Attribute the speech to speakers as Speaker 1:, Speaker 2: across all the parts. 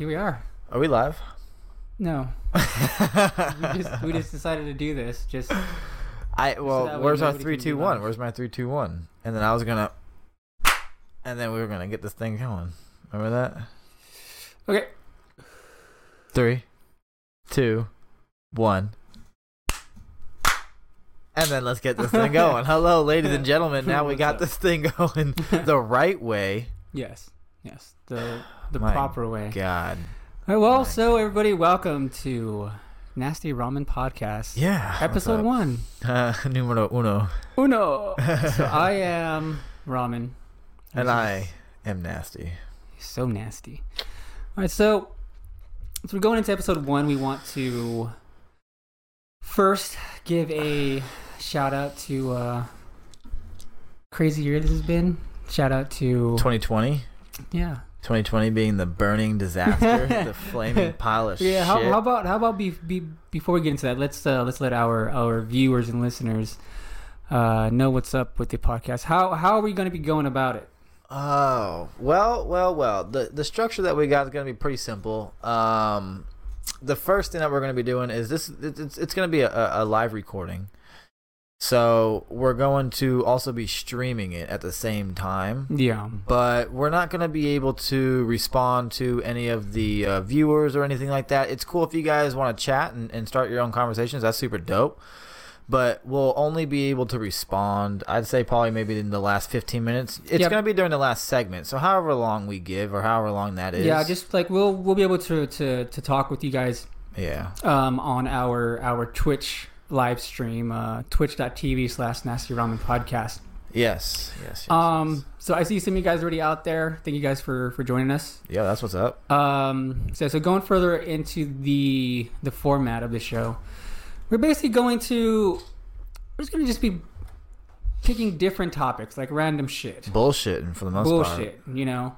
Speaker 1: here we are.
Speaker 2: Are we live?
Speaker 1: No, we just we just decided to do this. Just
Speaker 2: I well,
Speaker 1: way
Speaker 2: where's our three, two, one? Where's my three, two, one? And then I was gonna, and then we were gonna get this thing going. Remember that?
Speaker 1: okay.
Speaker 2: Three, two, one. And then let's get this thing going. Hello, ladies and gentlemen. Now we got this thing going the right way.
Speaker 1: Yes, yes, the the
Speaker 2: My
Speaker 1: proper way.
Speaker 2: God.
Speaker 1: All right, well,
Speaker 2: my
Speaker 1: so everybody, welcome to Nasty Ramen Podcast,
Speaker 2: Yeah.
Speaker 1: episode one.
Speaker 2: Uh, numero uno.
Speaker 1: Uno. so I am Ramen.
Speaker 2: And I am nasty.
Speaker 1: so nasty. All right, so as we're going into episode one, we want to first give a shout out to uh, crazy year this has been. Shout out to
Speaker 2: 2020.
Speaker 1: yeah,
Speaker 2: 2020 being the burning disaster, the flaming pile of
Speaker 1: yeah. How, how about how about be, be, before we get into that, let's uh, let's let our our viewers and listeners uh, know what's up with the podcast. How how are we going to be going about it?
Speaker 2: Oh well, well, well. The the structure that we got is going to be pretty simple. Um, the first thing that we're going to be doing is this. It's it's going to be a, a live recording. So we're going to also be streaming it at the same time.
Speaker 1: Yeah,
Speaker 2: But we're not going to be able to respond to any of the uh, viewers or anything like that. It's cool if you guys want to chat and, and start your own conversations. That's super dope. But we'll only be able to respond, I'd say probably maybe in the last 15 minutes. It's
Speaker 1: Yep.
Speaker 2: going to be during the last segment. So however long we give or however long that is.
Speaker 1: yeah. Just like we'll we'll be able to to to talk with you guys
Speaker 2: Yeah.
Speaker 1: um, on our our Twitch live stream, uh, twitch.tv slash nasty ramen podcast.
Speaker 2: Yes. Yes. yes,
Speaker 1: Um, so I see some of you guys already out there. Thank you guys for for joining us.
Speaker 2: Yeah, that's what's up.
Speaker 1: Um, so so going further into the the format of the show, we're basically going to we're just gonna just be picking different topics like random shit.
Speaker 2: Bullshitting for the most part.
Speaker 1: bullshit, you know.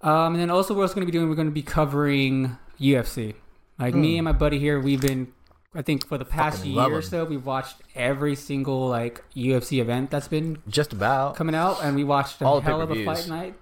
Speaker 1: Um, and then also what else going to be doing? We're going to be covering UFC. Like me and my buddy here, we've been, I think, for the past
Speaker 2: Fucking
Speaker 1: year
Speaker 2: love
Speaker 1: or
Speaker 2: 'em.
Speaker 1: so, we've watched every single like UFC event that's been
Speaker 2: Just about.
Speaker 1: coming out, and we watched a
Speaker 2: All the
Speaker 1: hell of a
Speaker 2: pay-per-views.
Speaker 1: fight night.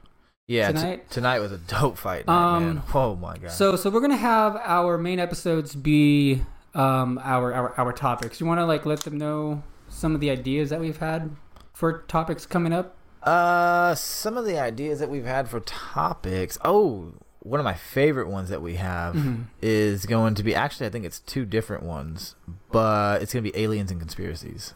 Speaker 2: yeah. t-
Speaker 1: tonight?
Speaker 2: tonight was a dope fight night,
Speaker 1: Um,
Speaker 2: man. Oh my god.
Speaker 1: So, so we're gonna have our main episodes be um, our, our our topics. You want to like let them know some of the ideas that we've had for topics coming up?
Speaker 2: Uh, some of the ideas that we've had for topics. Oh, one of my favorite ones that we have
Speaker 1: Mhm.
Speaker 2: is going to be actually, I think it's two different ones, but it's going to be aliens and conspiracies,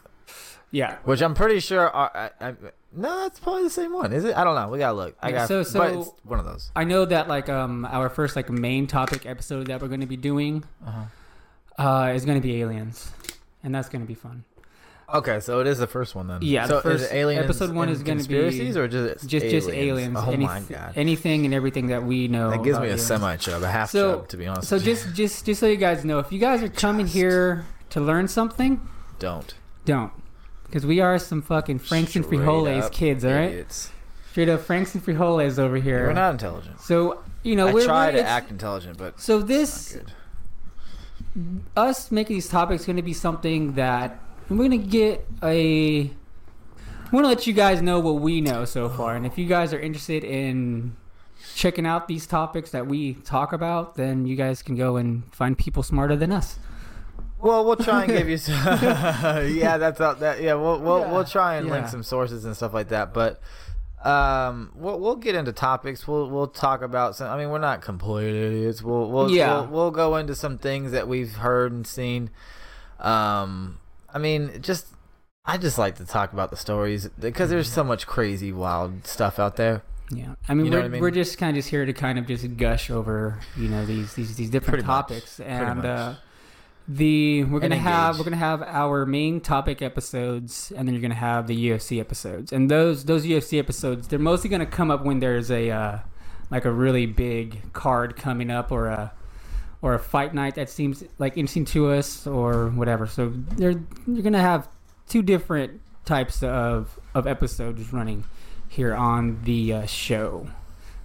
Speaker 1: Yeah.
Speaker 2: which I'm pretty sure are. I, I, no, that's probably the same one, is it? I don't know. We gotta look. I got.
Speaker 1: so-
Speaker 2: but
Speaker 1: so-
Speaker 2: it's one of those.
Speaker 1: I know that like um our first like main topic episode that we're going to be doing
Speaker 2: Uh-huh.
Speaker 1: uh is going to be aliens, and that's going to be fun.
Speaker 2: Okay, so it is the first one then.
Speaker 1: Yeah,
Speaker 2: So
Speaker 1: the first
Speaker 2: is aliens
Speaker 1: episode one is gonna be
Speaker 2: conspiracies or just
Speaker 1: Just just aliens.
Speaker 2: Oh
Speaker 1: any-
Speaker 2: my god,
Speaker 1: Anything and everything that we know.
Speaker 2: that gives me a semi chub, a half
Speaker 1: So-
Speaker 2: chub, to be honest.
Speaker 1: So just just just so you guys know, if you guys are coming
Speaker 2: Just.
Speaker 1: here to learn something,
Speaker 2: don't.
Speaker 1: don't. Because we are some fucking Franks and Frijoles kids, all right?
Speaker 2: idiots.
Speaker 1: Straight up Franks and Frijoles over here.
Speaker 2: We're not intelligent.
Speaker 1: So you know
Speaker 2: I
Speaker 1: we're,
Speaker 2: try
Speaker 1: we're-
Speaker 2: to act intelligent, but
Speaker 1: So this us making these topics going to be something that we're going to get a. I want to let you guys know what we know so far, and if you guys are interested in checking out these topics that we talk about, then you guys can go and find people smarter than us.
Speaker 2: Well, we'll try and give you some. yeah, that's all, that. Yeah, we'll we'll
Speaker 1: Yeah,
Speaker 2: we'll try and link some sources and stuff like that. But um, we'll we'll get into topics. We'll we'll talk about some. I mean, we're not complete idiots. We'll we'll
Speaker 1: Yeah.
Speaker 2: we'll, we'll go into some things that we've heard and seen. Um, I mean, just I just like to talk about the stories because there's so much crazy, wild stuff out there.
Speaker 1: Yeah, I mean,
Speaker 2: You know
Speaker 1: we're,
Speaker 2: I mean?
Speaker 1: we're just kind of just here to kind of just gush over you know these these these different
Speaker 2: Pretty
Speaker 1: topics,
Speaker 2: Pretty
Speaker 1: and uh, the we're gonna have we're gonna have our main topic episodes, and then you're gonna have the UFC episodes, and those those UFC episodes they're mostly gonna come up when there's a uh, like a really big card coming up or a or a fight night that seems like interesting to us or whatever. So they're you're gonna have two different types of of episodes running here on the uh, show.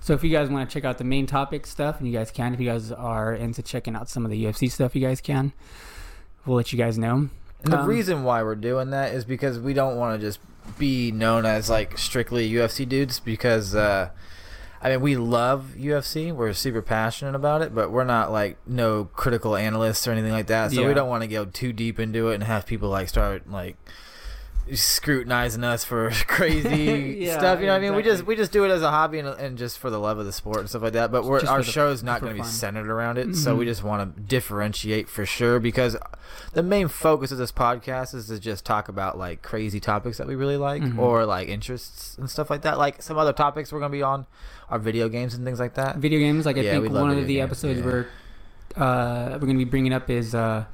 Speaker 1: So if you guys want to check out the main topic stuff, and you guys can, if you guys are into checking out some of the UFC stuff, you guys can. We'll let you guys know.
Speaker 2: And the
Speaker 1: Um,
Speaker 2: reason why we're doing that is because we don't want to just be known as like strictly UFC dudes because uh I mean, we love UFC. We're super passionate about it, but we're not like no critical analysts or anything like that. So
Speaker 1: Yeah.
Speaker 2: we don't want to go too deep into it and have people like start like scrutinizing us for crazy
Speaker 1: Yeah,
Speaker 2: stuff. You know what I mean? We just we just do it as a hobby and, and just for the love of the sport and stuff like that. But we're, our
Speaker 1: the-
Speaker 2: show's not going to be centered around it, so we
Speaker 1: Mhm.
Speaker 2: just want to differentiate for sure because the main focus of this podcast is to just talk about like crazy topics that we really like
Speaker 1: Mhm.
Speaker 2: or like interests and stuff like that. Like some other topics we're going to be on are video games and things like that.
Speaker 1: video games. Like I
Speaker 2: Yeah,
Speaker 1: think one of the
Speaker 2: games,
Speaker 1: episodes
Speaker 2: yeah.
Speaker 1: we're uh, we're going to be bringing up is uh,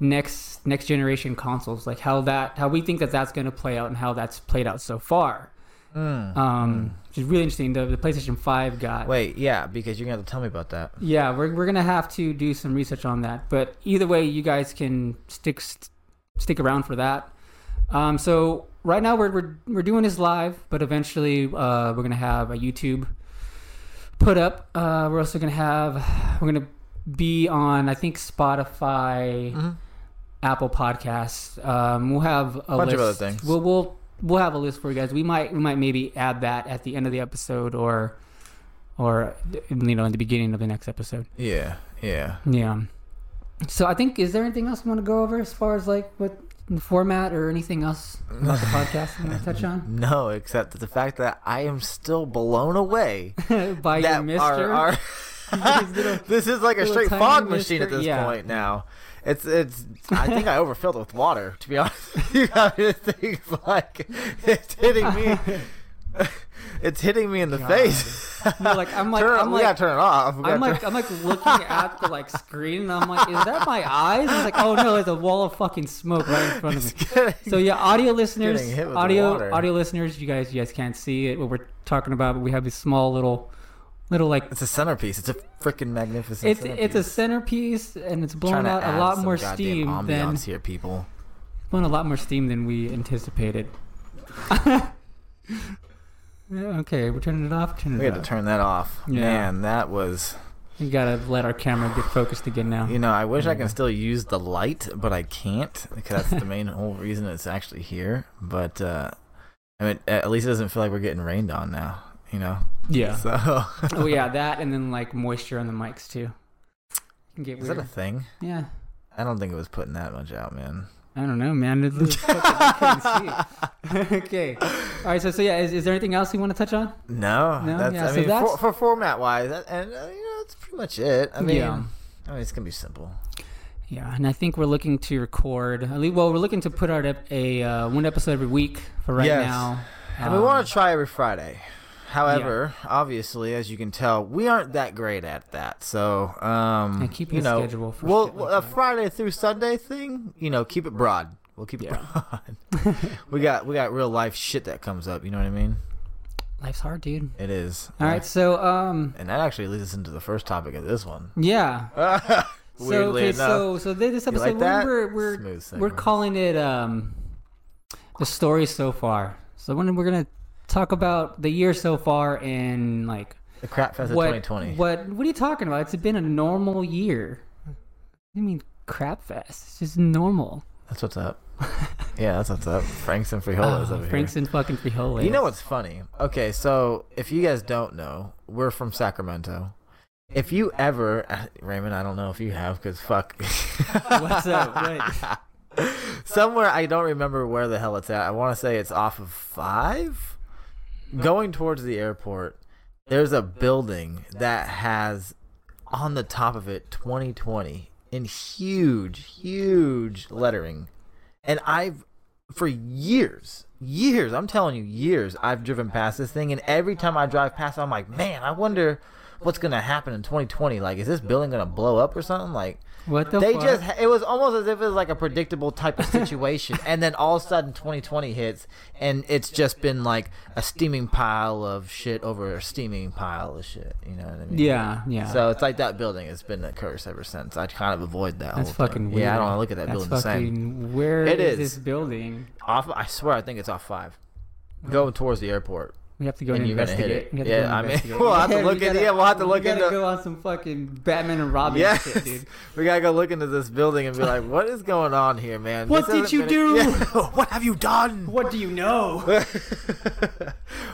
Speaker 1: next next generation consoles, like how that how we think that that's going to play out and how that's played out so far.
Speaker 2: Mm.
Speaker 1: Um, which is really interesting. The, the PlayStation Five got.
Speaker 2: Wait, yeah, because you're going to have to tell me about that.
Speaker 1: Yeah, we're we're gonna have to do some research on that. But either way, you guys can stick st- stick around for that. Um, so right now we're, we're we're doing this live, but eventually uh, we're gonna have a YouTube put up. Uh, we're also gonna have we're gonna be on I think Spotify,
Speaker 2: Mm-hmm.
Speaker 1: Apple Podcasts. Um, we'll have a
Speaker 2: Bunch
Speaker 1: list.
Speaker 2: of other things.
Speaker 1: We'll we'll we'll have a list for you guys. We might we might maybe add that at the end of the episode or or you know in the beginning of the next episode.
Speaker 2: Yeah, yeah.
Speaker 1: Yeah. So I think is there anything else you want to go over as far as like what the format or anything else about the podcast you want to touch on
Speaker 2: No, except the fact that I am still blown away
Speaker 1: by your mister?
Speaker 2: our, our this is like a straight fog machine at this
Speaker 1: yeah.
Speaker 2: point now. It's it's. I think I overfilled it with water. To be honest, you know, thing's like it's hitting me. It's hitting me in the
Speaker 1: God.
Speaker 2: face.
Speaker 1: No, like I'm like
Speaker 2: Turn
Speaker 1: I'm like
Speaker 2: turn it off.
Speaker 1: I'm like I'm like looking at the like screen and I'm like, is that my eyes? It's like, oh no, there's a wall of fucking smoke right in front of me.
Speaker 2: Getting-
Speaker 1: So yeah, audio listeners,
Speaker 2: Getting hit with the
Speaker 1: audio audio listeners, you guys you guys can't see it what we're talking about, but we have this small little little like
Speaker 2: it's a centerpiece. It's a freaking magnificent.
Speaker 1: it's it's a centerpiece and it's blowing out a lot more steam than
Speaker 2: ambiance here, people.
Speaker 1: blowing a lot more steam than we anticipated. Okay, we're turning it off. Turning
Speaker 2: We
Speaker 1: it
Speaker 2: had to turn that off.
Speaker 1: Yeah.
Speaker 2: Man, that was.
Speaker 1: We gotta let our camera get focused again now.
Speaker 2: You know, I wish I can still use the light, but I can't because that's the main whole reason it's actually here. But uh I mean, at least it doesn't feel like we're getting rained on now. You know.
Speaker 1: Yeah.
Speaker 2: So.
Speaker 1: oh yeah, that and then like moisture on the mics too. Can get
Speaker 2: Is
Speaker 1: weird.
Speaker 2: that a thing?
Speaker 1: yeah.
Speaker 2: I don't think it was putting that much out, man.
Speaker 1: I don't know, man. It looks fucking- I couldn't see. okay. All right. So so yeah, is, is there anything else you want to touch on?
Speaker 2: No,
Speaker 1: No?
Speaker 2: that's.
Speaker 1: Yeah,
Speaker 2: I
Speaker 1: so
Speaker 2: mean,
Speaker 1: that's-
Speaker 2: for, for format wise, that, and uh, you know, that's pretty much it. I mean,
Speaker 1: Yeah.
Speaker 2: I mean, it's gonna be simple.
Speaker 1: Yeah, and I think we're looking to record. At least, well, we're looking to put out a, a uh, one episode every week for right
Speaker 2: Yes.
Speaker 1: now.
Speaker 2: And we
Speaker 1: Um,
Speaker 2: want to try every Friday. However, obviously, as you can tell, we aren't that great at that. So, um,
Speaker 1: Yeah, keep
Speaker 2: you know,
Speaker 1: schedule for
Speaker 2: well,
Speaker 1: like
Speaker 2: a
Speaker 1: that.
Speaker 2: Friday through Sunday thing, you know, keep it broad. We'll keep it
Speaker 1: Yeah.
Speaker 2: broad. we got we got real life shit that comes up. You know what I mean?
Speaker 1: Life's hard, dude.
Speaker 2: It is.
Speaker 1: All right, so um,
Speaker 2: And that actually leads us into the first topic of this one.
Speaker 1: yeah. so
Speaker 2: Weirdly
Speaker 1: okay,
Speaker 2: enough.
Speaker 1: so so this episode
Speaker 2: like
Speaker 1: we're we're we're calling it um, the story so far. So when we're gonna talk about the year so far and like
Speaker 2: the Crap Fest of
Speaker 1: what
Speaker 2: 2020.
Speaker 1: what what are you talking about? It's been a normal year. What do you mean crap fest? It's just normal.
Speaker 2: That's what's up. yeah, that's what's up. Franks and frijoles
Speaker 1: Oh,
Speaker 2: over
Speaker 1: Franks and fucking frijoles.
Speaker 2: You know what's funny? Okay, so if you guys don't know, we're from Sacramento. If you ever, uh, Raymond, I don't know if you have, because fuck.
Speaker 1: What's up? What?
Speaker 2: Somewhere I don't remember where the hell it's at. I want to say it's off of five. Going towards the airport, there's a building that has on the top of it 2020 in huge, huge lettering. And I've, for years, years, I'm telling you, years, I've driven past this thing. And every time I drive past, I'm like, man, I wonder what's going to happen in 2020. Like, is this building going to blow up or something? Like,
Speaker 1: What the
Speaker 2: they
Speaker 1: fuck?
Speaker 2: just it was almost as if it was like a predictable type of situation and then all of a sudden 2020 hits and it's just been like a steaming pile of shit over a steaming pile of shit you know what i mean
Speaker 1: Yeah, yeah.
Speaker 2: so it's like that building has been a curse ever since i kind of avoid that
Speaker 1: That's fucking
Speaker 2: thing.
Speaker 1: weird.
Speaker 2: yeah i don't want to look at that
Speaker 1: That's
Speaker 2: building the same.
Speaker 1: Where
Speaker 2: It
Speaker 1: is
Speaker 2: is.
Speaker 1: this building?
Speaker 2: off i swear i think it's off five going towards the airport
Speaker 1: We have to go
Speaker 2: And
Speaker 1: and
Speaker 2: you're hit
Speaker 1: investigate.
Speaker 2: it.
Speaker 1: We have to
Speaker 2: Yeah,
Speaker 1: go
Speaker 2: I mean, we'll have to look
Speaker 1: gotta-
Speaker 2: into- yeah, we'll have to look
Speaker 1: we gotta
Speaker 2: into-
Speaker 1: go on some fucking Batman and Robin
Speaker 2: Yes.
Speaker 1: shit, dude.
Speaker 2: We gotta go look into this building and be like, what is going on here, man?
Speaker 1: What
Speaker 2: This
Speaker 1: did you
Speaker 2: been
Speaker 1: do?
Speaker 2: Yeah. what have you done?
Speaker 1: What do you know?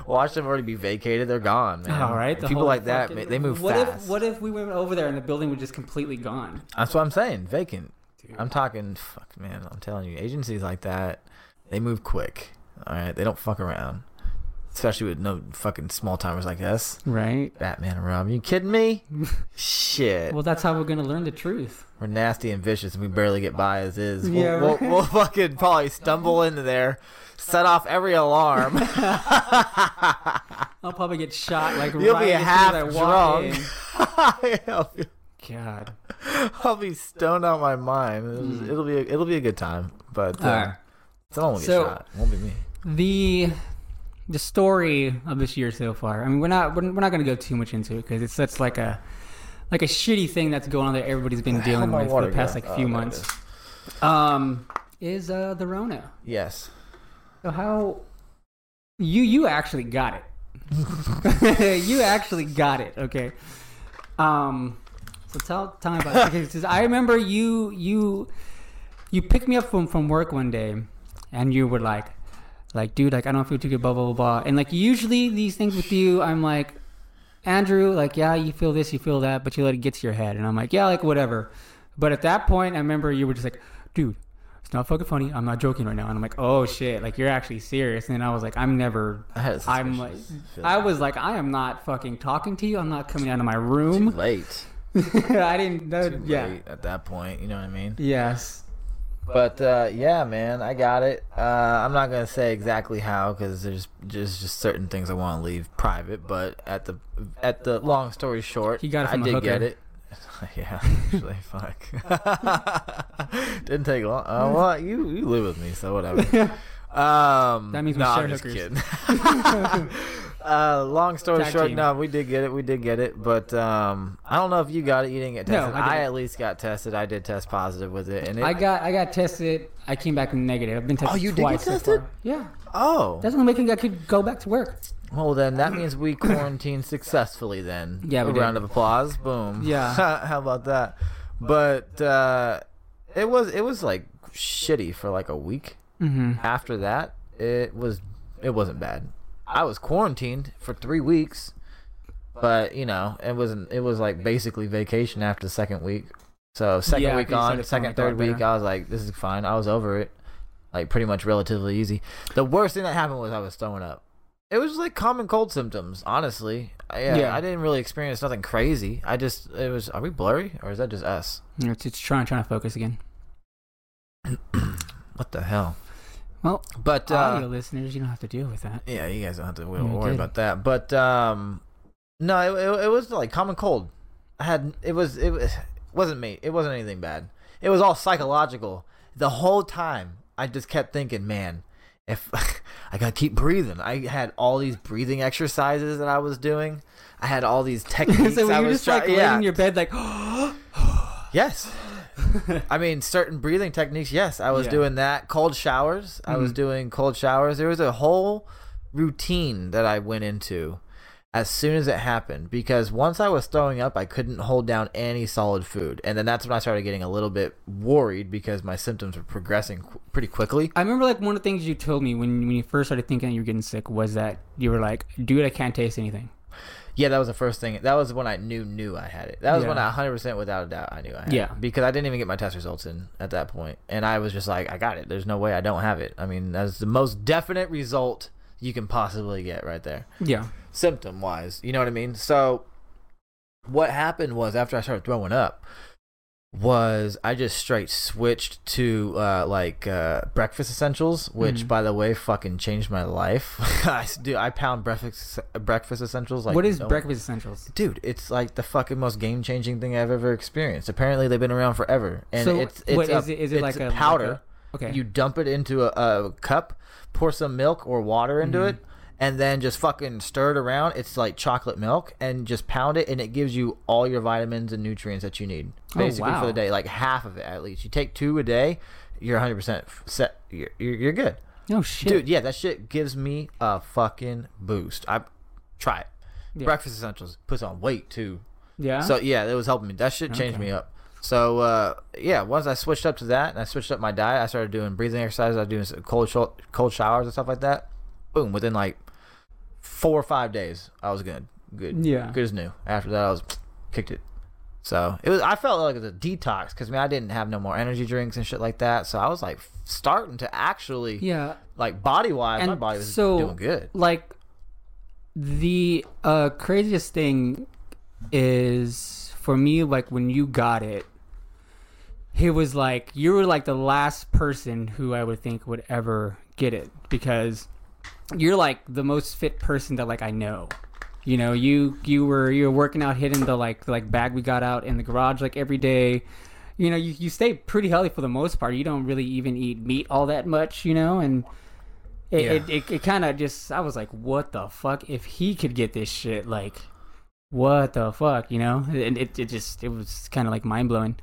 Speaker 2: Watch them already be vacated. They're gone, man.
Speaker 1: All right, the
Speaker 2: People like that,
Speaker 1: fucking-
Speaker 2: they move
Speaker 1: what
Speaker 2: fast.
Speaker 1: If, what if we went over there and the building was just completely gone?
Speaker 2: That's what I'm saying. Vacant.
Speaker 1: Dude.
Speaker 2: I'm talking. Fuck, man. I'm telling you, agencies like that, they move quick. All right, they don't fuck around. Especially with no fucking small timers like us.
Speaker 1: Right.
Speaker 2: Batman and Robin. You kidding me? Shit.
Speaker 1: Well, that's how we're gonna learn the truth.
Speaker 2: We're nasty and vicious, and we barely get by as is. We'll,
Speaker 1: Yeah,
Speaker 2: we'll, we'll fucking probably stumble into there, set off every alarm.
Speaker 1: I'll probably get shot like
Speaker 2: You'll
Speaker 1: right
Speaker 2: be half
Speaker 1: as I
Speaker 2: drunk.
Speaker 1: in. God.
Speaker 2: I'll be stoned out my mind. It'll, it'll be a, it'll be a good time, but uh,
Speaker 1: Hmm. Alright.
Speaker 2: someone will get
Speaker 1: So-
Speaker 2: shot. It won't be me.
Speaker 1: The the story of this year so far. I mean, we're not we're, we're not gonna go too much into it because it's such like a like a shitty thing that's going on that everybody's been dealing with for the past like
Speaker 2: Oh,
Speaker 1: few months.
Speaker 2: is.
Speaker 1: Um, is uh the Rona.
Speaker 2: Yes.
Speaker 1: So how you you actually got it. you actually got it. Okay. Um. So tell tell me about it. Because I remember you you you picked me up from from work one day, and you were like, like, dude, like I don't feel too good, blah blah blah blah. And like usually these things with you, I'm like, Andrew, like yeah, you feel this, you feel that, but you let it get to your head, and I'm like, yeah, like whatever. But at that point, I remember you were just like, dude, it's not fucking funny. I'm not joking right now. And I'm like, oh shit, like you're actually serious. And I was like, I'm never.
Speaker 2: I
Speaker 1: I'm like, I was like, I am not fucking talking to you. I'm not coming out of my room.
Speaker 2: Too late.
Speaker 1: I didn't. That,
Speaker 2: Too
Speaker 1: yeah.
Speaker 2: late at that point. You know what I mean?
Speaker 1: Yes.
Speaker 2: But uh, yeah, man, I got it. Uh, I'm not gonna say exactly how because there's just just certain things I want to leave private. But at the at the long story short,
Speaker 1: He got it
Speaker 2: I did get it. yeah, actually, fuck. Didn't take long. Uh, well, you you live with me, so whatever. Um,
Speaker 1: That means we
Speaker 2: no,
Speaker 1: share
Speaker 2: I'm just
Speaker 1: hookers.
Speaker 2: kidding. Uh, long story
Speaker 1: Tag
Speaker 2: short,
Speaker 1: team.
Speaker 2: no, we did get it. We did get it, but um, I don't know if you got it. You didn't get
Speaker 1: No,
Speaker 2: tested.
Speaker 1: I
Speaker 2: I,
Speaker 1: didn't.
Speaker 2: at least got tested. I did test positive with it, and it,
Speaker 1: I got I got tested. I came back negative. I've been tested
Speaker 2: Oh, you did get
Speaker 1: twice so
Speaker 2: tested?
Speaker 1: Yeah.
Speaker 2: oh,
Speaker 1: That's the only making I could go back to work.
Speaker 2: well then that means we quarantined successfully. Then
Speaker 1: Yeah, we
Speaker 2: a round of applause. Boom.
Speaker 1: Yeah.
Speaker 2: how about that? But uh, it was it was like shitty for like a week.
Speaker 1: Mm-hmm.
Speaker 2: After that, it was it wasn't bad. I was quarantined for three weeks, but you know it wasn't. It was like basically vacation after the second week. So second
Speaker 1: Yeah,
Speaker 2: week on, second
Speaker 1: sounded like a lot
Speaker 2: third week,
Speaker 1: better.
Speaker 2: I was like, this is fine. I was over it, like pretty much relatively easy. The worst thing that happened was I was throwing up. It was like common cold symptoms, honestly. I, yeah,
Speaker 1: Yeah.
Speaker 2: I didn't really experience nothing crazy. I just it was. Are we blurry or is that just us?
Speaker 1: It's, it's trying trying to focus again.
Speaker 2: What the hell?
Speaker 1: Well,
Speaker 2: But uh,
Speaker 1: audio listeners, you don't have to deal with that.
Speaker 2: Yeah, you guys don't have to
Speaker 1: Yeah,
Speaker 2: worry about that. But um, no, it, it, it was like common cold. I had it was it was wasn't me. It wasn't anything bad. It was all psychological. The whole time, I just kept thinking, man, if I gotta keep breathing. I had all these breathing exercises that I was doing. I had all these techniques.
Speaker 1: so
Speaker 2: I
Speaker 1: you're
Speaker 2: was
Speaker 1: just like
Speaker 2: try-
Speaker 1: laying in your bed, like,
Speaker 2: Yes. I mean, certain breathing techniques. Yes, I was
Speaker 1: Yeah.
Speaker 2: doing that. Cold showers. I was
Speaker 1: Mhm.
Speaker 2: doing cold showers. There was a whole routine that I went into as soon as it happened because once I was throwing up, I couldn't hold down any solid food, and then that's when I started getting a little bit worried because my symptoms were progressing qu- pretty quickly.
Speaker 1: I remember like one of the things you told me when when you first started thinking you were getting sick was that you were like, dude, I can't taste anything.
Speaker 2: Yeah, that was the first thing. That was when I knew knew I had it. That was when I 100% without a doubt I knew I had
Speaker 1: Yeah.
Speaker 2: it. Because I didn't even get my test results in at that. And I was just like, I got it. There's no way I don't have it. I mean, that's the most definite result you can possibly get right there.
Speaker 1: Yeah.
Speaker 2: Symptom wise. You know what I mean? So what happened was after I started throwing up was I just straight switched to uh, like uh, breakfast essentials, which
Speaker 1: Mhm.
Speaker 2: by the way fucking changed my life. I do I pound breakfast breakfast essentials like
Speaker 1: what is
Speaker 2: no-
Speaker 1: breakfast essentials?
Speaker 2: dude it's like the fucking most game-changing thing i've ever experienced apparently they've been around forever and
Speaker 1: So,
Speaker 2: it's it's
Speaker 1: what,
Speaker 2: a,
Speaker 1: is it- is it
Speaker 2: it's
Speaker 1: like a- like
Speaker 2: powder
Speaker 1: Okay.
Speaker 2: you dump it into a, a cup pour some milk or water into
Speaker 1: Mhm.
Speaker 2: it and then just fucking stir it around it's like chocolate milk and just pound it and it gives you all your vitamins and nutrients that you need
Speaker 1: Oh,
Speaker 2: basically for the day like half of it at least you take two a day you're 100% set you're, you're, you're good
Speaker 1: Oh shit,
Speaker 2: Dude, yeah, that shit gives me a fucking boost. I try it.
Speaker 1: Yeah.
Speaker 2: Breakfast essentials puts on weight too.
Speaker 1: Yeah.
Speaker 2: So yeah, it was helping me. That shit changed
Speaker 1: Okay.
Speaker 2: me up. So uh, yeah, once I switched up to that and I switched up my diet, I started doing breathing exercises. I was doing cold sho- cold showers and stuff like that. Boom! Within like four or five days, I was good. Good.
Speaker 1: Yeah.
Speaker 2: Good as new. After that, I was kicked it. So it was. I felt like it was a detox because I mean I didn't have no more energy drinks and shit like that. So I was like starting to actually
Speaker 1: yeah.
Speaker 2: like body wise, my body was
Speaker 1: so,
Speaker 2: doing good.
Speaker 1: Like the uh craziest thing is for me like when you got it it was like you were like the last person who I would think would ever get it because you're like the most fit person that like I know. You know, you you were you were working out hitting the like the, like bag we got out in the garage like every day. You know, you, you stay pretty healthy for the most part. You don't really even eat meat all that much, you know, and it
Speaker 2: Yeah.
Speaker 1: it, it, it kind of just I was like, what the fuck? If he could get this shit, like, what the fuck, you know? And it, it just it was kind of like mind blowing.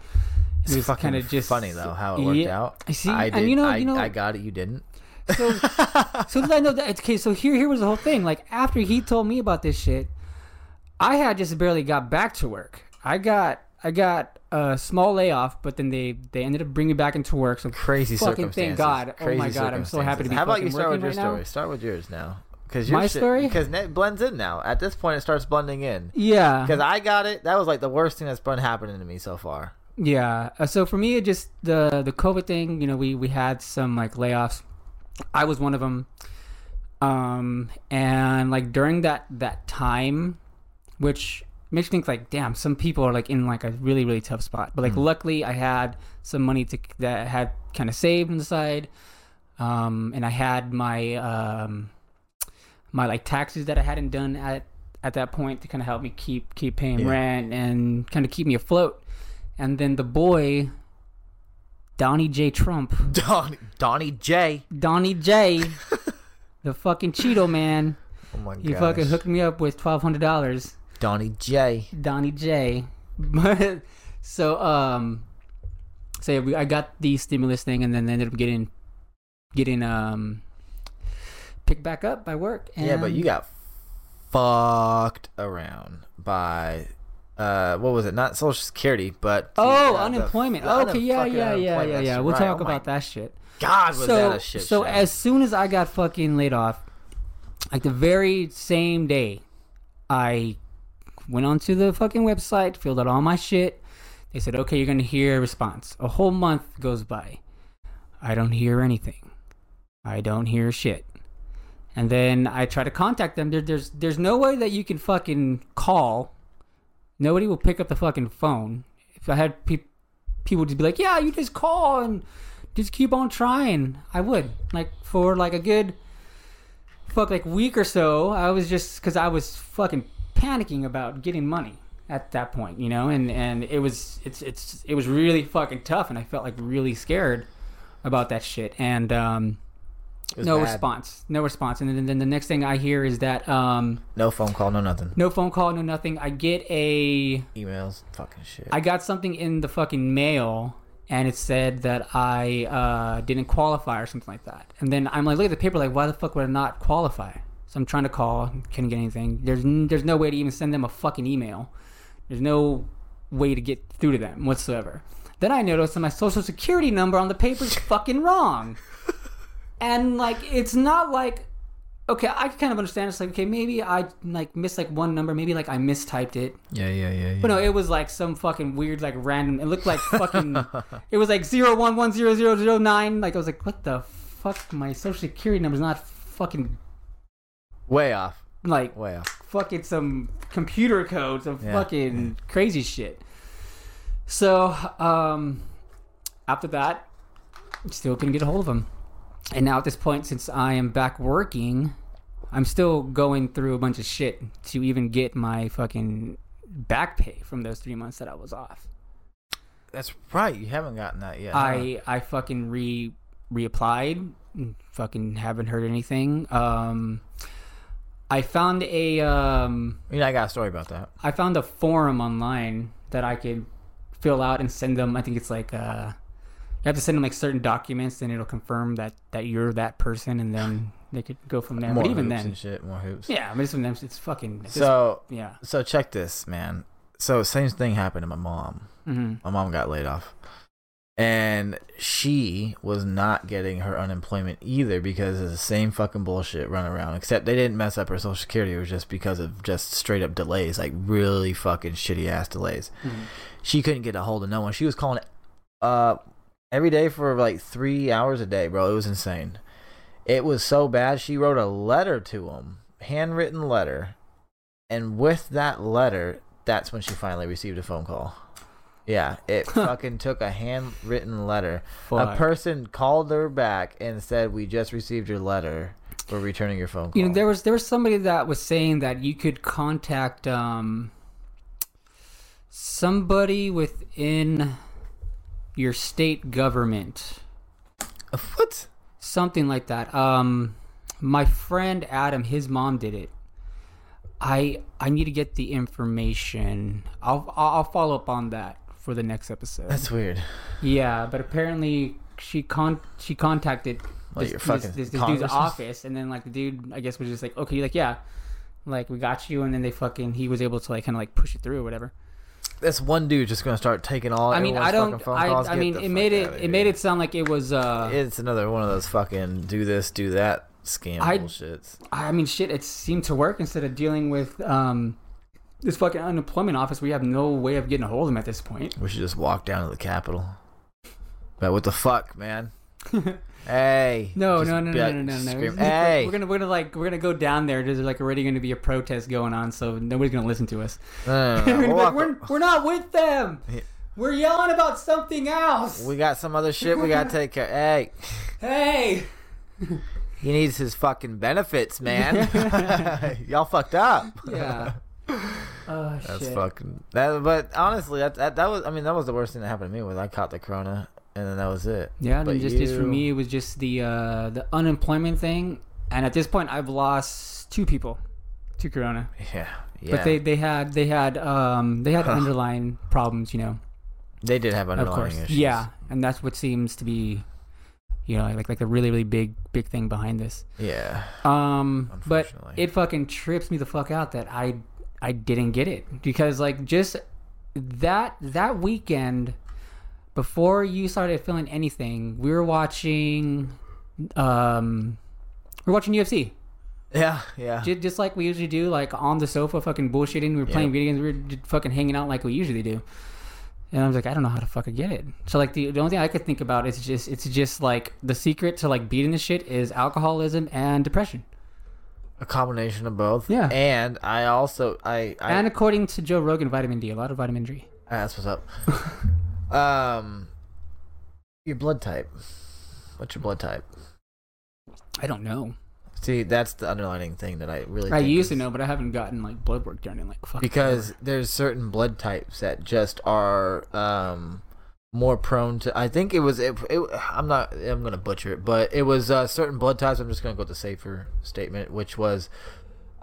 Speaker 2: It's
Speaker 1: It was kind of just
Speaker 2: funny though how it worked
Speaker 1: Yeah.
Speaker 2: out.
Speaker 1: I see,
Speaker 2: I
Speaker 1: and
Speaker 2: did.
Speaker 1: you know-
Speaker 2: I,
Speaker 1: you know-
Speaker 2: I got it. You didn't.
Speaker 1: So, so that I know that okay. So here, here was the whole thing. Like after he told me about this shit, I had just barely got back to work. I got, I got a small layoff, but then they they ended up bringing me back into work. So
Speaker 2: Crazy
Speaker 1: fucking
Speaker 2: circumstances.
Speaker 1: thank God. Oh my God, I'm so happy to be.
Speaker 2: How about you start with your
Speaker 1: right now?
Speaker 2: story? Start with yours now. Because
Speaker 1: My story?
Speaker 2: Because it blends in now. At this point, it starts blending in.
Speaker 1: Yeah,
Speaker 2: Because I got it. That was like the worst thing that's been happening to me so far.
Speaker 1: Yeah. Uh, so for me, it just the the COVID thing. You know, we we had some like layoffs. I was one of them. Um, and like during that that time, which makes me think like, damn, some people are like in like a really really tough spot. But like, luckily, I had some money to that I had kind of saved on the side. Um, and I had my um my like taxes that I hadn't done at at that point to kind of help me keep keep paying
Speaker 2: Yeah.
Speaker 1: rent and kind of keep me afloat. And then the boy, Donnie J. Trump,
Speaker 2: Donnie, Donnie J.
Speaker 1: Donnie J, the fucking Cheeto man,
Speaker 2: Oh my god.
Speaker 1: he fucking hooked me up with twelve hundred dollars.
Speaker 2: Donnie J.
Speaker 1: Donnie J. But so um, so yeah, I got the stimulus thing, and then ended up getting getting um picked back up by work. And
Speaker 2: Yeah, but you got fucked around by uh what was it? Not Social Security, but the,
Speaker 1: Oh,
Speaker 2: uh,
Speaker 1: unemployment.
Speaker 2: the
Speaker 1: okay, yeah, yeah, yeah, yeah, yeah. We'll
Speaker 2: right.
Speaker 1: talk
Speaker 2: Oh
Speaker 1: about that shit.
Speaker 2: God, was
Speaker 1: so,
Speaker 2: that a shit
Speaker 1: so
Speaker 2: show.
Speaker 1: as soon as I got fucking laid off, like the very same day, I went onto the fucking website, filled out all my shit. They said, "Okay, you're gonna hear a response." A whole month goes by. I don't hear anything. I don't hear shit. And then I try to contact them. There, there's there's no way that you can fucking call. Nobody will pick up the fucking phone. If I had pe- people just be like, "Yeah, you just call and just keep on trying," I would. Like for like a good fuck like week or so, I was just because I was fucking panicking about getting money at that point, you know, and and it was it's it's it was really fucking tough, and I felt like really scared about that shit, and um, no
Speaker 2: bad.
Speaker 1: response, no response, and then, then the next thing I hear is that um,
Speaker 2: No phone call, no nothing.
Speaker 1: no phone call, no nothing. I get a
Speaker 2: Emails, fucking shit.
Speaker 1: I got something in the fucking mail and it said that I uh, didn't qualify or something like that. And then I'm like, look at the paper, like, why the fuck would I not qualify? So I'm trying to call, can't get anything. There's n- there's no way to even send them a fucking email. There's no way to get through to them whatsoever. Then I noticed that my social security number on the paper is fucking wrong. And like, it's not like, okay, I can kind of understand. It's like, okay, maybe I like missed like one number, maybe like I mistyped it.
Speaker 2: yeah, yeah, yeah, yeah.
Speaker 1: But no, it was like some fucking weird, like random. It looked like fucking. it was like zero one one zero zero zero nine. Like I was like, what the fuck? My social security number's not fucking
Speaker 2: Way off.
Speaker 1: like
Speaker 2: Way off.
Speaker 1: fucking some computer code, some
Speaker 2: Yeah,
Speaker 1: fucking crazy shit. So um, after that, still couldn't get a hold of him. And now at this point, since I am back working, I'm still going through a bunch of shit to even get my fucking back pay from those three months that I was off.
Speaker 2: That's right. You haven't gotten that yet.
Speaker 1: I I fucking re reapplied. and Fucking haven't heard anything. Um, I found a um,
Speaker 2: I I got a story about that.
Speaker 1: I found a forum online that I could fill out and send them. I think it's like uh, You have to send them like certain documents, and it'll confirm that that you're that person, and then they could go from there.
Speaker 2: more
Speaker 1: but even
Speaker 2: hoops
Speaker 1: then,
Speaker 2: and shit, more hoops.
Speaker 1: yeah, but even then, it's fucking. It's
Speaker 2: So
Speaker 1: yeah.
Speaker 2: so check this, man. So same thing happened to my mom.
Speaker 1: hmm
Speaker 2: My mom got laid off. And she was not getting her unemployment either because of the same fucking bullshit run around. Except they didn't mess up her social security. It was just because of just straight up delays, like really fucking shitty ass delays.
Speaker 1: hmm
Speaker 2: She couldn't get a hold of no one. She was calling uh every day for like three hours a day, bro. It was insane. It was so bad. She wrote a letter to him, handwritten letter, and with that letter, that's when she finally received a phone call. Yeah, it fucking took a handwritten letter. A person called her back and said, "We just received your letter. We're returning your phone call."
Speaker 1: You know, there was there was somebody that was saying that you could contact um somebody within your state government,
Speaker 2: what?
Speaker 1: something like that. Um, my friend Adam, his mom did it. I I need to get the information. I'll I'll follow up on that for the next episode.
Speaker 2: That's weird.
Speaker 1: Yeah, but apparently she con she contacted
Speaker 2: Like
Speaker 1: this, this, this, this dude's office, and then like the dude, I guess, was just like, okay, like yeah, like we got you, and then they fucking he was able to like kind of like push it through or whatever.
Speaker 2: This one dude just gonna start taking all.
Speaker 1: I mean, I don't,
Speaker 2: phone
Speaker 1: I,
Speaker 2: calls.
Speaker 1: I
Speaker 2: Get
Speaker 1: mean, it made it it made it sound like it was. uh
Speaker 2: It's another one of those fucking do this, do that scam
Speaker 1: I-
Speaker 2: bullshits.
Speaker 1: I mean, shit, it seemed to work instead of dealing with um this fucking unemployment office. We have no way of getting a hold of them at this point.
Speaker 2: We should just walk down to the Capitol. But what the fuck, man? hey.
Speaker 1: No, no, no, no, no, no, no.
Speaker 2: scream, Hey.
Speaker 1: We're gonna we're gonna like we're gonna go down there. There's like already gonna be a protest going on, so nobody's gonna listen to us.
Speaker 2: No, no, no,
Speaker 1: We're,
Speaker 2: we'll
Speaker 1: like, we're, we're not with them. We're yelling about something else.
Speaker 2: we got some other shit we gotta take care. Hey,
Speaker 1: hey.
Speaker 2: he needs his fucking benefits, man. Y'all fucked up.
Speaker 1: Yeah. Oh
Speaker 2: That's
Speaker 1: shit.
Speaker 2: fucking. That, but honestly, that, that that was. I mean, that was the worst thing that happened to me. Was I caught the corona, and then that was it.
Speaker 1: Yeah,
Speaker 2: But
Speaker 1: then just, just for me, it was just the uh, the unemployment thing, and at this point, I've lost two people to Corona.
Speaker 2: Yeah, yeah.
Speaker 1: But they, they had they had um they had
Speaker 2: Huh.
Speaker 1: underlying problems, you know.
Speaker 2: they did have
Speaker 1: Of
Speaker 2: underlying
Speaker 1: course,
Speaker 2: issues.
Speaker 1: yeah, and that's what seems to be, you know, like like a really really big big thing behind this.
Speaker 2: Yeah.
Speaker 1: Um, but it fucking trips me the fuck out that I I didn't get it because like just that that weekend before you started feeling anything, we were watching um we we're watching UFC
Speaker 2: Yeah. Yeah.
Speaker 1: just, just like we usually do, like on the sofa, fucking bullshitting. We were playing
Speaker 2: Yep.
Speaker 1: video games. We were just fucking hanging out like we usually do. And I was like, I don't know how to fucking get it. So like the, the only thing I could think about is just it's just like the secret to like beating this shit is alcoholism and depression.
Speaker 2: A combination of both.
Speaker 1: Yeah.
Speaker 2: And I also I I
Speaker 1: and according to Joe Rogan, vitamin D, a lot of vitamin D.
Speaker 2: That's what's up. um, your blood type. What's your blood type?
Speaker 1: I don't know.
Speaker 2: See, that's the underlining thing that I really.
Speaker 1: I used to know, but I haven't gotten like blood work done in like fucking
Speaker 2: because there's certain blood types that just are um more prone to. I think it was. It, it, I'm not. I'm gonna butcher it, but it was uh, certain blood types. I'm just gonna go with the safer statement, which was.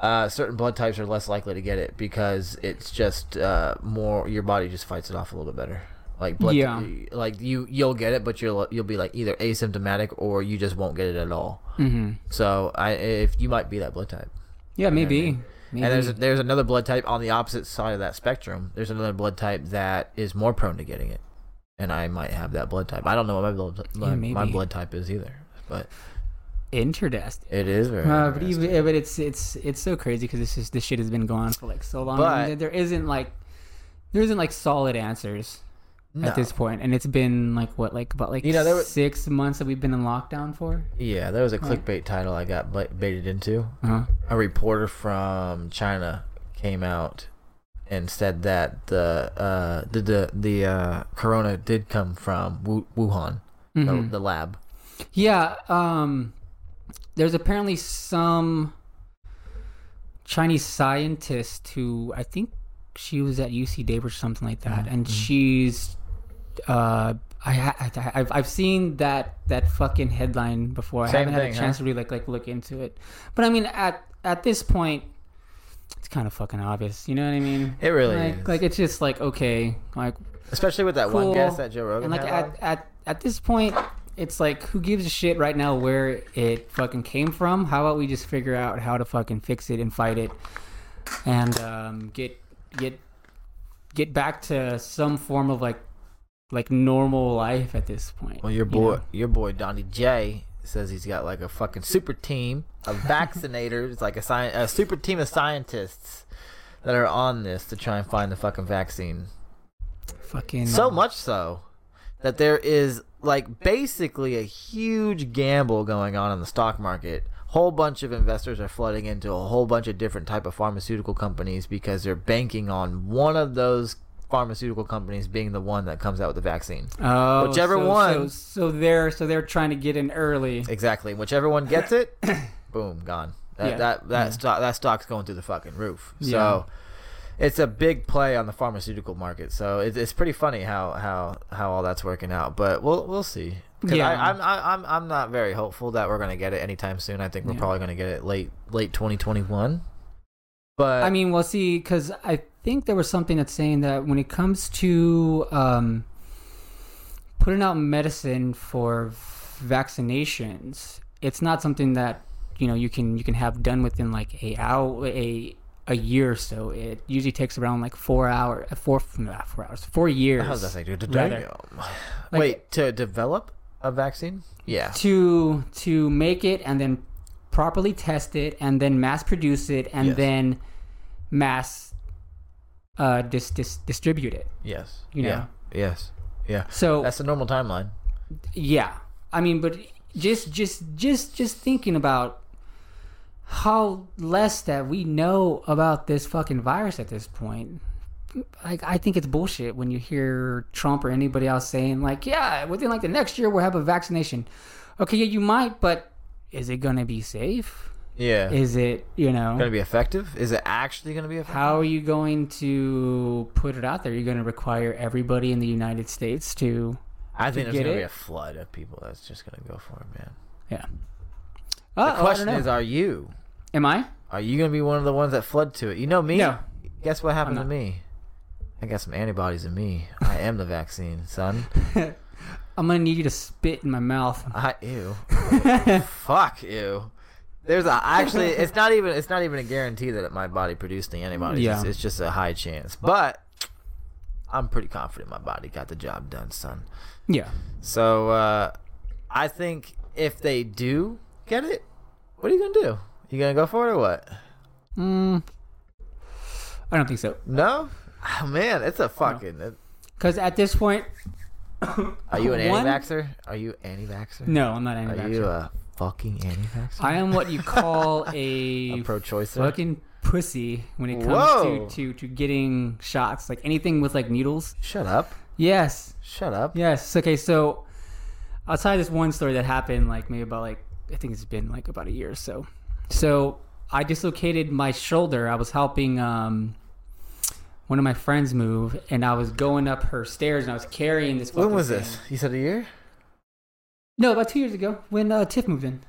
Speaker 2: Uh, certain blood types are less likely to get it because it's just uh, more your body just fights it off a little bit better. Like blood,
Speaker 1: Yeah.
Speaker 2: like you you'll get it, but you'll you'll be like either asymptomatic or you just won't get it at all.
Speaker 1: hmm
Speaker 2: So I if you might be that blood type.
Speaker 1: Yeah, maybe.
Speaker 2: mean?
Speaker 1: maybe.
Speaker 2: And there's there's another blood type on the opposite side of that spectrum. There's another blood type that is more prone to getting it, and I might have that blood type. I don't know what my blood my, my blood type is either, but
Speaker 1: interesting.
Speaker 2: it is very.
Speaker 1: Uh, but, even, yeah, but it's it's it's so crazy because this is this shit has been going on for like so long.
Speaker 2: But-
Speaker 1: and there isn't like there isn't like solid answers
Speaker 2: No.
Speaker 1: at this point, and it's been like what like about like
Speaker 2: You know, there were-
Speaker 1: six months that we've been in lockdown for.
Speaker 2: yeah, there was a
Speaker 1: Right.
Speaker 2: clickbait title I got baited into.
Speaker 1: Uh-huh.
Speaker 2: A reporter from China came out and said that the uh the the, the uh corona did come from Wu- Wuhan, the,
Speaker 1: Mhm.
Speaker 2: the lab.
Speaker 1: Yeah, um, there's apparently some Chinese scientist who I think she was at UC Davis or something like that, and she's, uh, I, I I've I've seen that that fucking headline before. I haven't had a chance
Speaker 2: huh?
Speaker 1: to really like like look into it, but I mean at at this point. It's kind of fucking obvious, you know what I mean?
Speaker 2: It really
Speaker 1: like,
Speaker 2: is.
Speaker 1: like it's just like okay, like
Speaker 2: Especially with that
Speaker 1: Cool.
Speaker 2: one guest that Joe Rogan
Speaker 1: and like
Speaker 2: on.
Speaker 1: at, at at this point, it's like who gives a shit right now where it fucking came from? How about we just figure out how to fucking fix it and fight it, and um, get get get back to some form of like like normal life at this point.
Speaker 2: Well, your
Speaker 1: you
Speaker 2: boy,
Speaker 1: know?
Speaker 2: your boy Donnie J says he's got like a fucking super team of vaccinators, like a, sci- a super team of scientists that are on this to try and find the fucking vaccine.
Speaker 1: fucking
Speaker 2: So much so that there is like basically a huge gamble going on in the stock market. Whole bunch of investors are flooding into a whole bunch of different type of pharmaceutical companies because they're banking on one of those pharmaceutical companies being the one that comes out with the vaccine.
Speaker 1: Oh,
Speaker 2: Whichever
Speaker 1: so,
Speaker 2: one-
Speaker 1: So, so they're so they're trying to get in early.
Speaker 2: Exactly. Whichever one gets it, boom, gone. That
Speaker 1: Yeah.
Speaker 2: that that
Speaker 1: Yeah.
Speaker 2: stock that stock's going through the fucking roof. So
Speaker 1: Yeah.
Speaker 2: it's a big play on the pharmaceutical market. So it's it's pretty funny how how how all that's working out. But we'll we'll see.
Speaker 1: Yeah.
Speaker 2: I, I'm I, I'm I'm not very hopeful that we're gonna get it anytime soon. I think we're
Speaker 1: Yeah.
Speaker 2: probably gonna get it late late 2021. But
Speaker 1: I mean, we'll see. Because I think there was something that's saying that when it comes to um, putting out medicine for vaccinations, it's not something that you know you can you can have done within like a hour a a year or so. It usually takes around like four hour four not four hours four years.
Speaker 2: how does that say? Dude,
Speaker 1: rather. Like-
Speaker 2: Wait to develop a vaccine? Yeah.
Speaker 1: to to make it and then properly test it and then mass produce it and
Speaker 2: Yes.
Speaker 1: then mass uh dis, dis, distribute it
Speaker 2: Yes.
Speaker 1: You know? yeah.
Speaker 2: Yes. Yeah.
Speaker 1: so
Speaker 2: That's the normal timeline.
Speaker 1: yeah i mean but just just just just thinking about how less that we know about this fucking virus at this point like i think it's bullshit when you hear trump or anybody else saying like yeah within like the next year we'll have a vaccination okay yeah you might but is it gonna be safe
Speaker 2: Yeah.
Speaker 1: is it you know
Speaker 2: going to be effective? Is it actually going to be effective?
Speaker 1: how are you going to put it out there you're going to require everybody in the united states to
Speaker 2: I think there's going to be a flood of people that's just going to go for it, man.
Speaker 1: yeah
Speaker 2: The
Speaker 1: Uh,
Speaker 2: question is, are you?
Speaker 1: am i
Speaker 2: Are you going to be one of the ones that flood to it? You know me.
Speaker 1: No.
Speaker 2: Guess what happened to me? I got some antibodies in me. I am the vaccine, son.
Speaker 1: I'm gonna need you to spit in my mouth.
Speaker 2: I ew. Fuck ew. There's a actually it's not even it's not even a guarantee that my body produced the antibodies.
Speaker 1: Yeah.
Speaker 2: It's, it's just a high chance. But I'm pretty confident my body got the job done, son.
Speaker 1: Yeah.
Speaker 2: So uh, I think if they do get it, what are you gonna do? You gonna go for it or what?
Speaker 1: Mm, I don't think so.
Speaker 2: No. Oh, man, it's a fucking.
Speaker 1: Because at this point,
Speaker 2: Are you an anti-vaxxer? Are you anti-vaxxer?
Speaker 1: no, I'm not
Speaker 2: Are
Speaker 1: anti-vaxxer.
Speaker 2: you a fucking anti-vaxxer?
Speaker 1: I am what you call
Speaker 2: a
Speaker 1: a
Speaker 2: pro-choicer.
Speaker 1: fucking pussy when it comes to, to to getting shots, like anything with like needles.
Speaker 2: Shut up.
Speaker 1: Yes,
Speaker 2: Shut up.
Speaker 1: yes. Okay, so I'll tell you this one story that happened like maybe about like I think it's been like about a year or so. So I dislocated my shoulder. I was helping um one of my friends move, and I was going up her stairs, and I was carrying this.
Speaker 2: When was
Speaker 1: thing.
Speaker 2: this? You said a year?
Speaker 1: No, about two years ago when uh, Tiff moved in.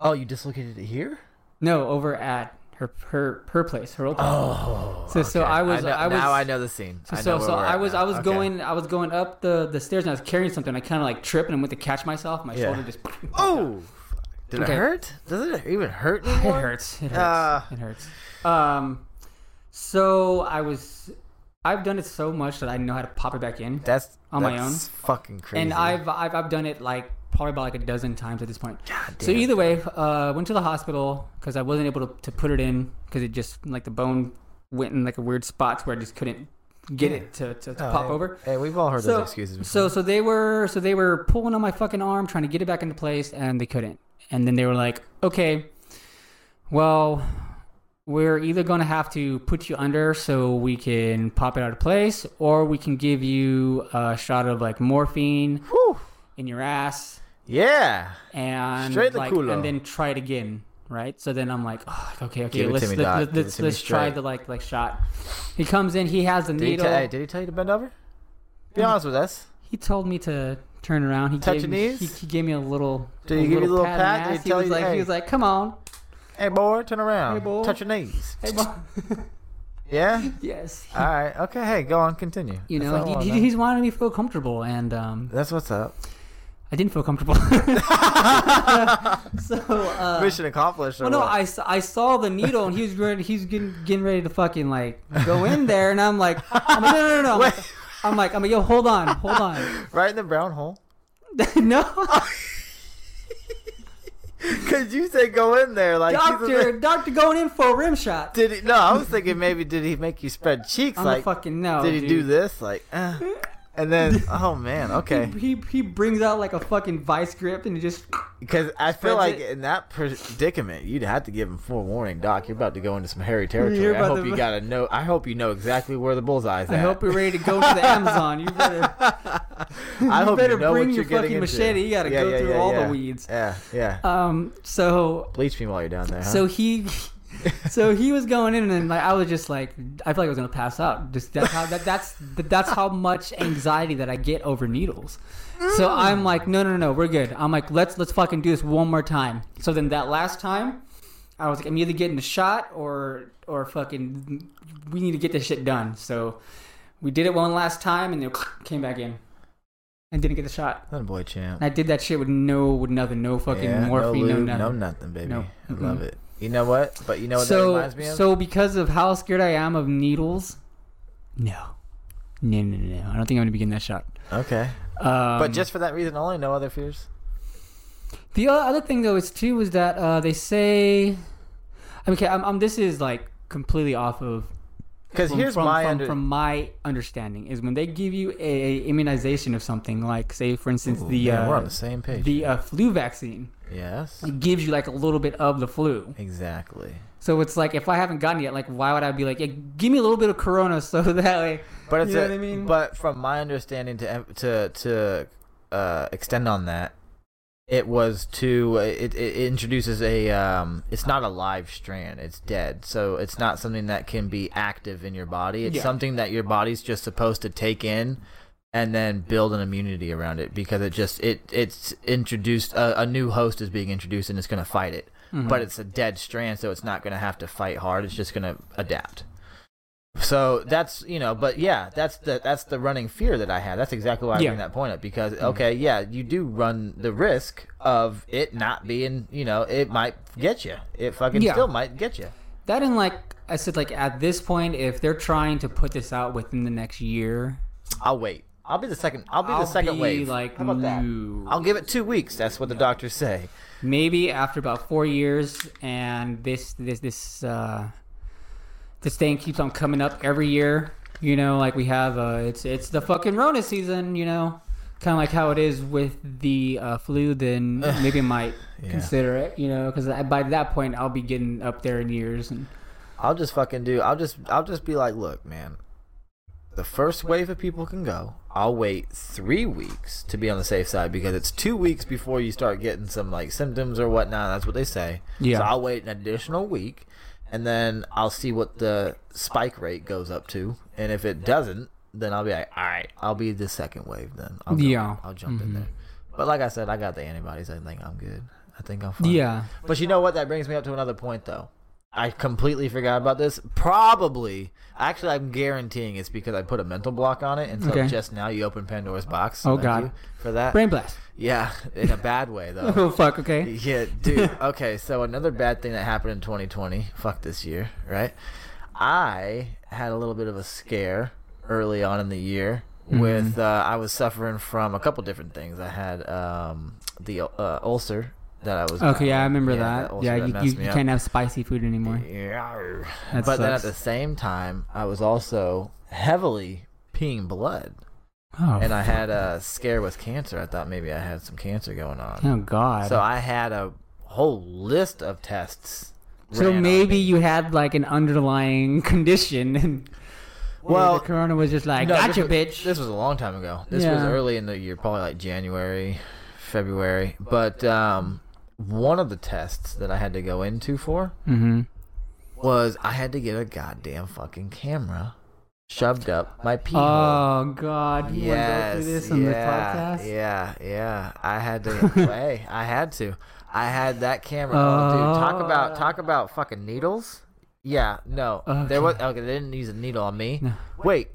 Speaker 2: Oh, you dislocated it here?
Speaker 1: No, over at her her her place, her old place.
Speaker 2: Oh.
Speaker 1: So- so I was-
Speaker 2: know,
Speaker 1: I was-
Speaker 2: now I know the scene.
Speaker 1: So
Speaker 2: I
Speaker 1: so, so I was
Speaker 2: now.
Speaker 1: I was
Speaker 2: Okay.
Speaker 1: going I was going up the the stairs and I was carrying something. I kind of like tripped and I went to catch myself. My
Speaker 2: Yeah.
Speaker 1: shoulder just
Speaker 2: Oh. Did
Speaker 1: Okay.
Speaker 2: it hurt? Does it even hurt
Speaker 1: it
Speaker 2: anymore?
Speaker 1: hurts. It hurts.
Speaker 2: Ah.
Speaker 1: it hurts. Um, so I was I've done it so much that I know how to pop it back in.
Speaker 2: That's
Speaker 1: On my own.
Speaker 2: that's fucking crazy.
Speaker 1: And I've, I've I've done it like probably about like a dozen times at this point.
Speaker 2: God
Speaker 1: So either way, uh, went to the hospital because I wasn't able to, to put it in because it just like the bone went in like a weird spot where I just couldn't get it to, to, to
Speaker 2: Oh,
Speaker 1: pop
Speaker 2: hey,
Speaker 1: over.
Speaker 2: Hey, we've all heard
Speaker 1: So,
Speaker 2: those excuses. Before.
Speaker 1: so so they were so they were pulling on my fucking arm trying to get it back into place and they couldn't. And then they were like, okay, well, we're either going to have to put you under so we can pop it out of place, or we can give you a shot of like morphine
Speaker 2: Whew.
Speaker 1: in your ass
Speaker 2: Yeah.
Speaker 1: and
Speaker 2: Straight the
Speaker 1: like
Speaker 2: culo.
Speaker 1: and then try it again right so then i'm like oh, okay okay let's let, let, let's, let's try the like like shot he comes in he has the
Speaker 2: Did he,
Speaker 1: needle
Speaker 2: tell, hey, did he tell you to bend over? Be honest with us.
Speaker 1: he told me to turn around he
Speaker 2: Touch
Speaker 1: gave
Speaker 2: your knees?
Speaker 1: he, he gave me a little
Speaker 2: Did he give you a little
Speaker 1: in
Speaker 2: pat? He
Speaker 1: he was like
Speaker 2: hey?
Speaker 1: he was like come on
Speaker 2: Hey, boy, turn around.
Speaker 1: Hey, boy.
Speaker 2: Touch your knees.
Speaker 1: hey boy
Speaker 2: Yeah.
Speaker 1: Yes.
Speaker 2: All right. Okay. Hey, go on. Continue.
Speaker 1: you know, he, he, he's wanting me to feel comfortable, and um,
Speaker 2: That's what's up.
Speaker 1: I didn't feel comfortable. so, uh,
Speaker 2: Mission accomplished.
Speaker 1: well, no,
Speaker 2: what?
Speaker 1: I, I saw the needle, and he was ready, he's getting, getting ready to fucking like go in there, and I'm like, I'm like no, no, no, no. I'm like, I'm like, yo, hold on, hold on.
Speaker 2: right in the brown hole.
Speaker 1: no,
Speaker 2: Cause you said go in there like
Speaker 1: doctor, doctor, going in for a rim shot.
Speaker 2: Did he? No, I was thinking maybe did he make you spread cheeks?
Speaker 1: I'm
Speaker 2: like,
Speaker 1: fucking no.
Speaker 2: did he
Speaker 1: dude.
Speaker 2: do this? Like, uh, and then oh man, okay.
Speaker 1: He, he he brings out like a fucking vice grip and he just
Speaker 2: Because I feel like
Speaker 1: it.
Speaker 2: in that predicament, you'd have to give him forewarning, Doc. You're about to go into some hairy territory. I hope you gotta know. I hope you know exactly where the bullseye's
Speaker 1: I hope you're ready to go to the Amazon. You better
Speaker 2: I hope
Speaker 1: better
Speaker 2: you know
Speaker 1: bring
Speaker 2: what
Speaker 1: your fucking
Speaker 2: into.
Speaker 1: machete. You gotta
Speaker 2: Yeah,
Speaker 1: go
Speaker 2: yeah,
Speaker 1: through
Speaker 2: yeah,
Speaker 1: all the weeds.
Speaker 2: Yeah, yeah.
Speaker 1: Um. So
Speaker 2: Bleach me while you're down there. Huh?
Speaker 1: so he so he was going in and like I was just like I feel like I was gonna pass out. Just that's how that, that's that's how much anxiety that I get over needles. So mm. I'm like, no, no, no, we're good. I'm like, let's let's fucking do this one more time. So then that last time, I was like, I'm either getting a shot or or fucking we need to get this shit done. So we did it one last time and then came back in and didn't get the shot.
Speaker 2: That boy champ.
Speaker 1: And I did that shit with no with nothing, no fucking
Speaker 2: yeah,
Speaker 1: morphine,
Speaker 2: no,
Speaker 1: no, nothing.
Speaker 2: no nothing, baby.
Speaker 1: No.
Speaker 2: I
Speaker 1: Mm-mm.
Speaker 2: love it. You know what? But you know what that
Speaker 1: so
Speaker 2: reminds me of?
Speaker 1: so because of how scared I am of needles, no, no, no, no, no. I don't think I'm gonna be getting that shot.
Speaker 2: okay.
Speaker 1: Um,
Speaker 2: but just for that reason only, no other fears.
Speaker 1: the other thing though is too is that uh, they say, I mean, okay, I'm, I'm, this is like completely off of
Speaker 2: Because here's
Speaker 1: from,
Speaker 2: my
Speaker 1: from,
Speaker 2: under.
Speaker 1: from my understanding is when they give you a, immunization of something like say for instance
Speaker 2: Ooh,
Speaker 1: the
Speaker 2: man, we're on
Speaker 1: uh,
Speaker 2: the same page.
Speaker 1: the uh, flu vaccine
Speaker 2: yes.
Speaker 1: it gives you like a little bit of the flu
Speaker 2: Exactly.
Speaker 1: so it's like if I haven't gotten it yet like why would I be like yeah, give me a little bit of corona so that way
Speaker 2: But it's
Speaker 1: You know
Speaker 2: a,
Speaker 1: what I mean?
Speaker 2: but from my understanding to to to uh, extend on that, it was to it, it introduces a um it's not a live strand it's dead. So it's not something that can be active in your body. It's
Speaker 1: Yeah.
Speaker 2: something that your body's just supposed to take in and then build an immunity around it because it just it it's introduced a, a new host is being introduced and it's going to fight it.
Speaker 1: Mhm.
Speaker 2: but it's a dead strand so it's not going to have to fight hard. It's just going to adapt so that's you know but yeah that's the that's the running fear that i had. That's exactly why i
Speaker 1: Yeah.
Speaker 2: Bring that point up because okay yeah you do run the risk of it not being you know it might get you. It fucking
Speaker 1: Yeah.
Speaker 2: still might get you.
Speaker 1: That and like I said, like at this point, if they're trying to put this out within the next year,
Speaker 2: i'll wait. I'll be the second i'll be
Speaker 1: I'll
Speaker 2: the second
Speaker 1: be
Speaker 2: wave.
Speaker 1: like,
Speaker 2: how about that?
Speaker 1: no.
Speaker 2: i'll give it two weeks that's what the doctors say.
Speaker 1: Maybe after about four years, and this this this uh, this thing keeps on coming up every year. You know, like we have uh, it's it's the fucking Rona season. You know, kind of like how it is with the uh, flu. Then maybe I might
Speaker 2: Yeah.
Speaker 1: consider it. You know, because by that point I'll be getting up there in years and.
Speaker 2: I'll just fucking do. I'll just. I'll just be like, look, man. The first wave of people can go. I'll wait three weeks to be on the safe side because it's two weeks before you start getting some like symptoms or whatnot. That's what they say.
Speaker 1: Yeah.
Speaker 2: So I'll wait an additional week, and then I'll see what the spike rate goes up to. And if it doesn't, then I'll be like, all right, I'll be the second wave then. I'll go-
Speaker 1: Yeah.
Speaker 2: I'll jump
Speaker 1: Mhm.
Speaker 2: in there. But like I said, I got the antibodies. I think I'm good. I think I'm fine.
Speaker 1: Yeah.
Speaker 2: But you know what? That brings me up to another point, though. I completely forgot about this. Probably, actually, I'm guaranteeing it's because I put a mental block on it until
Speaker 1: Okay.
Speaker 2: just now you open Pandora's box.
Speaker 1: Oh, God.
Speaker 2: for that.
Speaker 1: Brain blast.
Speaker 2: Yeah, in a bad way though.
Speaker 1: Oh fuck. Okay.
Speaker 2: yeah, dude. Okay, so another bad thing that happened in 2020. Fuck this year, right? I had a little bit of a scare early on in the year
Speaker 1: Mm-hmm.
Speaker 2: with uh, I was suffering from a couple different things. I had um, the uh, ulcer that I was.
Speaker 1: Okay, yeah, I remember
Speaker 2: yeah,
Speaker 1: that.
Speaker 2: ulcer
Speaker 1: Yeah,
Speaker 2: that
Speaker 1: you,
Speaker 2: messed
Speaker 1: you, you can't have spicy food anymore.
Speaker 2: Yeah.
Speaker 1: That
Speaker 2: but then at the same time, I was also heavily peeing blood,
Speaker 1: Oh,
Speaker 2: and I had a scare with cancer. I thought maybe I had some cancer going on.
Speaker 1: oh god.
Speaker 2: So I had a whole list of tests.
Speaker 1: So maybe you had like an underlying condition, and
Speaker 2: Well,
Speaker 1: the corona was just like,
Speaker 2: No,
Speaker 1: "Gotcha,
Speaker 2: this was,
Speaker 1: bitch."
Speaker 2: This was a long time ago. This was early in the year, probably like January, February. But um, one of the tests that I had to go into for
Speaker 1: mm-hmm.
Speaker 2: was I had to get a goddamn fucking camera shoved up my pee oh, hole.
Speaker 1: Oh god, you want to go through this on
Speaker 2: yeah,
Speaker 1: the podcast?
Speaker 2: Yeah, yeah. I had to. hey, I had to. I had that camera. Oh, dude, talk oh. about
Speaker 1: Oh.
Speaker 2: talk about fucking needles. Yeah, no.
Speaker 1: Okay.
Speaker 2: There was okay. They didn't use a needle on me.
Speaker 1: No.
Speaker 2: Wait.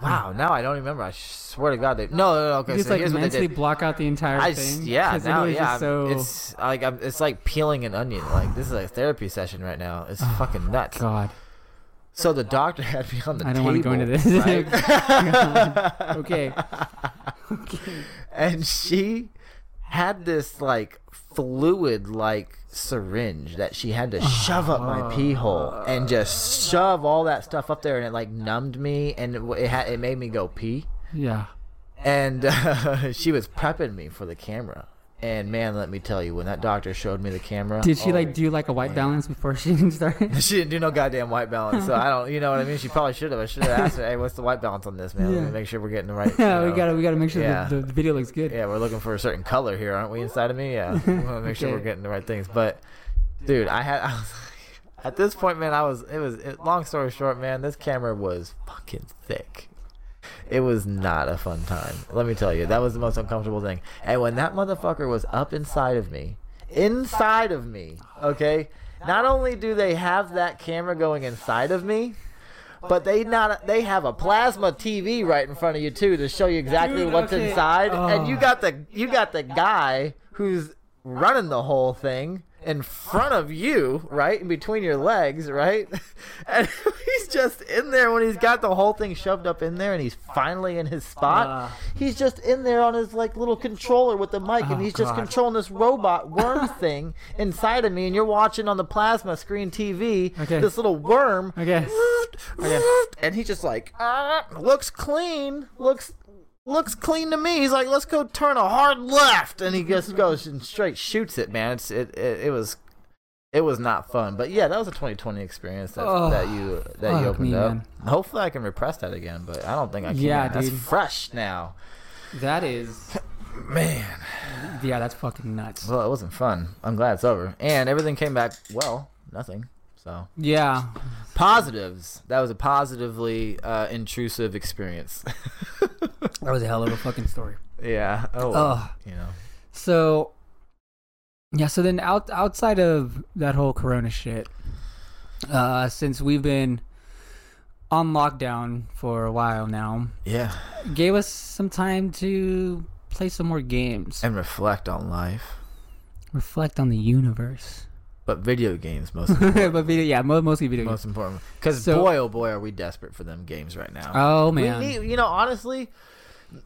Speaker 2: Wow. Now I don't remember. I swear to God, they. No, no, no. Okay.
Speaker 1: Just
Speaker 2: so
Speaker 1: like
Speaker 2: here's
Speaker 1: mentally block out the entire
Speaker 2: I
Speaker 1: thing.
Speaker 2: yeah now yeah
Speaker 1: so
Speaker 2: it's like I'm, it's like peeling an onion like this is a therapy session right now it's oh, fucking nuts
Speaker 1: Oh, God.
Speaker 2: So the doctor had me on the table.
Speaker 1: I don't
Speaker 2: table
Speaker 1: wanna go into this.
Speaker 2: right?
Speaker 1: God. Okay.
Speaker 2: and she had this like fluid like syringe that she had to shove up my pee hole and just shove all that stuff up there and it like numbed me and it, it had it made me go pee
Speaker 1: Yeah.
Speaker 2: and uh, she was prepping me for the camera and man let me tell you when that doctor showed me the camera
Speaker 1: Did she
Speaker 2: oh,
Speaker 1: like do like a white balance before she even started?
Speaker 2: she didn't do no goddamn white balance so i don't you know what i mean she probably should have i should have asked her hey what's the white balance on this man let me make sure we're getting the right
Speaker 1: yeah,
Speaker 2: you
Speaker 1: we gotta we gotta make sure
Speaker 2: Yeah.
Speaker 1: the, the video looks good.
Speaker 2: Yeah, we're looking for a certain color here, aren't we? Inside of me, yeah. We want to make sure we're getting the right things. But, dude, I had, I was, at this point, man, I was. It was. It, long story short, man, this camera was fucking thick. It was not a fun time. Let me tell you, that was the most uncomfortable thing. And when that motherfucker was up inside of me, inside of me, okay. Not only do they have that camera going inside of me, but they not they have a plasma TV right in front of you too to show you exactly
Speaker 1: Dude,
Speaker 2: what's
Speaker 1: okay.
Speaker 2: inside, and you
Speaker 1: Oh.
Speaker 2: got the you got the guy who's running the whole thing in front of you, right in between your legs, right, and he's just in there when he's got the whole thing shoved up in there, and he's finally in his spot.
Speaker 1: Ah.
Speaker 2: he's just in there on his like little controller with the mic,
Speaker 1: Oh,
Speaker 2: and he's just controlling this robot worm thing inside of me, and you're watching on the plasma screen TV
Speaker 1: Okay.
Speaker 2: this little worm
Speaker 1: Okay. okay.
Speaker 2: and he just like "Ah, looks clean looks looks clean to me. He's like let's go turn a hard left. And he just goes and straight shoots it man. It's it it, it was it was not fun. But yeah that was a 2020 experience that,
Speaker 1: Oh,
Speaker 2: that you that you opened
Speaker 1: me,
Speaker 2: up.
Speaker 1: man.
Speaker 2: hopefully i can repress that again but i don't think i can.
Speaker 1: Yeah,
Speaker 2: that's
Speaker 1: dude.
Speaker 2: fresh now.
Speaker 1: That is
Speaker 2: man.
Speaker 1: Yeah, that's fucking nuts.
Speaker 2: well it wasn't fun. I'm glad it's over. And everything came back well. Nothing so
Speaker 1: Yeah.
Speaker 2: positives that was a positively uh, intrusive experience
Speaker 1: That was a hell of a fucking story.
Speaker 2: Yeah. Oh. well. You know.
Speaker 1: So yeah, so then out outside of that whole corona shit, uh since we've been on lockdown for a while now,
Speaker 2: Yeah.
Speaker 1: gave us some time to play some more games,
Speaker 2: And reflect on life,
Speaker 1: reflect on the universe.
Speaker 2: But video games most
Speaker 1: but video, yeah, mo- mostly video games.
Speaker 2: most important. Because
Speaker 1: So-
Speaker 2: boy, oh boy, are we desperate for them games right now.
Speaker 1: Oh man,
Speaker 2: need, you know, honestly,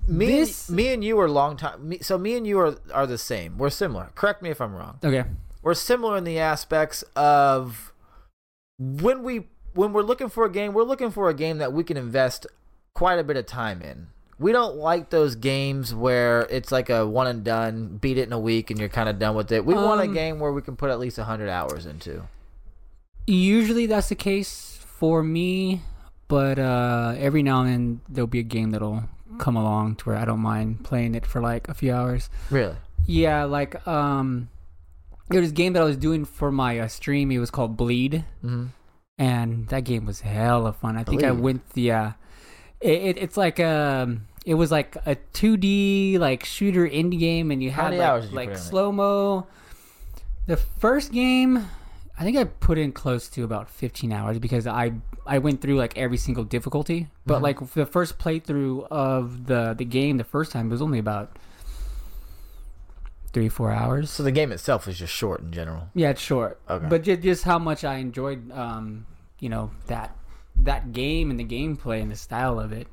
Speaker 2: me,
Speaker 1: This-
Speaker 2: me and you are long time. Me, so me and you are are the same. We're similar. Correct me if I'm wrong.
Speaker 1: okay,
Speaker 2: We're similar in the aspects of when we when we're looking for a game, we're looking for a game that we can invest quite a bit of time in. We don't like those games where it's like a one and done, beat it in a week and you're kind of done with it. We want a
Speaker 1: Um,
Speaker 2: game where we can put at least 100 hours into.
Speaker 1: usually that's the case for me, but uh every now and then there'll be a game that'll come along to where I don't mind playing it for like a few hours.
Speaker 2: Really?
Speaker 1: Yeah, like um, there was a game that I was doing for my uh, stream. It was called Bleed,
Speaker 2: Mm-hmm.
Speaker 1: and that game was hella fun. I think I went the uh, it, it it's like um, it was like a 2D like shooter indie game, and you had like,
Speaker 2: you
Speaker 1: like
Speaker 2: it?
Speaker 1: slow mo. The first game, I think I put in close to about 15 hours because I I went through like every single difficulty. But
Speaker 2: Mhm.
Speaker 1: like the first playthrough of the the game, the first time was only about three four hours.
Speaker 2: So the game itself is just short in general.
Speaker 1: Yeah, it's short.
Speaker 2: Okay.
Speaker 1: But just, just how much I enjoyed, um, you know, that that game and the gameplay and the style of it.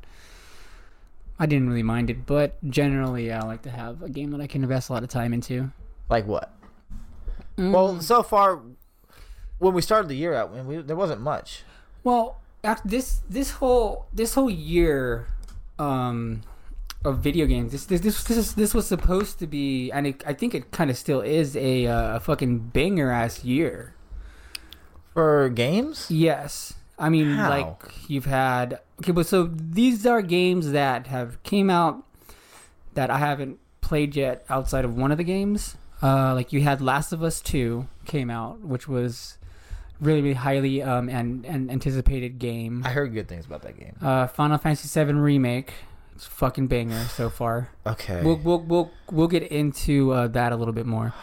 Speaker 1: I didn't really mind it, but generally, I like to have a game that I can invest a lot of time into.
Speaker 2: Like what?
Speaker 1: Mm.
Speaker 2: Well, so far, when we started the year out, when we, there wasn't much.
Speaker 1: well, this this whole this whole year, um, of video games. This this this this, is, this was supposed to be, and it, I think it kind of still is a uh, a fucking banger ass year.
Speaker 2: For games?
Speaker 1: Yes. I mean,
Speaker 2: How?
Speaker 1: like you've had okay, but so these are games that have came out that I haven't played yet outside of one of the games. Uh, like you had Last of Us Two came out, which was really really highly um and, and anticipated game.
Speaker 2: I heard good things about that game.
Speaker 1: Uh, Final Fantasy VII remake, it's fucking banger so far.
Speaker 2: Okay.
Speaker 1: We'll we'll we'll we'll get into uh, that a little bit more.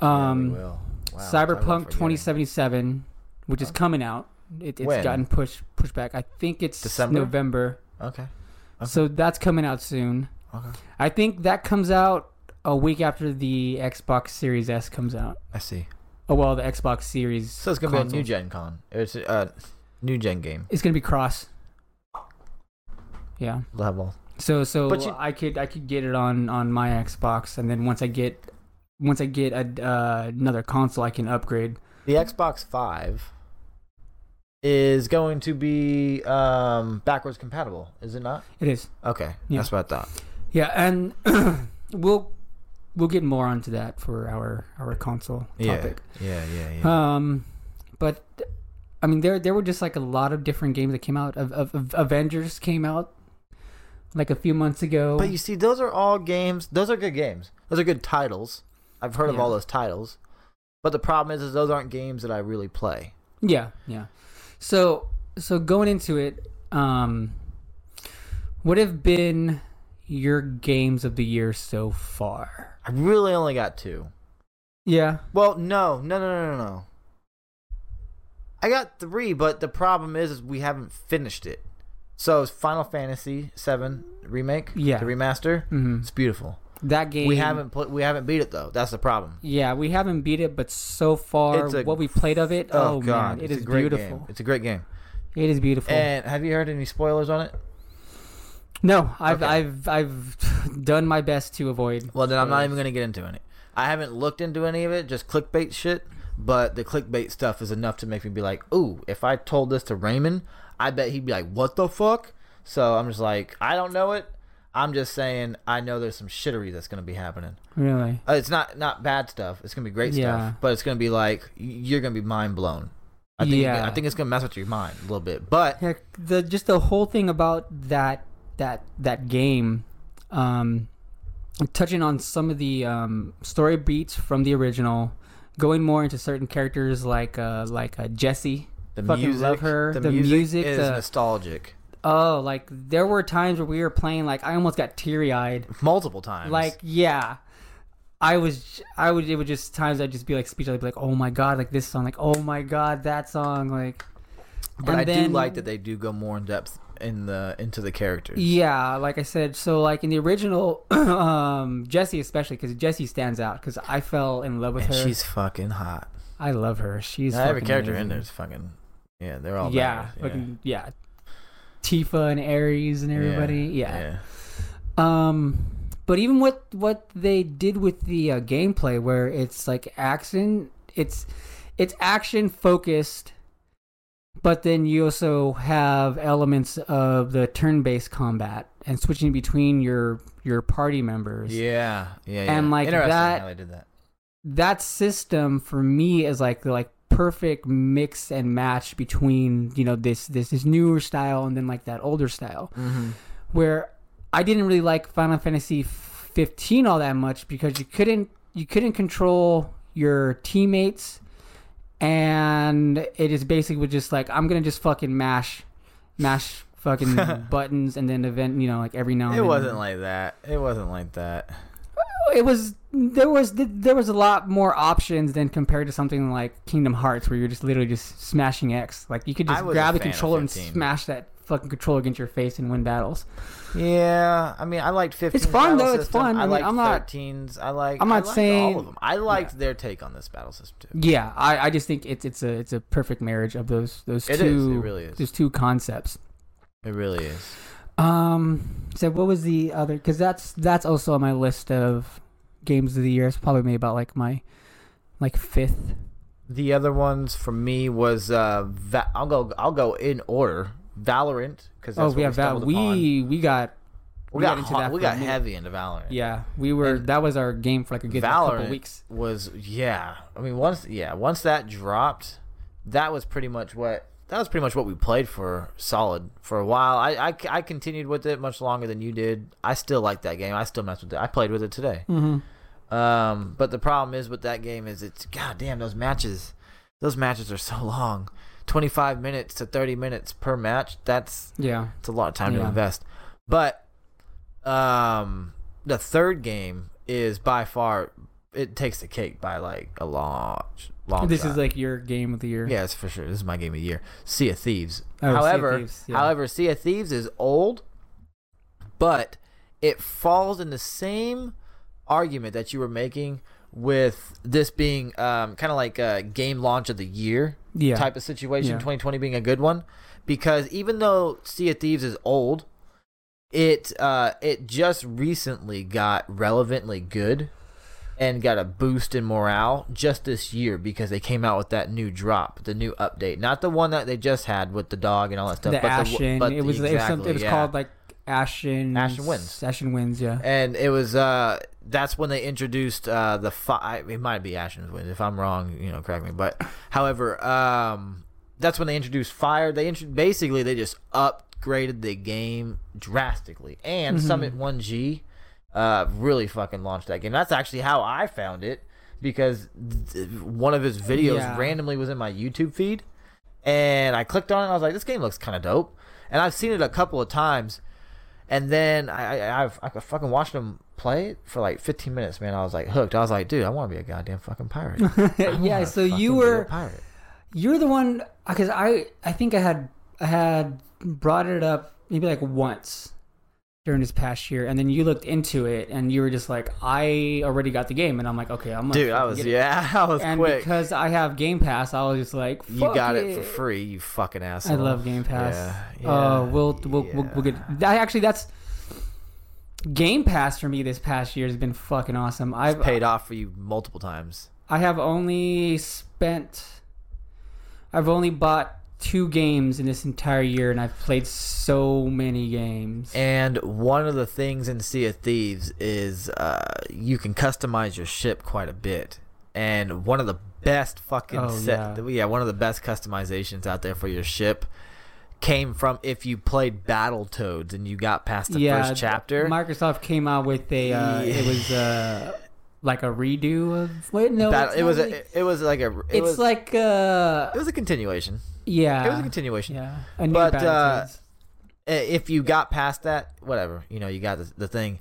Speaker 2: Yeah, we
Speaker 1: Um,
Speaker 2: will. Wow,
Speaker 1: Cyberpunk 2077, which is coming out. It, it's
Speaker 2: When?
Speaker 1: gotten pushed pushed back. I think it's
Speaker 2: December?
Speaker 1: November.
Speaker 2: Okay. Okay.
Speaker 1: So that's coming out soon.
Speaker 2: Okay.
Speaker 1: I think that comes out a week after the Xbox Series S comes out.
Speaker 2: I see.
Speaker 1: Oh well, the Xbox Series.
Speaker 2: So it's gonna be a new gen con. It's a uh, new gen game.
Speaker 1: It's gonna be cross. Yeah.
Speaker 2: Level.
Speaker 1: So so
Speaker 2: you-
Speaker 1: I could I could get it on on my Xbox, and then once I get once I get a, uh, another console, I can upgrade.
Speaker 2: The Xbox Five is going to be um, backwards compatible, is it not?
Speaker 1: It is.
Speaker 2: Okay,
Speaker 1: Yeah.
Speaker 2: that's what I thought.
Speaker 1: Yeah, and we'll we'll get more onto that for our our console topic.
Speaker 2: Yeah, yeah, yeah, yeah.
Speaker 1: Um, but I mean, there there were just like a lot of different games that came out. Of, of, of Avengers came out like a few months ago.
Speaker 2: but you see, those are all games. Those are good games. Those are good titles. I've heard of all those titles. But the problem is, is those aren't games that I really play.
Speaker 1: yeah, yeah. So so going into it, um, what have been your games of the year so far?
Speaker 2: I really only got two.
Speaker 1: Yeah,
Speaker 2: Well, no, no, no, no, no, no. I got three, but the problem is, is we haven't finished it. So it's Final Fantasy VII remake,
Speaker 1: Yeah.
Speaker 2: the remaster.
Speaker 1: hmm
Speaker 2: It's beautiful.
Speaker 1: That game
Speaker 2: We haven't pl- we haven't beat it though. That's the problem.
Speaker 1: Yeah, we haven't beat it, but so far,
Speaker 2: a-
Speaker 1: what we played of it,
Speaker 2: Oh,
Speaker 1: oh,
Speaker 2: god,
Speaker 1: man,
Speaker 2: it's
Speaker 1: is beautiful.
Speaker 2: game. It's a great game.
Speaker 1: It is beautiful.
Speaker 2: And have you heard any spoilers on it?
Speaker 1: no, I've
Speaker 2: Okay.
Speaker 1: I've I've done my best to avoid.
Speaker 2: Well, then I'm not even gonna get into any. I haven't looked into any of it, just clickbait shit. But the clickbait stuff is enough to make me be like, "Ooh, if I told this to Raymond, I bet he'd be like, what the fuck?" So I'm just like, I don't know it. I'm just saying I know there's some shittery that's gonna be happening.
Speaker 1: Really,
Speaker 2: Uh, it's not not bad stuff. It's gonna be great
Speaker 1: Yeah.
Speaker 2: stuff, but it's gonna be like you're gonna be mind blown. I think
Speaker 1: Yeah.
Speaker 2: I think it's gonna mess with your mind a little bit. But
Speaker 1: yeah, the just the whole thing about that that that game, um, touching on some of the um, story beats from the original, going more into certain characters like uh like uh, Jesse.
Speaker 2: the
Speaker 1: Fucking
Speaker 2: music,
Speaker 1: love her.
Speaker 2: The,
Speaker 1: The
Speaker 2: music,
Speaker 1: music,
Speaker 2: is
Speaker 1: the-
Speaker 2: nostalgic.
Speaker 1: Oh, like there were times where we were playing, like I almost got teary eyed.
Speaker 2: Multiple times.
Speaker 1: Like, yeah. I was, I would, it would just times I'd just be like speechless, I'd be like, oh my god, like this song, like oh my god, that song, like.
Speaker 2: But I do like that they do go more in depth in the into the characters.
Speaker 1: Yeah, like I said, so like in the original, um, Jesse especially because Jesse stands out because I fell in love with
Speaker 2: And
Speaker 1: her.
Speaker 2: she's fucking hot.
Speaker 1: I love her. She's
Speaker 2: every character in
Speaker 1: amazing.
Speaker 2: there is fucking. Yeah, they're all.
Speaker 1: Yeah,
Speaker 2: badass,
Speaker 1: fucking yeah. Tifa and Aeris and everybody. yeah. Um, but even what what they did with the uh, gameplay, where it's like action, it's it's action focused, but then you also have elements of the turn-based combat and switching between your your party members.
Speaker 2: Yeah, yeah, yeah.
Speaker 1: And like that-
Speaker 2: how they did that.
Speaker 1: That system for me is like like perfect mix and match between you know this this this newer style and then like that older style
Speaker 2: Mm-hmm.
Speaker 1: where I didn't really like Final Fantasy 15 all that much because you couldn't you couldn't control your teammates and it is basically just like I'm gonna just fucking mash mash fucking buttons and then event you know like every now and
Speaker 2: It
Speaker 1: then
Speaker 2: wasn't like that. It wasn't like that.
Speaker 1: it was there was there was a lot more options than compared to something like Kingdom Hearts where you're just literally just smashing X like you could just grab the controller and smash that fucking controller against your face and win battles
Speaker 2: Yeah, I mean, I liked 15.
Speaker 1: It's fun, though, it's fun. I
Speaker 2: I
Speaker 1: mean, I'm not-
Speaker 2: 13s. I like.
Speaker 1: I'm not saying-
Speaker 2: all of them. I liked their take on this battle system too.
Speaker 1: Yeah, I, I just think it's it's a it's a perfect marriage of those those
Speaker 2: It
Speaker 1: two
Speaker 2: is. It really is.
Speaker 1: those two concepts.
Speaker 2: It really is.
Speaker 1: Um, so what was the other? Because that's that's also on my list of games of the year. It's probably maybe about like my like fifth.
Speaker 2: The other ones for me was uh, Va- I'll go. I'll go in order. Valorant because
Speaker 1: Oh,
Speaker 2: that's
Speaker 1: we
Speaker 2: what
Speaker 1: have that.
Speaker 2: stumbled.
Speaker 1: We we got
Speaker 2: we got
Speaker 1: into that
Speaker 2: we got heavy into Valorant.
Speaker 1: yeah we were
Speaker 2: And
Speaker 1: that was our game for like a good couple weeks.
Speaker 2: was yeah. I mean once yeah once that dropped, that was pretty much what that was pretty much what we played for solid for a while. I I, I continued with it much longer than you did. I still like that game. I still mess with it. I played with it today.
Speaker 1: Mm-hmm.
Speaker 2: Um, but the problem is with that game is it's goddamn those matches. Those matches are so long. 25 minutes to 30 minutes per match. That's
Speaker 1: Yeah,
Speaker 2: it's a lot of time to invest. But um the third game is by far it takes the cake by like a lot Long
Speaker 1: this
Speaker 2: shot.
Speaker 1: is like your game of the year.
Speaker 2: Yes, for sure. This is my game of the year. Sea of Thieves.
Speaker 1: Oh, Sea of
Speaker 2: however,
Speaker 1: Thieves, yeah.
Speaker 2: however, Sea of Thieves is old, but it falls in the same argument that you were making with this being um, kind of like a game launch of the year
Speaker 1: Yeah.
Speaker 2: type of situation.
Speaker 1: Yeah.
Speaker 2: 2020 being a good one, because even though Sea of Thieves is old, it uh, it just recently got relevantly good and got a boost in morale just this year because they came out with that new drop, the new update, not the one that they just had with the dog and all that stuff.
Speaker 1: the
Speaker 2: but
Speaker 1: Ashen.
Speaker 2: but
Speaker 1: it was it was, it was
Speaker 2: yeah.
Speaker 1: called like Ashen.
Speaker 2: Ashen Winds.
Speaker 1: Ashen Winds. Yeah.
Speaker 2: and it was uh that's when they introduced uh the fi- it might be Ashen's wins. if I'm wrong you know correct me but however um that's when they introduced fire they intro- basically they just upgraded the game drastically and
Speaker 1: Mhm.
Speaker 2: Summit 1G uh really fucking launched that game that's actually how I found it because th- one of his videos
Speaker 1: Yeah.
Speaker 2: randomly was in my YouTube feed and I clicked on it and I was like this game looks kind of dope and I've seen it a couple of times and then I, I I've I fucking watched him play it for like 15 minutes, man. I was like hooked. I was like, dude, I want to be a goddamn fucking pirate.
Speaker 1: Yeah. So you
Speaker 2: fucking be a
Speaker 1: were
Speaker 2: pirate.
Speaker 1: you're the one because I I think I had I had brought it up maybe like once during this past year, and then you looked into it and you were just like, I already got the game, and I'm like, okay, I'm
Speaker 2: Dude, I was yeah, I was
Speaker 1: And
Speaker 2: quick.
Speaker 1: because I have Game Pass, I was just like,
Speaker 2: You got it for free, you fucking asshole."
Speaker 1: I love Game Pass.
Speaker 2: Yeah,
Speaker 1: Uh, we'll we'll, we'll we'll get. I actually that's Game Pass for me this past year has been fucking awesome. I've
Speaker 2: paid off for you multiple times.
Speaker 1: I have only spent. I've only bought two games in this entire year, and I've played so many games.
Speaker 2: And one of the things in Sea of Thieves is uh, you can customize your ship quite a bit. And one of the best fucking
Speaker 1: Oh,
Speaker 2: set,
Speaker 1: yeah.
Speaker 2: yeah, one of the best customizations out there for your ship came from if you played Battletoads and you got past the
Speaker 1: yeah,
Speaker 2: first chapter.
Speaker 1: Microsoft came out with a. Uh, It was uh, like a redo of. Wait, no,
Speaker 2: Battle, it was
Speaker 1: really-
Speaker 2: a, it was like a it
Speaker 1: it's
Speaker 2: was
Speaker 1: like uh,
Speaker 2: it was a continuation.
Speaker 1: yeah,
Speaker 2: It was a continuation.
Speaker 1: yeah, a
Speaker 2: But, uh, If you got past that, whatever, you know, you got the, the thing.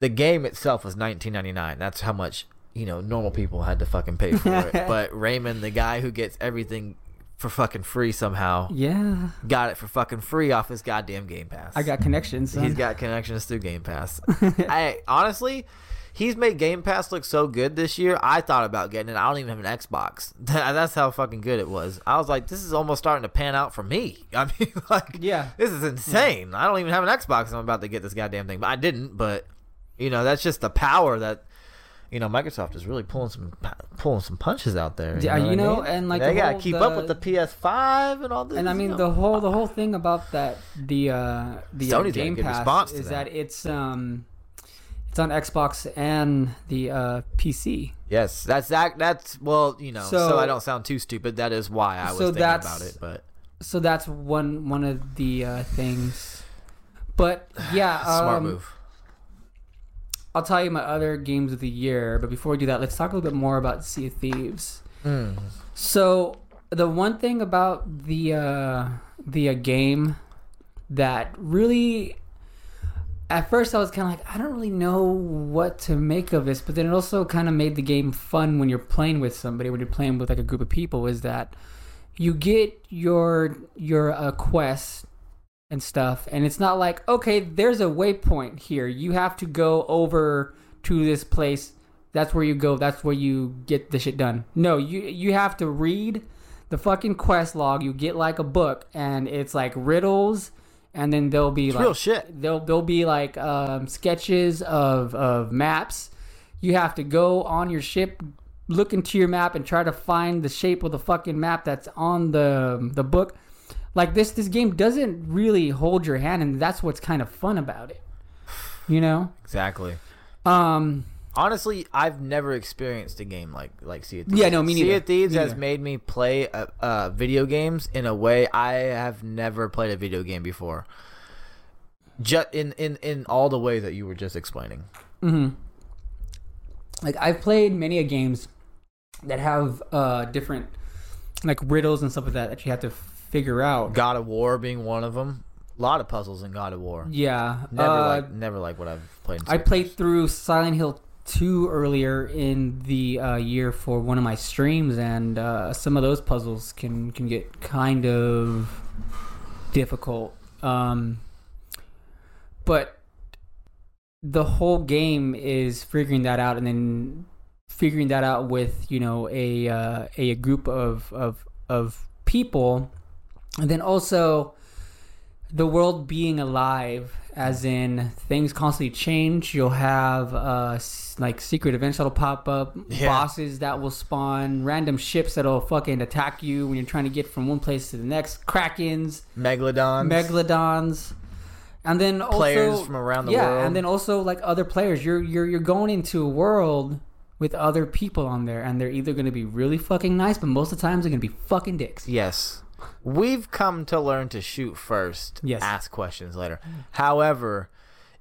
Speaker 2: The game itself was 19.99. That's how much you know normal people had to fucking pay for it. but Raymond, the guy who gets everything for fucking free somehow,
Speaker 1: yeah,
Speaker 2: got it for fucking free off his goddamn Game Pass.
Speaker 1: I got connections. Son.
Speaker 2: He's got connections through Game Pass. I honestly, he's made Game Pass look so good this year. I thought about getting it. I don't even have an Xbox. That's how fucking good it was. I was like, this is almost starting to pan out for me. I mean, like,
Speaker 1: Yeah.
Speaker 2: this is insane. I don't even have an Xbox. I'm about to get this goddamn thing, but I didn't. But you know, that's just the power that. You know, Microsoft is really pulling some pulling some punches out there. You
Speaker 1: Yeah,
Speaker 2: know,
Speaker 1: you
Speaker 2: I
Speaker 1: know,
Speaker 2: mean?
Speaker 1: and, like,
Speaker 2: they
Speaker 1: the
Speaker 2: gotta
Speaker 1: whole-
Speaker 2: keep
Speaker 1: the-
Speaker 2: up with the PS5 and all this.
Speaker 1: and I
Speaker 2: you
Speaker 1: mean
Speaker 2: know.
Speaker 1: the whole the whole thing about that the uh the uh,
Speaker 2: Sony's
Speaker 1: Game Pass is
Speaker 2: that.
Speaker 1: that. it's um it's on Xbox and the uh PC.
Speaker 2: Yes, that's that. That's well, you know. So,
Speaker 1: So-
Speaker 2: I don't sound too stupid. That is why I was
Speaker 1: So
Speaker 2: thinking about it. But
Speaker 1: So that's one one of the uh, things. But yeah,
Speaker 2: smart
Speaker 1: um,
Speaker 2: move.
Speaker 1: I'll tell you my other games of the year. But before we do that, let's talk a little bit more about Sea of Thieves.
Speaker 2: Mm.
Speaker 1: So the one thing about the uh, the uh, game that really, at first I was kind of like, I don't really know what to make of this, but then it also kind of made the game fun when you're playing with somebody, when you're playing with like a group of people. Is that you get your your uh, quest and stuff, and it's not like okay, there's a waypoint here. You have to go over to this place that's where you go that's where you get the shit done no you you have to read the fucking quest log you get like a book and it's like riddles and then there'll be
Speaker 2: It's
Speaker 1: like
Speaker 2: real shit.
Speaker 1: there'll there'll be like um, sketches of of maps you have to go on your ship look into your map and try to find the shape of the fucking map that's on the the book like this this game doesn't really hold your hand and that's what's kind of fun about it you know
Speaker 2: Exactly.
Speaker 1: um
Speaker 2: Honestly, I've never experienced a game like like Sea of Thieves.
Speaker 1: Yeah, no, me
Speaker 2: Sea
Speaker 1: neither.
Speaker 2: of Thieves has made me play uh, uh, video games in a way I have never played a video game before. Just in, in in all the ways that you were just explaining.
Speaker 1: hmm Like I've played many a games that have uh different like riddles and stuff like that that you have to figure out.
Speaker 2: God of War being one of them. A lot of puzzles in God of War.
Speaker 1: Yeah.
Speaker 2: Never
Speaker 1: uh,
Speaker 2: like never like what I've played. In
Speaker 1: I played through Silent Hill two earlier in the uh, year for one of my streams, and uh, some of those puzzles can can get kind of difficult. Um, but the whole game is figuring that out, and then figuring that out with you know a uh, a, group of of of people, and then also the world being alive as in things constantly change you'll have uh like secret events that'll pop up
Speaker 2: Yeah.
Speaker 1: bosses that will spawn random ships that'll fucking attack you when you're trying to get from one place to the next krakens
Speaker 2: Megalodons.
Speaker 1: megalodons and then also
Speaker 2: Players from around the
Speaker 1: yeah
Speaker 2: world.
Speaker 1: and then also like other players you're you're you're going into a world with other people on there and they're either going to be really fucking nice but most of the times they're going to be fucking dicks
Speaker 2: Yes. We've come to learn to shoot first,
Speaker 1: Yes.
Speaker 2: ask questions later. However,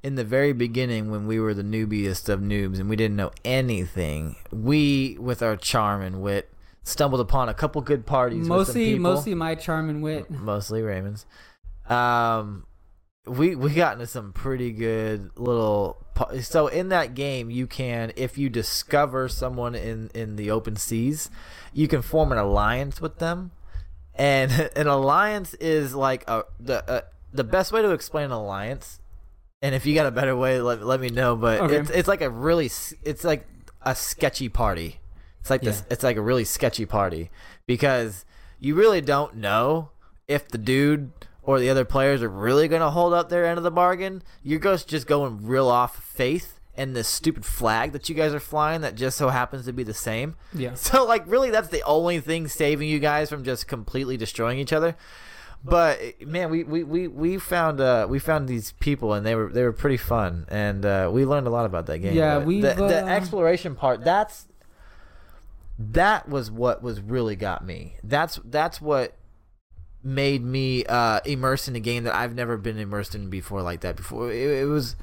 Speaker 2: in the very beginning, when we were the newbiest of noobs and we didn't know anything, we, with our charm and wit, stumbled upon a couple good parties. with some
Speaker 1: mostly mostly my charm and wit
Speaker 2: mostly Raymond's. Um, we we got into some pretty good little. So in that game, you can if you discover someone in in the open seas, you can form an alliance with them, and an alliance is like a the uh, the best way to explain an alliance. And if you got a better way, let, let me know. But
Speaker 1: Okay.
Speaker 2: it's it's like a really it's like a sketchy party. It's like this.
Speaker 1: Yeah.
Speaker 2: It's like a really sketchy party because you really don't know if the dude or the other players are really going to hold up their end of the bargain. You're just just going real off faith and this stupid flag that you guys are flying that just so happens to be the same.
Speaker 1: yeah
Speaker 2: So like really that's the only thing saving you guys from just completely destroying each other. But man, we, we, we, we found uh we found these people and they were they were pretty fun and uh, we learned a lot about that game.
Speaker 1: Yeah, we've,
Speaker 2: the, the
Speaker 1: uh,
Speaker 2: exploration part that's that was what was really got me. That's that's what made me uh immersed in a game that I've never been immersed in before like that before. It, it was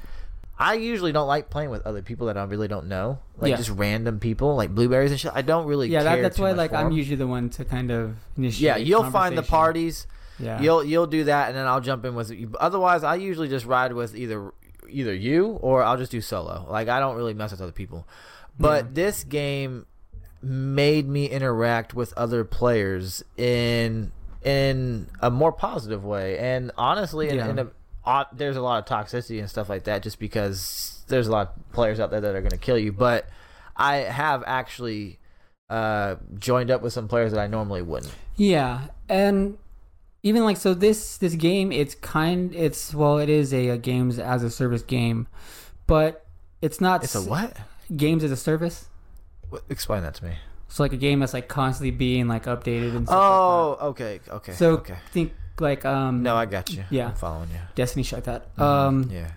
Speaker 2: I usually don't like playing with other people that I really don't know, like
Speaker 1: Yeah.
Speaker 2: just random people, like blueberries and shit. I don't really
Speaker 1: yeah
Speaker 2: care
Speaker 1: that, that's why like I'm usually the one to kind of initiate
Speaker 2: yeah. You'll find the parties.
Speaker 1: yeah
Speaker 2: You'll you'll do that, and then I'll jump in with you. Otherwise, I usually just ride with either either you or I'll just do solo. Like I don't really mess with other people. But
Speaker 1: Yeah.
Speaker 2: this game made me interact with other players in in a more positive way, and honestly, in, in a uh, there's a lot of toxicity and stuff like that, just because there's a lot of players out there that are going to kill you. But I have actually uh, joined up with some players that I normally wouldn't.
Speaker 1: Yeah, and even like so, this this game, it's kind, it's well, it is a, a games as a service game, but it's not.
Speaker 2: It's a what?
Speaker 1: Games as a service.
Speaker 2: What- Explain that to me.
Speaker 1: So like a game that's like constantly being like updated and stuff
Speaker 2: Oh,
Speaker 1: like
Speaker 2: okay, okay.
Speaker 1: So
Speaker 2: okay.
Speaker 1: think like um
Speaker 2: No, I got you.
Speaker 1: Yeah.
Speaker 2: I'm following you.
Speaker 1: Destiny like that.
Speaker 2: Mhm,
Speaker 1: Um,
Speaker 2: yeah.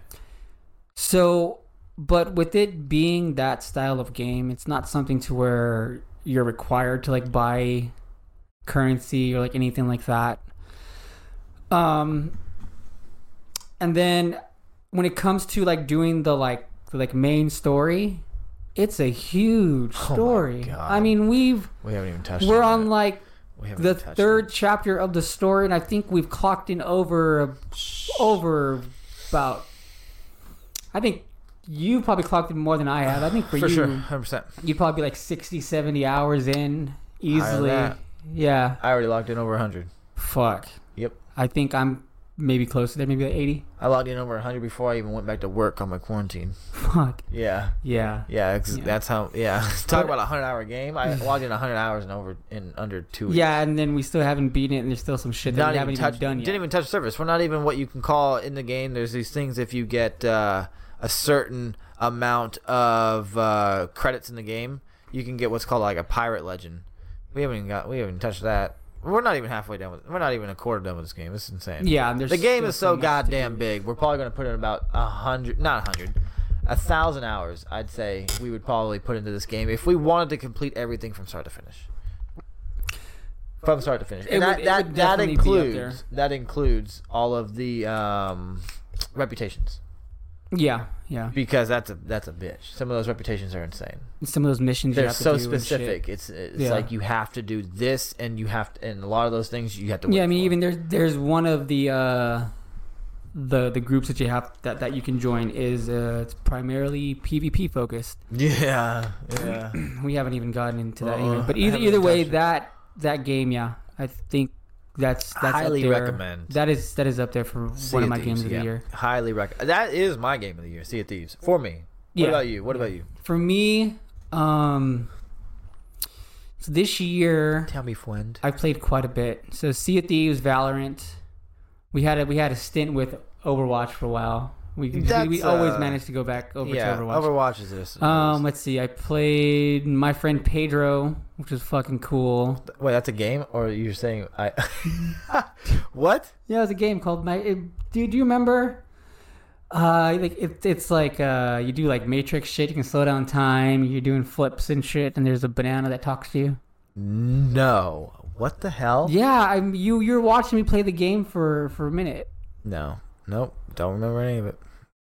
Speaker 1: So, but with it being that style of game, it's not something to where you're required to like buy currency or like anything like that. Um, and then when it comes to like doing the like the, like main story, it's a huge
Speaker 2: Oh
Speaker 1: story.
Speaker 2: God.
Speaker 1: I mean, we've
Speaker 2: We haven't even touched.
Speaker 1: we're
Speaker 2: on
Speaker 1: like the third chapter of the story, and I think we've clocked in over over about. I think you probably clocked in more than I have. I think for,
Speaker 2: for
Speaker 1: you,
Speaker 2: sure, hundred percent.
Speaker 1: you'd probably be like 60, 70 hours in easily. Yeah.
Speaker 2: I already logged in over hundred.
Speaker 1: Fuck.
Speaker 2: Yep.
Speaker 1: I think I'm maybe close to there, maybe like 80.
Speaker 2: I logged in over hundred before I even went back to work on my quarantine.
Speaker 1: Fuck.
Speaker 2: Yeah,
Speaker 1: Yeah.
Speaker 2: yeah.
Speaker 1: Yeah.
Speaker 2: That's how. Yeah. Talk about a hundred hour game. I logged in hundred hours in over in under two weeks.
Speaker 1: Yeah, and then we still haven't beaten it, and there's still some shit that
Speaker 2: not
Speaker 1: we
Speaker 2: even
Speaker 1: haven't
Speaker 2: touched.
Speaker 1: even done yet.
Speaker 2: Didn't even touch surface. We're not even what you can call in the game. There's these things if you get uh, a certain amount of uh, credits in the game, you can get what's called like a pirate legend. We haven't even got. We haven't touched that. We're not even halfway done with. We're not even a quarter done with this game. This is insane.
Speaker 1: yeah,
Speaker 2: The game is so goddamn big. We're probably gonna put in about a hundred, not a hundred, a thousand hours. I'd say we would probably put into this game if we wanted to complete everything from start to finish. From start to finish, and
Speaker 1: would-
Speaker 2: that that, that
Speaker 1: definitely be up there.
Speaker 2: includes that includes all of the um, reputations
Speaker 1: Yeah, yeah.
Speaker 2: because that's a that's a bitch. Some of those reputations are insane.
Speaker 1: And some of those missions
Speaker 2: They're so
Speaker 1: do and shit.
Speaker 2: specific. It's it's
Speaker 1: Yeah.
Speaker 2: like you have to do this, and you have to, and a lot of those things you have to.
Speaker 1: Yeah, I mean,
Speaker 2: for.
Speaker 1: even there's there's one of the uh the the groups that you have that, that you can join is uh, it's primarily PvP focused.
Speaker 2: Yeah, yeah.
Speaker 1: We haven't even gotten into that
Speaker 2: Uh-uh.
Speaker 1: either. But either either way,
Speaker 2: it.
Speaker 1: that that game, yeah, I think that's that's
Speaker 2: Highly recommend.
Speaker 1: That is that is up there for
Speaker 2: Sea
Speaker 1: one of
Speaker 2: of
Speaker 1: my
Speaker 2: Thieves,
Speaker 1: games of
Speaker 2: yeah.
Speaker 1: the year.
Speaker 2: Highly recommend. That is my game of the year. Sea of Thieves for me. What
Speaker 1: Yeah.
Speaker 2: about you? What about you?
Speaker 1: For me, um, so this year
Speaker 2: Tell me, friend.
Speaker 1: I played quite a bit. So Sea of Thieves, Valorant. We had a we had a stint with Overwatch for a while. We we, we always
Speaker 2: uh,
Speaker 1: managed to go back over
Speaker 2: yeah,
Speaker 1: to Overwatch.
Speaker 2: Overwatch is this.
Speaker 1: Um, let's see. I played my friend Pedro, which was fucking cool.
Speaker 2: Wait, that's a game, or you're saying I? what?
Speaker 1: Yeah, it was a game called my. It, do, do you remember? Uh, like it, it's like uh, you do like Matrix shit. You can slow down time. You're doing flips and shit, and there's a banana that talks to you.
Speaker 2: No. What the hell?
Speaker 1: Yeah, I'm you. You're watching me play the game for for a minute.
Speaker 2: No. Nope. Don't remember any of it.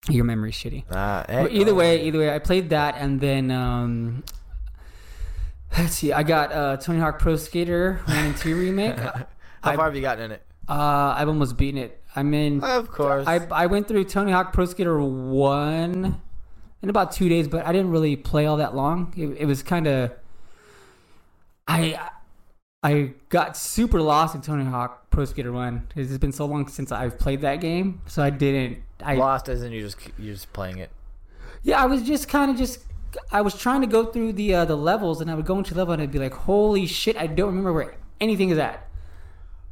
Speaker 1: Your memory's shitty.
Speaker 2: Uh, hey,
Speaker 1: But either
Speaker 2: oh,
Speaker 1: way, either way, I played that, and then um, let's see. I got uh, Tony Hawk Pro Skater One and Two remake.
Speaker 2: How
Speaker 1: I-
Speaker 2: far have you gotten in it?
Speaker 1: Uh, I've almost beaten it. I'm in.
Speaker 2: Of course.
Speaker 1: I I went through Tony Hawk Pro Skater One in about two days, but I didn't really play all that long. It, it was kind of. I I got super lost in Tony Hawk Pro Skater One. Because it's been so long since I've played that game, so I didn't. I
Speaker 2: Lost as in you just you're just playing it.
Speaker 1: Yeah, I was just kind of just. I was trying to go through the uh, the levels, and I would go into level, and I'd be like, "Holy shit! I don't remember where anything is at."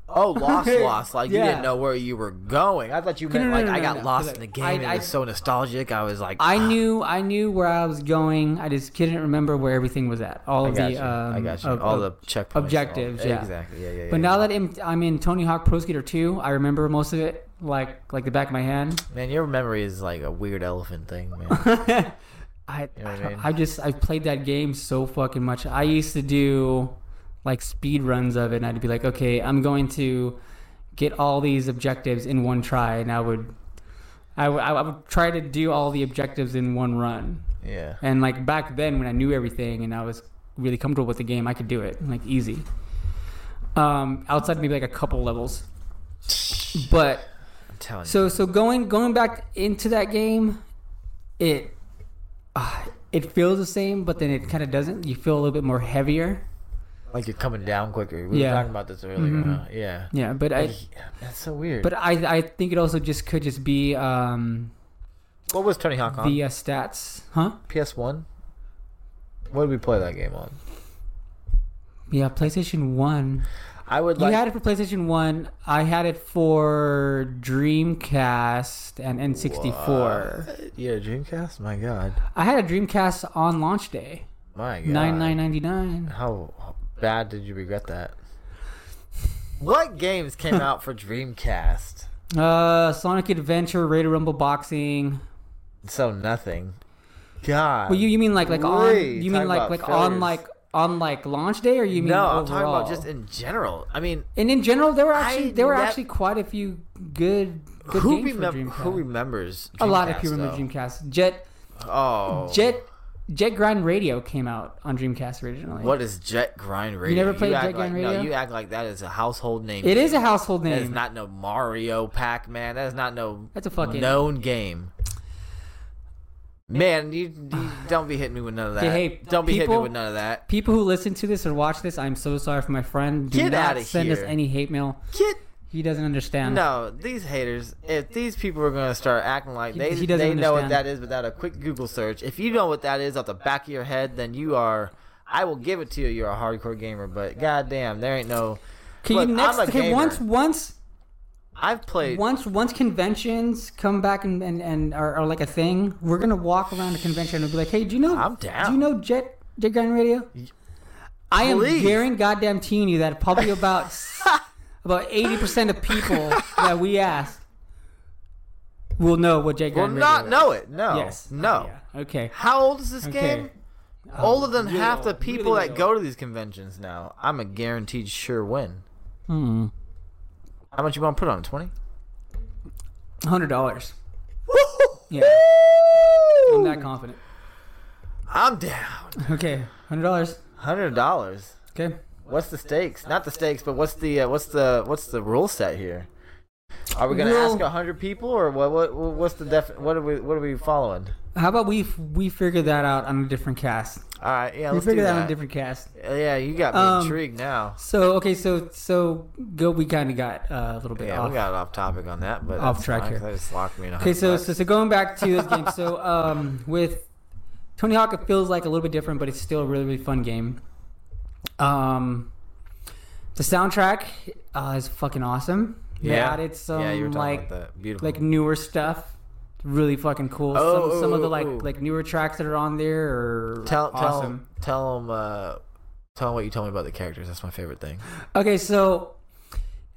Speaker 2: Oh, lost, lost. Like you didn't know where you were going. I thought you
Speaker 1: No,
Speaker 2: meant
Speaker 1: no,
Speaker 2: like
Speaker 1: no,
Speaker 2: I got
Speaker 1: no.
Speaker 2: lost in the game.
Speaker 1: I-
Speaker 2: and
Speaker 1: I-
Speaker 2: it was so nostalgic. I was like,
Speaker 1: I
Speaker 2: ah.
Speaker 1: knew I knew where I was going. I just couldn't remember where everything was at. All of the um,
Speaker 2: I got you.
Speaker 1: of-
Speaker 2: all the checkpoints.
Speaker 1: objectives,
Speaker 2: all-
Speaker 1: yeah.
Speaker 2: Exactly. Yeah, yeah, yeah.
Speaker 1: But now that I'm, I'm in Tony Hawk Pro Skater 2, I remember most of it like like the back of my hand.
Speaker 2: man, your memory is like a weird elephant thing, man.
Speaker 1: I
Speaker 2: You know I mean?
Speaker 1: I just I played that game so fucking much. I used to do like speed runs of it, and I'd be like, okay, I'm going to get all these objectives in one try, and I would. I would- I would try to do all the objectives in one run.
Speaker 2: yeah.
Speaker 1: And like back then, when I knew everything and I was really comfortable with the game, I could do it like easy. Um, outside maybe like a couple levels, but
Speaker 2: I'm telling
Speaker 1: so so going going back into that game, it uh, it feels the same, but then it kind of doesn't. You feel a little bit more heavier.
Speaker 2: like you're coming down quicker. We
Speaker 1: Yeah.
Speaker 2: were talking about this earlier.
Speaker 1: Mhm.
Speaker 2: huh? Yeah.
Speaker 1: Yeah, but I
Speaker 2: that's so weird.
Speaker 1: but I I think it also just could just be um,
Speaker 2: what was Tony Hawk on?
Speaker 1: the uh, stats, huh?
Speaker 2: PS1. What did we play that game on?
Speaker 1: Yeah, PlayStation One.
Speaker 2: I would
Speaker 1: You had it for PlayStation One. I had it for Dreamcast and N64.
Speaker 2: Yeah, Dreamcast. My God.
Speaker 1: I had a Dreamcast on launch day,
Speaker 2: My God.
Speaker 1: nine nine ninety nine.
Speaker 2: How bad did you regret that? What games came out for Dreamcast?
Speaker 1: Uh, Sonic Adventure, Ready 2 Rumble Boxing.
Speaker 2: So nothing. God.
Speaker 1: Well, you you mean like like on you
Speaker 2: talk
Speaker 1: mean like like on like on like launch day, or you mean
Speaker 2: no, I'm talking about just in general. I mean,
Speaker 1: and in general, there were actually
Speaker 2: I
Speaker 1: there were
Speaker 2: nev-
Speaker 1: actually quite a few good good
Speaker 2: who
Speaker 1: games for? Dreamcast.
Speaker 2: Who remembers?
Speaker 1: a lot of
Speaker 2: Dreamcast,
Speaker 1: people remember? Dreamcast. Jet
Speaker 2: Oh,
Speaker 1: Jet Jet Grind Radio came out on Dreamcast originally.
Speaker 2: What is Jet Grind Radio?
Speaker 1: You never played
Speaker 2: act
Speaker 1: Jet Grind
Speaker 2: like,
Speaker 1: Radio?
Speaker 2: No, you act like that is a household name.
Speaker 1: It is a
Speaker 2: game.
Speaker 1: household
Speaker 2: That is
Speaker 1: name.
Speaker 2: not no Mario Pac Man. That is not no
Speaker 1: That's a fucking
Speaker 2: known game. Man, you, you don't be hitting me with none of that.
Speaker 1: Hey,
Speaker 2: don't be hitting me with none of that.
Speaker 1: People who listen to this or watch this, I'm so sorry for my friend. Do
Speaker 2: Get
Speaker 1: not send us any hate mail.
Speaker 2: Get
Speaker 1: He doesn't understand.
Speaker 2: no, these haters. If these people are gonna start acting like
Speaker 1: He-
Speaker 2: they
Speaker 1: he
Speaker 2: they know what that is without a quick Google search, if you know what that is off the back of your head, then you are. I will give it to you. You're a hardcore gamer, but goddamn, there ain't no.
Speaker 1: Can
Speaker 2: Look,
Speaker 1: you next? Okay,
Speaker 2: gamer.
Speaker 1: once once
Speaker 2: I've played.
Speaker 1: once once conventions come back and and, and are, are like a thing, we're gonna walk around a convention and be like, hey, do you know?
Speaker 2: I'm down.
Speaker 1: Do you know Jet Jet Grind Radio? I am guaranteeing goddamn teeing you that probably about about eighty percent of people that we asked will know what Jet Grind Radio will
Speaker 2: not
Speaker 1: Radio.
Speaker 2: know it. No.
Speaker 1: Yes.
Speaker 2: No.
Speaker 1: Yeah. Okay.
Speaker 2: How old is this
Speaker 1: Okay.
Speaker 2: game? Older than
Speaker 1: really
Speaker 2: half the people
Speaker 1: really
Speaker 2: that go to these conventions now. I'm a guaranteed sure win.
Speaker 1: Hmm.
Speaker 2: How much you want to put on? Twenty.
Speaker 1: Hundred dollars. Yeah. I'm that confident.
Speaker 2: I'm down.
Speaker 1: Okay. Hundred dollars.
Speaker 2: Hundred dollars.
Speaker 1: Okay.
Speaker 2: What's the stakes? Not the stakes, but what's the uh, what's the what's the rule set here? Are we gonna
Speaker 1: Well-
Speaker 2: ask hundred people, or what? What? What's the def? What are we? What are we following?
Speaker 1: How about we we figure that out on a different cast?
Speaker 2: All right, yeah,
Speaker 1: we
Speaker 2: let's do
Speaker 1: figure that
Speaker 2: that.
Speaker 1: on a different cast.
Speaker 2: yeah, you got me
Speaker 1: Um,
Speaker 2: intrigued now.
Speaker 1: So okay, so so go. We kind of got uh, a little bit
Speaker 2: Yeah,
Speaker 1: off.
Speaker 2: we got off topic on that, but
Speaker 1: Off track
Speaker 2: fine,
Speaker 1: here.
Speaker 2: That just locked me in.
Speaker 1: Okay, so, so so going back to this game, so um, with Tony Hawk, it feels like a little bit different, but it's still a really really fun game. Um, the soundtrack uh, is fucking awesome. They
Speaker 2: yeah,
Speaker 1: added some
Speaker 2: yeah, you were talking
Speaker 1: like
Speaker 2: about that. Beautiful.
Speaker 1: like newer stuff. Really fucking cool.
Speaker 2: Oh,
Speaker 1: some some of the
Speaker 2: oh,
Speaker 1: like
Speaker 2: oh.
Speaker 1: like newer tracks that are on there are
Speaker 2: tell tell
Speaker 1: awesome.
Speaker 2: tell them uh, tell them what you told me about the characters. That's my favorite thing.
Speaker 1: Okay, so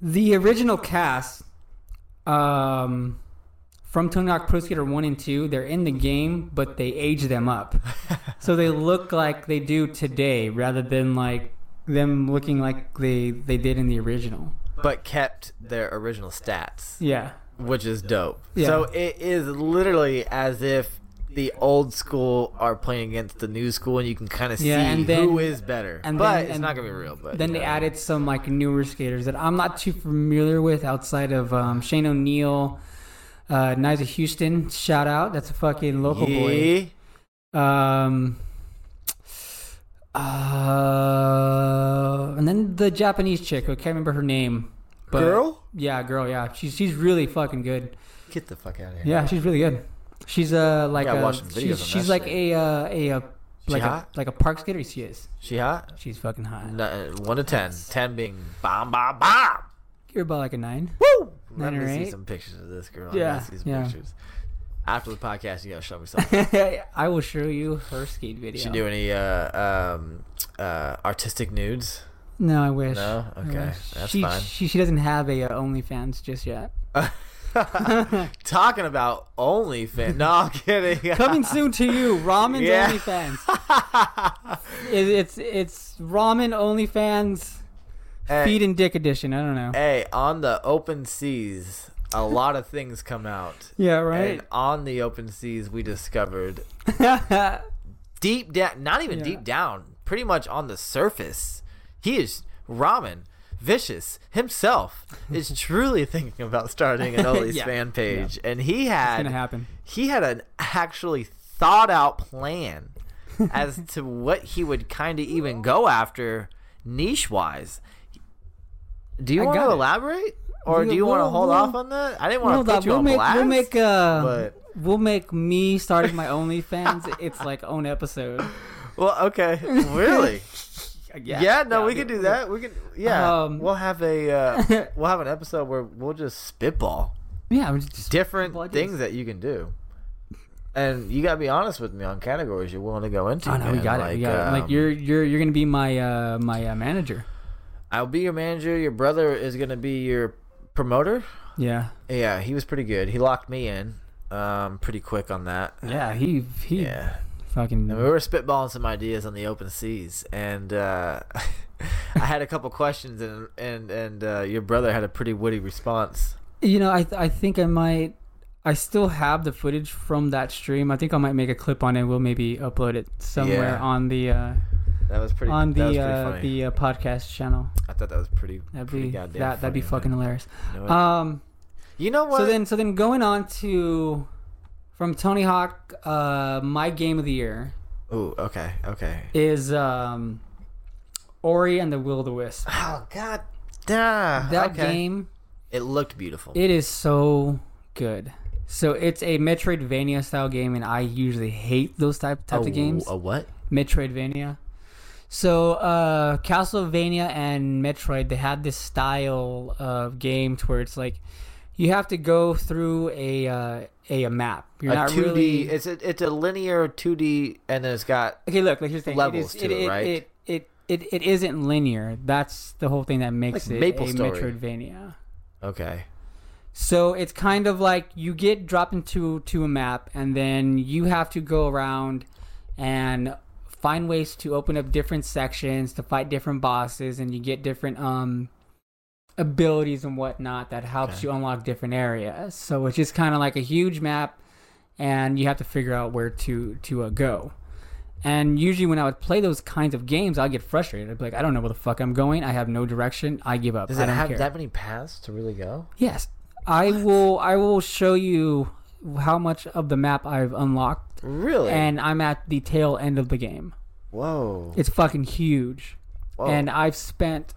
Speaker 1: the original cast um, from Tony Hawk Pro Skater 1 and 2, they're in the game, but they age them up. so they look like they do today rather than like them looking like they, they did in the original.
Speaker 2: But kept their original stats,
Speaker 1: Yeah.
Speaker 2: which is dope.
Speaker 1: Yeah.
Speaker 2: So it is literally as if the old school are playing against the new school, and you can kind of see
Speaker 1: Yeah, then-
Speaker 2: who is better.
Speaker 1: and
Speaker 2: but
Speaker 1: then-
Speaker 2: it's
Speaker 1: and
Speaker 2: not gonna be real. But
Speaker 1: Then they
Speaker 2: know.
Speaker 1: added some like newer skaters that I'm not too familiar with outside of um, Shane O'Neill, uh, Nyjah Huston. Shout out. That's a fucking local boy. Um, uh, and then the Japanese chick, I can't remember her name. But
Speaker 2: Girl,
Speaker 1: Yeah, girl. Yeah, she's she's really fucking good.
Speaker 2: get the fuck out of here.
Speaker 1: Yeah, she's really good. She's uh like
Speaker 2: gotta
Speaker 1: a
Speaker 2: watch some videos
Speaker 1: she's,
Speaker 2: on
Speaker 1: she's
Speaker 2: that
Speaker 1: like
Speaker 2: shit.
Speaker 1: a uh, a uh,
Speaker 2: She
Speaker 1: like a
Speaker 2: hot?
Speaker 1: like a park skater. She is.
Speaker 2: She hot.
Speaker 1: She's fucking hot.
Speaker 2: No, uh, one to ten. Ten being bomb, bomb, bomb.
Speaker 1: You're about like a nine.
Speaker 2: Woo! Let
Speaker 1: Nine
Speaker 2: me
Speaker 1: or
Speaker 2: see
Speaker 1: eight?
Speaker 2: some pictures of this girl.
Speaker 1: Yeah,
Speaker 2: I see some
Speaker 1: yeah.
Speaker 2: pictures. After the podcast, you gotta show me something.
Speaker 1: I will show you her skate video.
Speaker 2: She do any uh, um, uh, artistic nudes?
Speaker 1: No, I wish.
Speaker 2: No? Okay,
Speaker 1: wish.
Speaker 2: that's
Speaker 1: she,
Speaker 2: fine.
Speaker 1: She she doesn't have a uh, OnlyFans just yet.
Speaker 2: Talking about OnlyFans. No, I'm kidding.
Speaker 1: Coming soon to you, ramen
Speaker 2: Yeah.
Speaker 1: OnlyFans. It, it's it's Ramen OnlyFans
Speaker 2: Hey.
Speaker 1: Feed and Dick Edition. I don't know.
Speaker 2: Hey, on the open seas, a lot of things come out.
Speaker 1: Yeah, right.
Speaker 2: And on the open seas, we discovered deep down, not even
Speaker 1: Yeah.
Speaker 2: deep down, pretty much on the surface, he is ramen. Vicious himself is truly thinking about starting an Ollie's
Speaker 1: Yeah.
Speaker 2: fan page, and he had he had an actually thought out plan as to what he would kind of even go after niche wise. Do you
Speaker 1: I
Speaker 2: want to elaborate, or
Speaker 1: We'll-
Speaker 2: do you want to hold
Speaker 1: we'll-
Speaker 2: off on that? I didn't want to put
Speaker 1: up,
Speaker 2: you
Speaker 1: we'll
Speaker 2: on
Speaker 1: make
Speaker 2: blast.
Speaker 1: we'll make uh
Speaker 2: but
Speaker 1: we'll make me starting my OnlyFans. it's like own episode.
Speaker 2: well, okay, really. Yeah, no,
Speaker 1: yeah,
Speaker 2: we can do that. We can, yeah.
Speaker 1: Um,
Speaker 2: we'll have a uh, we'll have an episode where we'll just spitball
Speaker 1: Yeah, just
Speaker 2: different
Speaker 1: Well, I
Speaker 2: things that you can do, and you gotta be honest with me on categories you're willing to go into.
Speaker 1: Oh no, we got it. We got it.
Speaker 2: um,
Speaker 1: Like you're you're you're gonna be my uh my uh, manager.
Speaker 2: I'll be your manager. Your brother is gonna be your promoter.
Speaker 1: Yeah.
Speaker 2: Yeah, he was pretty good. He locked me in, um, pretty quick on that.
Speaker 1: Yeah. He he
Speaker 2: Yeah,
Speaker 1: fucking.
Speaker 2: and we were spitballing some ideas on the open seas, and uh, I had a couple questions, and and and uh, your brother had a pretty witty response.
Speaker 1: You know, I th- I think I might. I still have the footage from that stream. I think I might make a clip on it. We'll maybe upload it somewhere
Speaker 2: Yeah.
Speaker 1: on the uh,
Speaker 2: That was pretty.
Speaker 1: on the uh, the uh, podcast channel.
Speaker 2: I thought that was pretty.
Speaker 1: That'd
Speaker 2: pretty
Speaker 1: be
Speaker 2: goddamn
Speaker 1: that that'd be fucking
Speaker 2: man.
Speaker 1: hilarious.
Speaker 2: You know what?
Speaker 1: Um.
Speaker 2: you know what?
Speaker 1: So then so then going on to from Tony Hawk, uh, my game of the year
Speaker 2: Ooh, okay, okay.
Speaker 1: is um, Ori and the Will o' the Wisp.
Speaker 2: Oh God, duh.
Speaker 1: That
Speaker 2: okay.
Speaker 1: game
Speaker 2: It looked beautiful.
Speaker 1: It is so good. So it's a Metroidvania style game, and I usually hate those type types
Speaker 2: a,
Speaker 1: of games.
Speaker 2: A what?
Speaker 1: Metroidvania. So uh, Castlevania and Metroid, they had this style of games where it's like you have to go through a uh, a, a map. You're
Speaker 2: a
Speaker 1: not
Speaker 2: 2D.
Speaker 1: really.
Speaker 2: It's a it's a linear 2D, and then it's got
Speaker 1: Okay, look, like here's the thing.
Speaker 2: levels
Speaker 1: it is,
Speaker 2: to it,
Speaker 1: it,
Speaker 2: right?
Speaker 1: It, it, it, it isn't linear. That's the whole thing that makes
Speaker 2: Like
Speaker 1: it
Speaker 2: Maple
Speaker 1: a
Speaker 2: Story.
Speaker 1: Metroidvania.
Speaker 2: okay.
Speaker 1: So it's kind of like you get dropped into to a map, and then you have to go around and find ways to open up different sections to fight different bosses, and you get different um abilities and whatnot that helps
Speaker 2: Okay.
Speaker 1: you unlock different areas. So it's just kind of like a huge map, and you have to figure out where to to uh, go. And usually, when I would play those kinds of games, I'd get frustrated. I'd be like, I don't know where the fuck I'm going. I have no direction. I give up.
Speaker 2: Does
Speaker 1: I
Speaker 2: it have
Speaker 1: care.
Speaker 2: that many paths to really go?
Speaker 1: Yes. I will I will show you how much of the map I've unlocked,
Speaker 2: Really?
Speaker 1: and I'm at the tail end of the game.
Speaker 2: Whoa.
Speaker 1: It's fucking huge.
Speaker 2: Whoa.
Speaker 1: and I've spent.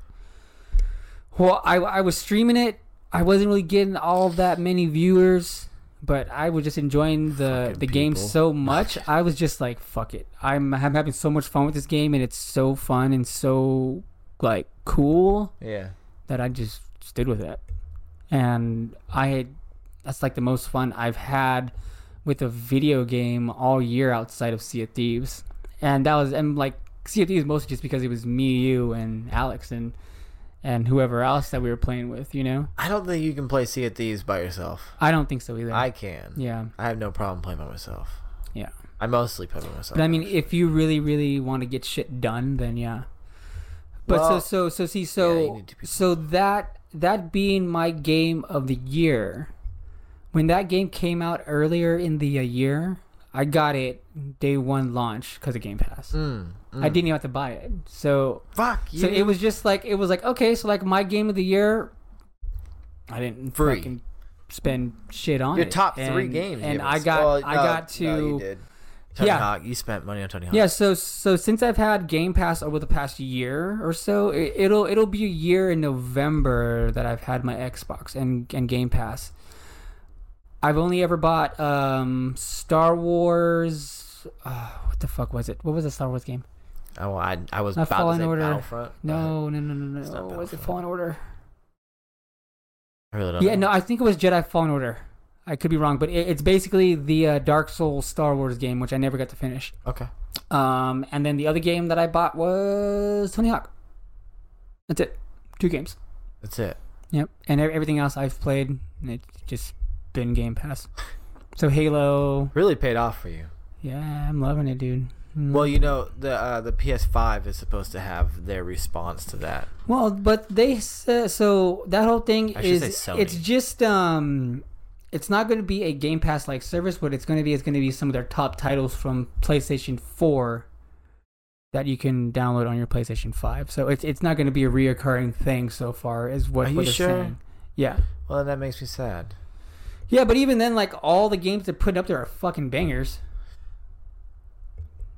Speaker 1: Well, I I was streaming it. I wasn't really getting all that many viewers, but I was just enjoying the
Speaker 2: Fucking
Speaker 1: the game so much. I was just like, fuck it. I'm I'm having so much fun with this game, and it's so fun and so like cool
Speaker 2: yeah.
Speaker 1: that I just stood with it. And I had that's like the most fun I've had with a video game all year outside of Sea of Thieves. And that was and like Sea of Thieves mostly just because it was me, you, and Alex and and whoever else that we were playing with, you know?
Speaker 2: I don't think you can play Sea of Thieves by yourself.
Speaker 1: I don't think so either.
Speaker 2: I can.
Speaker 1: yeah.
Speaker 2: I have no problem playing by myself.
Speaker 1: Yeah.
Speaker 2: I mostly play by myself.
Speaker 1: But I mean if you really, really want to get shit done, then yeah. But
Speaker 2: Well,
Speaker 1: so so so see so
Speaker 2: you need to be-
Speaker 1: so that that being my game of the year, when that game came out earlier in the uh, year, I got it day one launch because of Game Pass.
Speaker 2: Mm,
Speaker 1: I
Speaker 2: mm.
Speaker 1: didn't even have to buy it, so
Speaker 2: Fuck
Speaker 1: so it was just like it was like okay, so like my game of the year, I didn't
Speaker 2: Free.
Speaker 1: fucking spend shit on
Speaker 2: your
Speaker 1: it.
Speaker 2: top three
Speaker 1: And-
Speaker 2: games.
Speaker 1: and I got
Speaker 2: well,
Speaker 1: I
Speaker 2: no,
Speaker 1: got to
Speaker 2: No, you did. Tony
Speaker 1: Yeah.
Speaker 2: Hawk. You spent money on Tony Hawk.
Speaker 1: Yeah, so so since I've had Game Pass over the past year or so, it, it'll it'll be a year in November that I've had my Xbox and and Game Pass. I've only ever bought um Star Wars. Uh, what the fuck was it? What was the Star Wars game?
Speaker 2: Oh, I, I was
Speaker 1: Not
Speaker 2: about
Speaker 1: Fallen
Speaker 2: to say
Speaker 1: Order.
Speaker 2: Battlefront.
Speaker 1: No, no, no, no, no. Was it Fallen Order?
Speaker 2: I really don't
Speaker 1: Yeah,
Speaker 2: know.
Speaker 1: no, I think it was Jedi Fallen Order. I could be wrong, but it, it's basically the uh, Dark Souls Star Wars game, which I never got to finish.
Speaker 2: Okay.
Speaker 1: Um, and then the other game that I bought was Tony Hawk. That's it. Two games.
Speaker 2: That's it.
Speaker 1: Yep. And everything else I've played, it's just been Game Pass. So Halo,
Speaker 2: Really paid off for you.
Speaker 1: yeah, I'm loving it, dude. Mm.
Speaker 2: Well, you know the uh, the PS5 is supposed to have their response to that.
Speaker 1: Well, but they said so that whole thing
Speaker 2: I
Speaker 1: is it's just um it's not going to be a Game Pass like service. What it's going to be is going to be some of their top titles from PlayStation 4 that you can download on your PlayStation 5. So it's it's not going to be a reoccurring thing so far is what,
Speaker 2: Are you
Speaker 1: what they're
Speaker 2: sure?
Speaker 1: saying. Yeah.
Speaker 2: Well, that makes me sad.
Speaker 1: Yeah, but even then like all the games they're putting up there are fucking bangers.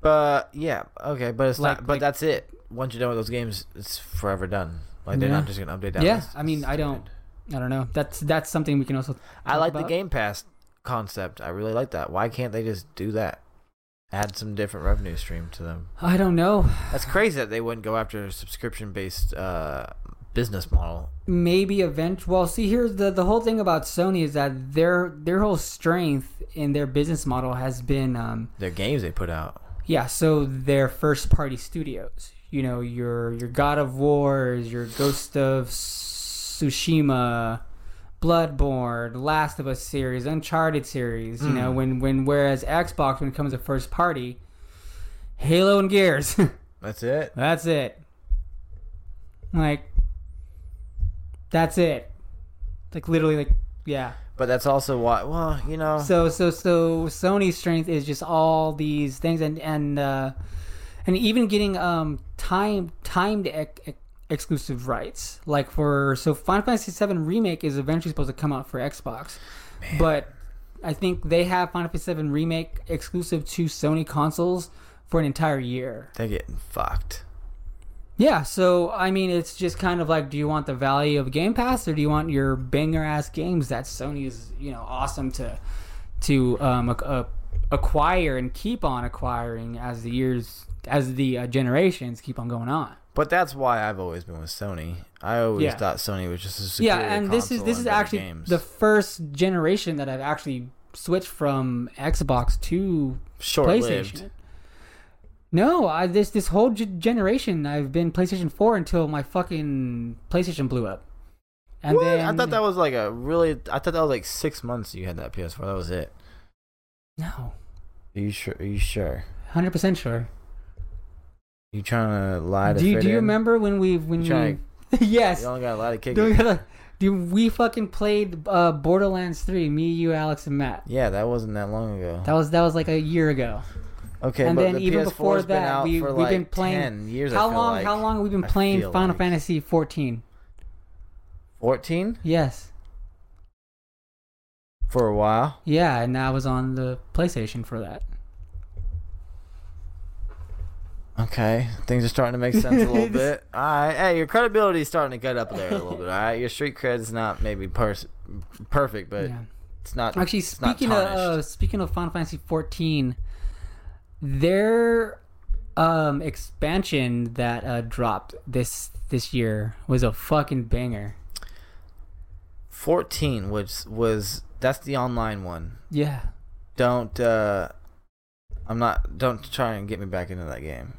Speaker 2: But yeah, okay, but it's
Speaker 1: Like-
Speaker 2: not. But
Speaker 1: like-
Speaker 2: that's it. Once you're done with those games, it's forever done. Like they're
Speaker 1: Yeah.
Speaker 2: not just gonna update that.
Speaker 1: Yeah,
Speaker 2: list.
Speaker 1: I mean, I don't- I don't know. That's that's something we can also
Speaker 2: I
Speaker 1: talk
Speaker 2: like the
Speaker 1: about.
Speaker 2: Game Pass concept. I really like that. Why can't they just do that? Add some different revenue stream to them.
Speaker 1: I don't know.
Speaker 2: That's crazy that they wouldn't go after a subscription based uh, business model.
Speaker 1: maybe event well see here's the the whole thing about sony is that their their whole strength in their business model has been um
Speaker 2: Their games they put out.
Speaker 1: yeah so their first party studios you know your your god of wars your ghost of tsushima bloodborne last of us series uncharted series you know
Speaker 2: Mm.
Speaker 1: when when whereas xbox when it comes to first party halo and gears
Speaker 2: That's it.
Speaker 1: That's it. Like, that's it. Like literally, like yeah.
Speaker 2: But that's also why. Well, you know.
Speaker 1: So so so Sony's strength is just all these things, and and uh, and even getting um time timed ec- ec- exclusive rights. Like for so Final Fantasy VII remake is eventually supposed to come out for Xbox, but I think they have Final Fantasy VII remake exclusive to Sony consoles for an entire year.
Speaker 2: they're getting fucked.
Speaker 1: Yeah, so I mean, it's just kind of like, do you want the value of Game Pass, or do you want your banger ass games that Sony is, you know, awesome to to um, ac- uh, acquire and keep on acquiring as the years, as the uh, generations keep on going on.
Speaker 2: But that's why I've always been with Sony. I always
Speaker 1: Yeah.
Speaker 2: thought Sony was just a superior
Speaker 1: yeah, and this is this is actually
Speaker 2: games.
Speaker 1: the first generation that I've actually switched from Xbox to
Speaker 2: short-lived.
Speaker 1: PlayStation. No, I this this whole g- generation I've been PlayStation 4 until my fucking PlayStation blew up. And
Speaker 2: what?
Speaker 1: then
Speaker 2: I thought that was like a really. I thought that was like six months you had that PS4. That was it.
Speaker 1: no,
Speaker 2: Are you sure? Are you sure?
Speaker 1: hundred percent sure.
Speaker 2: You trying to lie to
Speaker 1: Do you, do you
Speaker 2: in?
Speaker 1: remember when we when
Speaker 2: You
Speaker 1: we
Speaker 2: trying
Speaker 1: yes?
Speaker 2: You only got a lot of kick
Speaker 1: Do we, fucking played uh, Borderlands 3? Me, you, Alex, and Matt.
Speaker 2: Yeah, that wasn't that long ago.
Speaker 1: That was that was like a year ago.
Speaker 2: Okay,
Speaker 1: and then
Speaker 2: the
Speaker 1: even
Speaker 2: PS4's
Speaker 1: before that, we- we've
Speaker 2: like
Speaker 1: been playing-
Speaker 2: 10 years.
Speaker 1: How long?
Speaker 2: Like.
Speaker 1: How long have we been playing Final
Speaker 2: like.
Speaker 1: Fantasy 14?
Speaker 2: 14?
Speaker 1: Yes.
Speaker 2: for a while.
Speaker 1: Yeah, and I was on the PlayStation for that.
Speaker 2: Okay, things are starting to make sense a little bit. All right, hey, your credibility is starting to get up there a little bit. All right, your street cred is not maybe pers- perfect, but
Speaker 1: yeah.
Speaker 2: it's not.
Speaker 1: Actually,
Speaker 2: it's not
Speaker 1: speaking of uh, speaking of Final Fantasy 14, their um, expansion that uh, dropped this this year was a fucking banger.
Speaker 2: fourteen, which was that's the online one.
Speaker 1: Yeah,
Speaker 2: Don't. uh I'm not. Don't try and get me back into that game.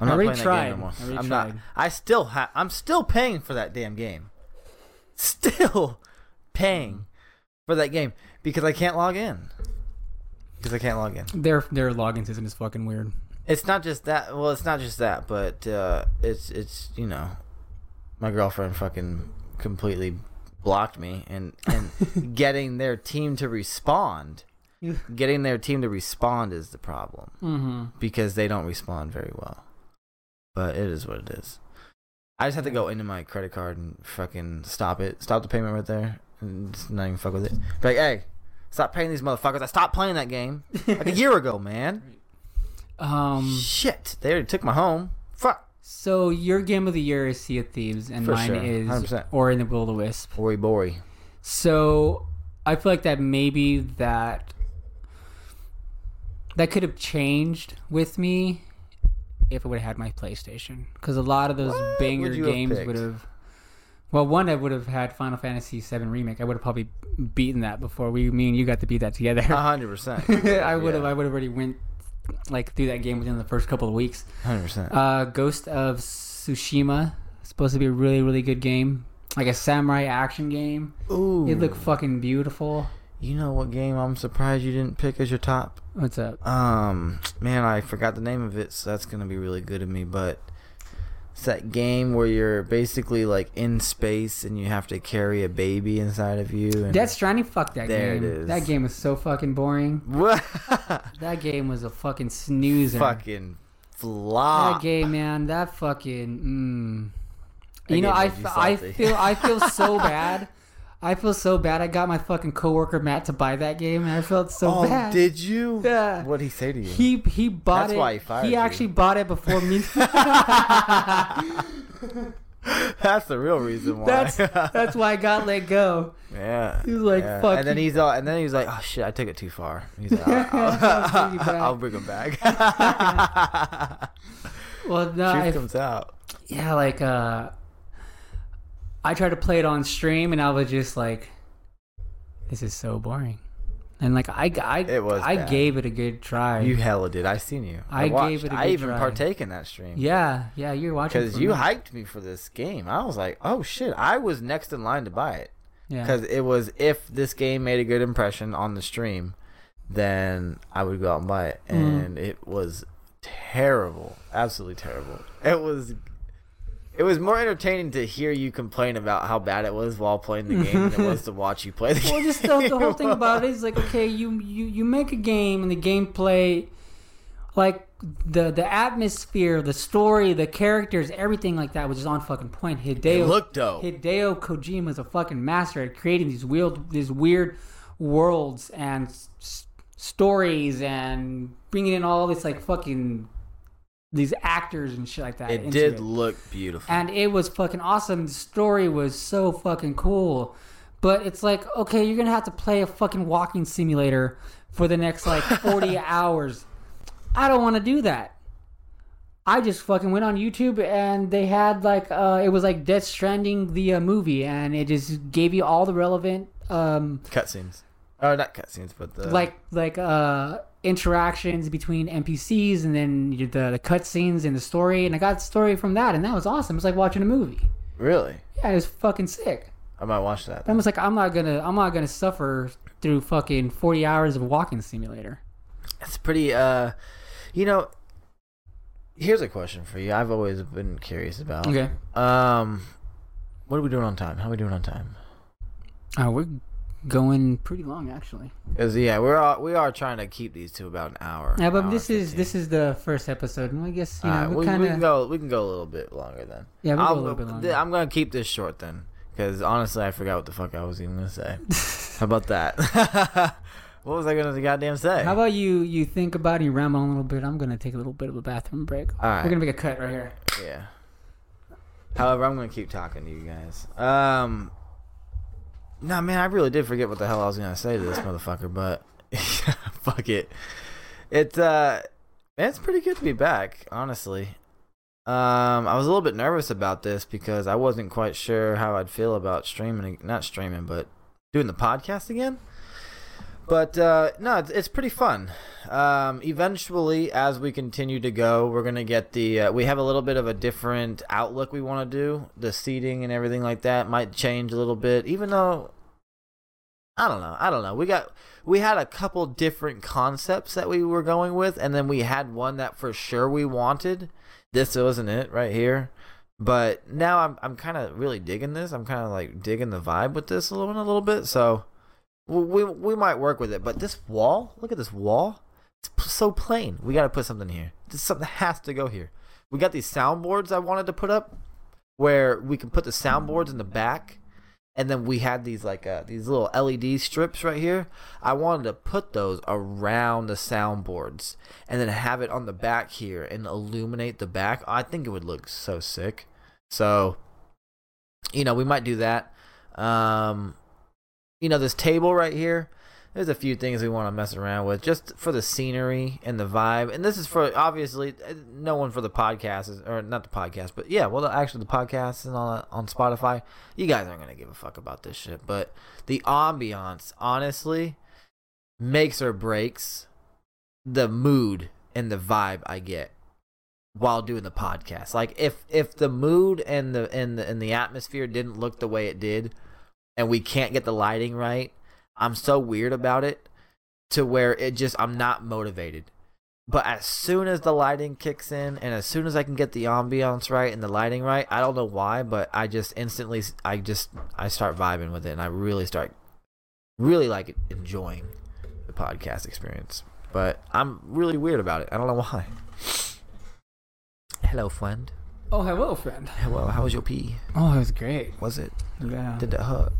Speaker 2: I'm not playing
Speaker 1: tried.
Speaker 2: that game no more.
Speaker 1: I
Speaker 2: I'm not. I still have. I'm still paying for that damn game. Still paying for that game because I can't log in. Because I can't log in.
Speaker 1: their their login system is fucking weird.
Speaker 2: It's not just that. Well, it's not just that, but uh, it's it's you know, my girlfriend fucking completely blocked me, and and getting their team to respond, getting their team to respond is the problem
Speaker 1: Mm-hmm.
Speaker 2: because they don't respond very well. But it is what it is. I just have to go into my credit card and fucking stop it, stop the payment right there, and just not even fuck with it. Be like, hey, stop paying these motherfuckers. I stopped playing that game like a year ago, man.
Speaker 1: Um.
Speaker 2: Shit, they already took my home. Fuck.
Speaker 1: So your game of the year is Sea of Thieves, and
Speaker 2: For
Speaker 1: mine
Speaker 2: sure,
Speaker 1: is
Speaker 2: 100%.
Speaker 1: Ori and the Will o' the Wisp.
Speaker 2: Ori Bori.
Speaker 1: So I feel like that maybe that that could have changed with me if I would have had my PlayStation, because a lot of those
Speaker 2: What
Speaker 1: banger
Speaker 2: you have
Speaker 1: games
Speaker 2: picked?
Speaker 1: would have. Well, one I would have had Final Fantasy VII remake. I would have probably beaten that before we, me and you got to beat that together.
Speaker 2: A hundred percent.
Speaker 1: I would have. I would have already went like through that game within the first couple of weeks.
Speaker 2: Hundred percent.
Speaker 1: Uh, Ghost of Tsushima supposed to be a really really good game, like a samurai action game.
Speaker 2: Ooh.
Speaker 1: It looked fucking beautiful.
Speaker 2: You know what game I'm surprised you didn't pick as your top?
Speaker 1: What's up?
Speaker 2: Um, man, I forgot the name of it, so that's gonna be really good of me. But it's that game where you're basically like in space and you have to carry a baby inside of you. And
Speaker 1: Death Stranding, fuck that
Speaker 2: There
Speaker 1: game.
Speaker 2: is.
Speaker 1: That game was so fucking boring. That game was a fucking snoozer.
Speaker 2: fucking flop.
Speaker 1: That game, man. That fucking. Mm. You know,
Speaker 2: game
Speaker 1: I,
Speaker 2: you
Speaker 1: f- I feel I feel so bad. I feel so bad. I got my fucking coworker Matt to buy that game, and I felt so
Speaker 2: oh,
Speaker 1: bad.
Speaker 2: did you?
Speaker 1: Yeah.
Speaker 2: What did he say to you?
Speaker 1: He he bought
Speaker 2: That's
Speaker 1: it.
Speaker 2: why he fired
Speaker 1: he
Speaker 2: you.
Speaker 1: actually bought it before me.
Speaker 2: that's the real reason why.
Speaker 1: that's that's why I got let go.
Speaker 2: Yeah.
Speaker 1: He was like,
Speaker 2: yeah.
Speaker 1: "Fuck
Speaker 2: And then
Speaker 1: you."
Speaker 2: he's all, and then he's like, oh shit, I took it too far. He's like, I'll,
Speaker 1: I'll bring.
Speaker 2: I'll bring him back.
Speaker 1: Well, no,
Speaker 2: Truth
Speaker 1: I,
Speaker 2: comes out.
Speaker 1: yeah, like uh, I tried to play it on stream, and I was just like, "This is so boring." And like I, I,
Speaker 2: It was
Speaker 1: I
Speaker 2: bad.
Speaker 1: gave it a good try.
Speaker 2: You hella did. I seen you.
Speaker 1: I
Speaker 2: watched.
Speaker 1: gave it a
Speaker 2: I even
Speaker 1: try.
Speaker 2: partake in that stream.
Speaker 1: yeah, yeah, you're watching
Speaker 2: Because you
Speaker 1: me.
Speaker 2: hyped me for this game. I was like, oh shit. I was next in line to buy it.
Speaker 1: yeah.
Speaker 2: Because it was if this game made a good impression on the stream, then I would go out and buy it.
Speaker 1: Mhm.
Speaker 2: And it was terrible. Absolutely terrible. It was. It was more entertaining to hear you complain about how bad it was while playing the game than it was to watch you play the
Speaker 1: well,
Speaker 2: game.
Speaker 1: just the, the whole thing about it is like, okay, you you you make a game and the gameplay, like the the atmosphere, the story, the characters, everything like that was just on fucking point. Hideo
Speaker 2: looked dope.
Speaker 1: Hideo Kojima is a fucking master at creating these weird these weird worlds and s- stories and bringing in all this like fucking these actors and shit like that.
Speaker 2: It did
Speaker 1: it.
Speaker 2: look beautiful.
Speaker 1: and it was fucking awesome. The story was so fucking cool. But it's like, okay, you're gonna have to play a fucking walking simulator for the next like 40 hours. I don't want to do that. I just fucking went on YouTube and they had like uh it was like Death Stranding the uh, movie and it just gave you all the relevant um
Speaker 2: cutscenes. Oh, not cutscenes, but the
Speaker 1: like like uh interactions between NPCs and then the the cutscenes and the story and I got the story from that and that was awesome. It's like watching a movie.
Speaker 2: Really,
Speaker 1: Yeah, it was fucking sick.
Speaker 2: I might watch that.
Speaker 1: I was like, I'm not gonna, I'm not gonna suffer through fucking 40 hours of walking simulator.
Speaker 2: It's pretty. Uh, you know. Here's a question for you. I've always been curious about.
Speaker 1: Okay.
Speaker 2: Um, what are we doing on time? How are we doing on time?
Speaker 1: Uh, we're going pretty long actually.
Speaker 2: Because yeah, we're all, we are trying to keep these to about an hour.
Speaker 1: Yeah, but
Speaker 2: hour
Speaker 1: this is this is the first episode, and I guess you know
Speaker 2: Alright,
Speaker 1: we
Speaker 2: we,
Speaker 1: kind
Speaker 2: we can go. We can go a little bit longer then.
Speaker 1: yeah we'll go a little bit longer.
Speaker 2: I'm gonna keep this short then, Because honestly, I forgot what the fuck I was even gonna say. How about that? what was I gonna goddamn say?
Speaker 1: How about you? You think about it, you ramble on a little bit. I'm gonna take a little bit of a bathroom break.
Speaker 2: All right.
Speaker 1: We're gonna make a cut right here.
Speaker 2: Yeah. However, I'm gonna keep talking to you guys. Um. No, man, I really did forget what the hell I was gonna say to this motherfucker, but fuck it. It's uh, it's pretty good to be back, honestly. Um, I was a little bit nervous about this because I wasn't quite sure how I'd feel about streaming, not streaming, but doing the podcast again. But uh, no, it's, it's pretty fun. Um, eventually, as we continue to go, we're gonna get the. Uh, we have a little bit of a different outlook we want to do. The seating and everything like that might change a little bit, even though. I don't know. I don't know. We got we had a couple different concepts that we were going with, and then we had one that for sure we wanted. This wasn't it right here, but now I'm I'm kind of really digging this. I'm kind of like digging the vibe with this a little a little bit. So we we might work with it. But this wall, look at this wall. It's so plain. We got to put something here. This something has to go here. We got these soundboards I wanted to put up, where we can put the soundboards in the back, and then we had these like uh, these little LED strips right here. I wanted to put those around the soundboards, and then have it on the back here and illuminate the back. I think it would look so sick. So, you know, we might do that. Um, you know, this table right here. There's a few things we want to mess around with just for the scenery and the vibe. And this is for obviously uh, no one for the podcast is, or not the podcast, but yeah, well, actually the podcast and that on Spotify. You guys aren't gonna give a fuck about this shit, but the ambiance, honestly, makes or breaks the mood and the vibe I get while doing the podcast. Like if if the mood and the and the and the atmosphere didn't look the way it did, and we can't get the lighting right, I'm so weird about it to where it just I'm not motivated. But as soon as the lighting kicks in and as soon as I can get the ambiance right and the lighting right, I don't know why, but I just instantly I just I start vibing with it and I really start really like enjoying the podcast experience. But I'm really weird about it. I don't know why. Hello, friend.
Speaker 1: Oh, hello, friend.
Speaker 2: Hello, how was your pee?
Speaker 1: Oh, it was great.
Speaker 2: Was it?
Speaker 1: Yeah,
Speaker 2: Did that hurt?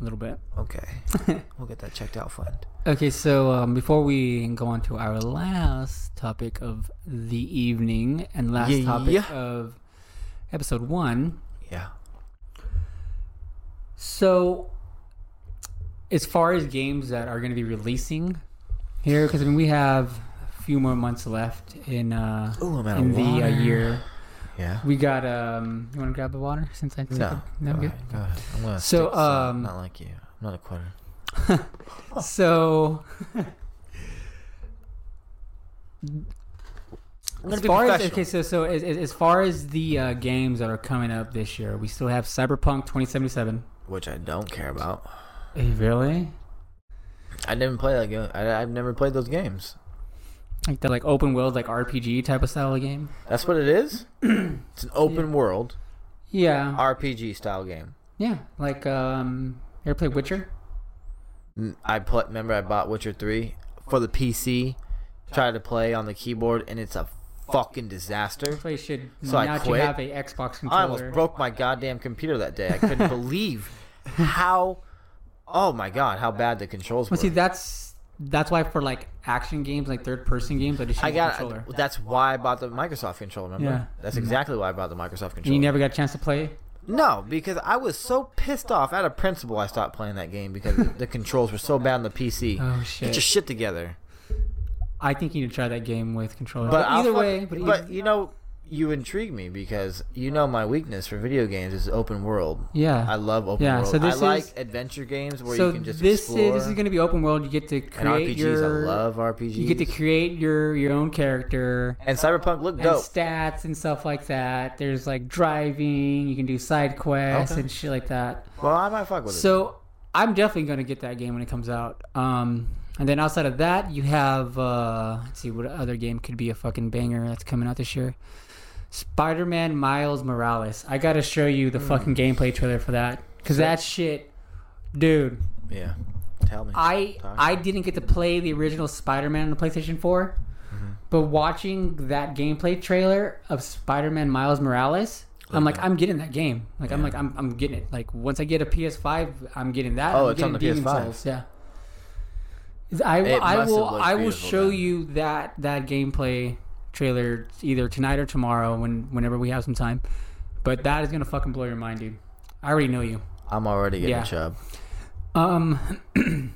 Speaker 1: A little bit.
Speaker 2: Okay. we'll get that checked out, friend.
Speaker 1: Okay, so um, before we go on to our last topic of the evening and last
Speaker 2: Yeah.
Speaker 1: topic of episode one,
Speaker 2: Yeah.
Speaker 1: so as far as games that are going to be releasing here, because I mean we have a few more months left in uh,
Speaker 2: Ooh,
Speaker 1: in the uh, year.
Speaker 2: Yeah.
Speaker 1: We got um. You want to grab the water since I took
Speaker 2: No.
Speaker 1: it? no,
Speaker 2: go
Speaker 1: good.
Speaker 2: ahead. Go ahead. I'm gonna
Speaker 1: So,
Speaker 2: stick this out.
Speaker 1: um,
Speaker 2: not like you. I'm not a quitter.
Speaker 1: So as far as okay, so so as, as far as the uh, games that are coming up this year, we still have Cyberpunk 2077.
Speaker 2: Which I don't care about.
Speaker 1: Eh, Really?
Speaker 2: I didn't play that game. I, I've never played those games.
Speaker 1: Like that, like open world, like RPG type of style of game.
Speaker 2: That's what it is. it's an open world
Speaker 1: Yeah,
Speaker 2: RPG style game.
Speaker 1: yeah. Like um, you ever play Witcher?
Speaker 2: I put. Remember, I bought Witcher three for the PC. Tried to play on the keyboard, and it's a fucking disaster.
Speaker 1: Play should
Speaker 2: So I quit.
Speaker 1: have a Xbox controller.
Speaker 2: I almost broke my goddamn computer that day. I couldn't believe how. Oh my god, how bad the controls were.
Speaker 1: Well, see, that's that's why for like action games, like third person games, I just use
Speaker 2: I
Speaker 1: a
Speaker 2: got.
Speaker 1: controller.
Speaker 2: That's why I bought the Microsoft controller. Remember?
Speaker 1: Yeah.
Speaker 2: That's exactly why I bought the Microsoft
Speaker 1: And
Speaker 2: controller.
Speaker 1: you never got a chance to play.
Speaker 2: no, because I was so pissed off. Out of principle, I stopped playing that game because the controls were so bad on the PC.
Speaker 1: Oh shit!
Speaker 2: Get your shit together.
Speaker 1: I think you need to try that game with controller.
Speaker 2: But,
Speaker 1: But, either
Speaker 2: fuck-
Speaker 1: way, but,
Speaker 2: but you know, you intrigue me because you know my weakness for video games is open world.
Speaker 1: yeah.
Speaker 2: I love open
Speaker 1: Yeah,
Speaker 2: world.
Speaker 1: so this
Speaker 2: I like
Speaker 1: is-
Speaker 2: adventure games where
Speaker 1: so
Speaker 2: you can just
Speaker 1: this
Speaker 2: explore.
Speaker 1: is this is going to be open world. You get to
Speaker 2: and
Speaker 1: create
Speaker 2: RPGs.
Speaker 1: your
Speaker 2: I love RPGs.
Speaker 1: you get to create your your own character
Speaker 2: and Cyberpunk looked
Speaker 1: and
Speaker 2: dope.
Speaker 1: stats and stuff like that. There's like driving. You can do side quests
Speaker 2: Okay.
Speaker 1: and shit like that.
Speaker 2: well, I might fuck with it.
Speaker 1: So I'm definitely going to get that game when it comes out. Um, and then outside of that, you have uh, let's see what other game could be a fucking banger that's coming out this year. Spider-Man Miles Morales. I got to show you the
Speaker 2: Hmm.
Speaker 1: fucking gameplay trailer for that because that shit, dude.
Speaker 2: Yeah. Tell me.
Speaker 1: I
Speaker 2: Talk.
Speaker 1: I didn't get to play the original Spider-Man on the PlayStation 4,
Speaker 2: Mm-hmm.
Speaker 1: but watching that gameplay trailer of Spider-Man Miles Morales, I'm like,
Speaker 2: sleeping.
Speaker 1: I'm getting that game. Like, I'm like, I'm, I'm getting it. Like, once I get a PS5, I'm getting that.
Speaker 2: Oh,
Speaker 1: I'm
Speaker 2: it's on the
Speaker 1: Demon's
Speaker 2: PS5.
Speaker 1: Souls, Yeah. I,
Speaker 2: It
Speaker 1: I
Speaker 2: must
Speaker 1: will
Speaker 2: have looked
Speaker 1: I will show
Speaker 2: then.
Speaker 1: you that that gameplay trailer either tonight or tomorrow when whenever we have some time. But that is gonna fucking blow your mind, dude. I already know you.
Speaker 2: I'm already getting
Speaker 1: Yeah.
Speaker 2: a chub.
Speaker 1: Um,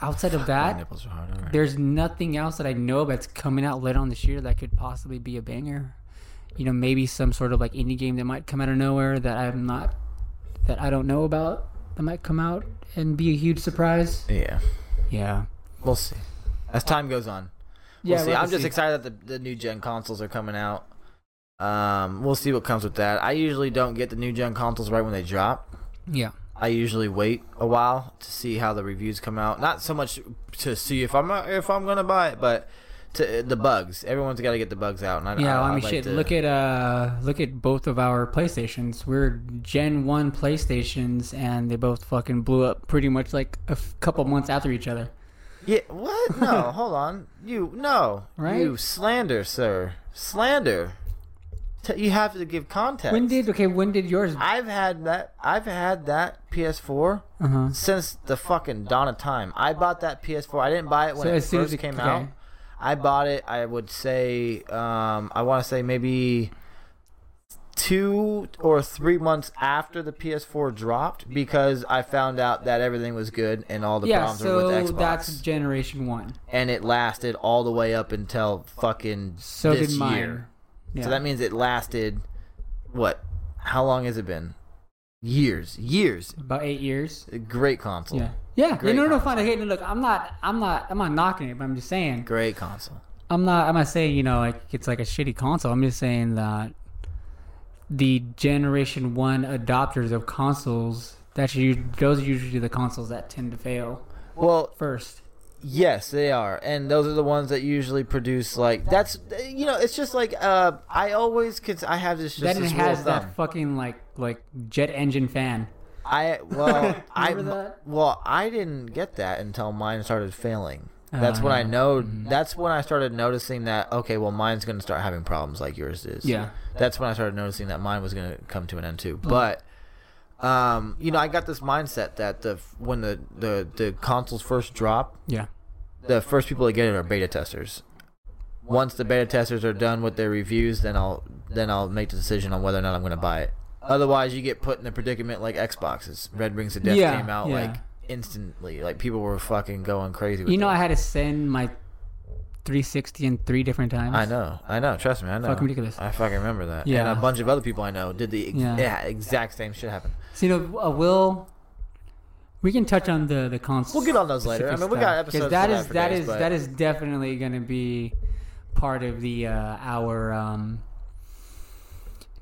Speaker 1: outside of that,
Speaker 2: nipples are hard already.
Speaker 1: there's nothing else that I know that's coming out later on this year that could possibly be a banger. You know, maybe some sort of like indie game that might come out of nowhere that I'm not, that I don't know about that might come out and be a huge surprise.
Speaker 2: Yeah,
Speaker 1: Yeah.
Speaker 2: we'll see. As time goes on,
Speaker 1: Yeah.
Speaker 2: we'll see.
Speaker 1: we'll
Speaker 2: I'm just
Speaker 1: see.
Speaker 2: excited that the, the new gen consoles are coming out. Um, we'll see what comes with that. I usually don't get the new gen consoles right when they drop.
Speaker 1: Yeah.
Speaker 2: I usually wait a while to see how the reviews come out. Not so much to see if I'm if I'm gonna buy it, but to the bugs. Everyone's got to get the bugs out. And I,
Speaker 1: Yeah,
Speaker 2: I,
Speaker 1: I mean,
Speaker 2: like
Speaker 1: shit.
Speaker 2: to-
Speaker 1: Look at uh, look at both of our PlayStations. We're Gen One PlayStations, and they both fucking blew up pretty much like a f- couple months after each other.
Speaker 2: Yeah, what? No, hold on. You no,
Speaker 1: Right?
Speaker 2: You slander, sir. Slander. T- you have to give context.
Speaker 1: When did okay? When did yours?
Speaker 2: I've had that? I've had that PS4
Speaker 1: Uh huh.
Speaker 2: since the fucking dawn of time. I bought that PS4. I didn't buy it when
Speaker 1: So
Speaker 2: it
Speaker 1: as soon as
Speaker 2: first
Speaker 1: it-
Speaker 2: came
Speaker 1: okay.
Speaker 2: out. I bought it. I would say, um, I want to say maybe two or three months after the PS4 dropped because I found out that everything was good and all the
Speaker 1: Yeah,
Speaker 2: problems were with
Speaker 1: so
Speaker 2: Xbox.
Speaker 1: that's Generation One.
Speaker 2: and it lasted all the way up until fucking
Speaker 1: So
Speaker 2: this year.
Speaker 1: Yeah.
Speaker 2: So that means it lasted what? How long has it been? Years, years.
Speaker 1: about eight years.
Speaker 2: Great console.
Speaker 1: Yeah. Yeah.
Speaker 2: Great
Speaker 1: no, no,
Speaker 2: console.
Speaker 1: fine. Okay, no, look, I'm not, I'm not, I'm not knocking it, but I'm just saying,
Speaker 2: Great console.
Speaker 1: I'm not, I'm not saying, you know, like it's like a shitty console. I'm just saying that the Generation One adopters of consoles, that's you. those are usually the consoles that tend to fail
Speaker 2: Well,
Speaker 1: first.
Speaker 2: yes, they are, and those are the ones that usually produce like that's you know it's just like uh I always cons- I have this just
Speaker 1: Then it
Speaker 2: this
Speaker 1: has
Speaker 2: thumb.
Speaker 1: that fucking like like jet engine fan.
Speaker 2: I well I
Speaker 1: that?
Speaker 2: well I didn't get that until mine started failing. That's
Speaker 1: Oh,
Speaker 2: when I
Speaker 1: yeah.
Speaker 2: know.
Speaker 1: Mhm.
Speaker 2: That's when I started noticing that okay, well, mine's gonna start having problems like yours is.
Speaker 1: Yeah.
Speaker 2: That's when I started noticing that mine was gonna come to an end too. But, um, you know, I got this mindset that the when the the the consoles first drop,
Speaker 1: Yeah.
Speaker 2: the first people to get it are beta testers. Once the beta testers are done with their reviews, then I'll then I'll make the decision on whether or not I'm gonna buy it. Otherwise, you get put in the predicament like Xboxes. Red Rings of Death
Speaker 1: Yeah,
Speaker 2: came out
Speaker 1: yeah.
Speaker 2: like instantly. Like people were fucking going crazy. With
Speaker 1: You know. I had to send my 360 in three different times.
Speaker 2: I know, I know. Trust me, I know.
Speaker 1: Fucking ridiculous.
Speaker 2: I fucking remember that.
Speaker 1: Yeah.
Speaker 2: And a bunch of other people I know did the ex-
Speaker 1: Yeah.
Speaker 2: yeah. exact same shit happen.
Speaker 1: So you know, uh, will we can touch on the the console.
Speaker 2: We'll get on those later. I mean, we got episodes
Speaker 1: that is that
Speaker 2: days,
Speaker 1: is
Speaker 2: but-
Speaker 1: that is definitely going to be part of the uh, our um,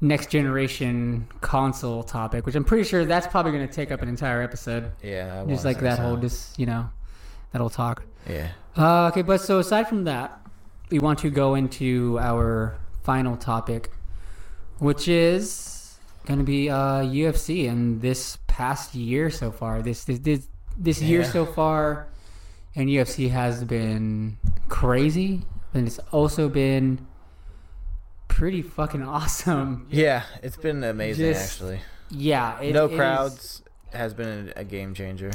Speaker 1: next generation console topic, which I'm pretty sure that's probably going to take up an entire episode.
Speaker 2: Yeah. I
Speaker 1: Just like that
Speaker 2: so.
Speaker 1: whole just you know that whole talk.
Speaker 2: Yeah.
Speaker 1: Uh, okay, but so aside from that, we want to go into our final topic, which is going to be uh, UFC and this past year so far. This this this, this year so far, and UFC has been crazy, and it's also been pretty fucking awesome.
Speaker 2: Yeah, it's been amazing
Speaker 1: Just-
Speaker 2: actually.
Speaker 1: Yeah, it
Speaker 2: no
Speaker 1: is-
Speaker 2: crowds has been a, game changer.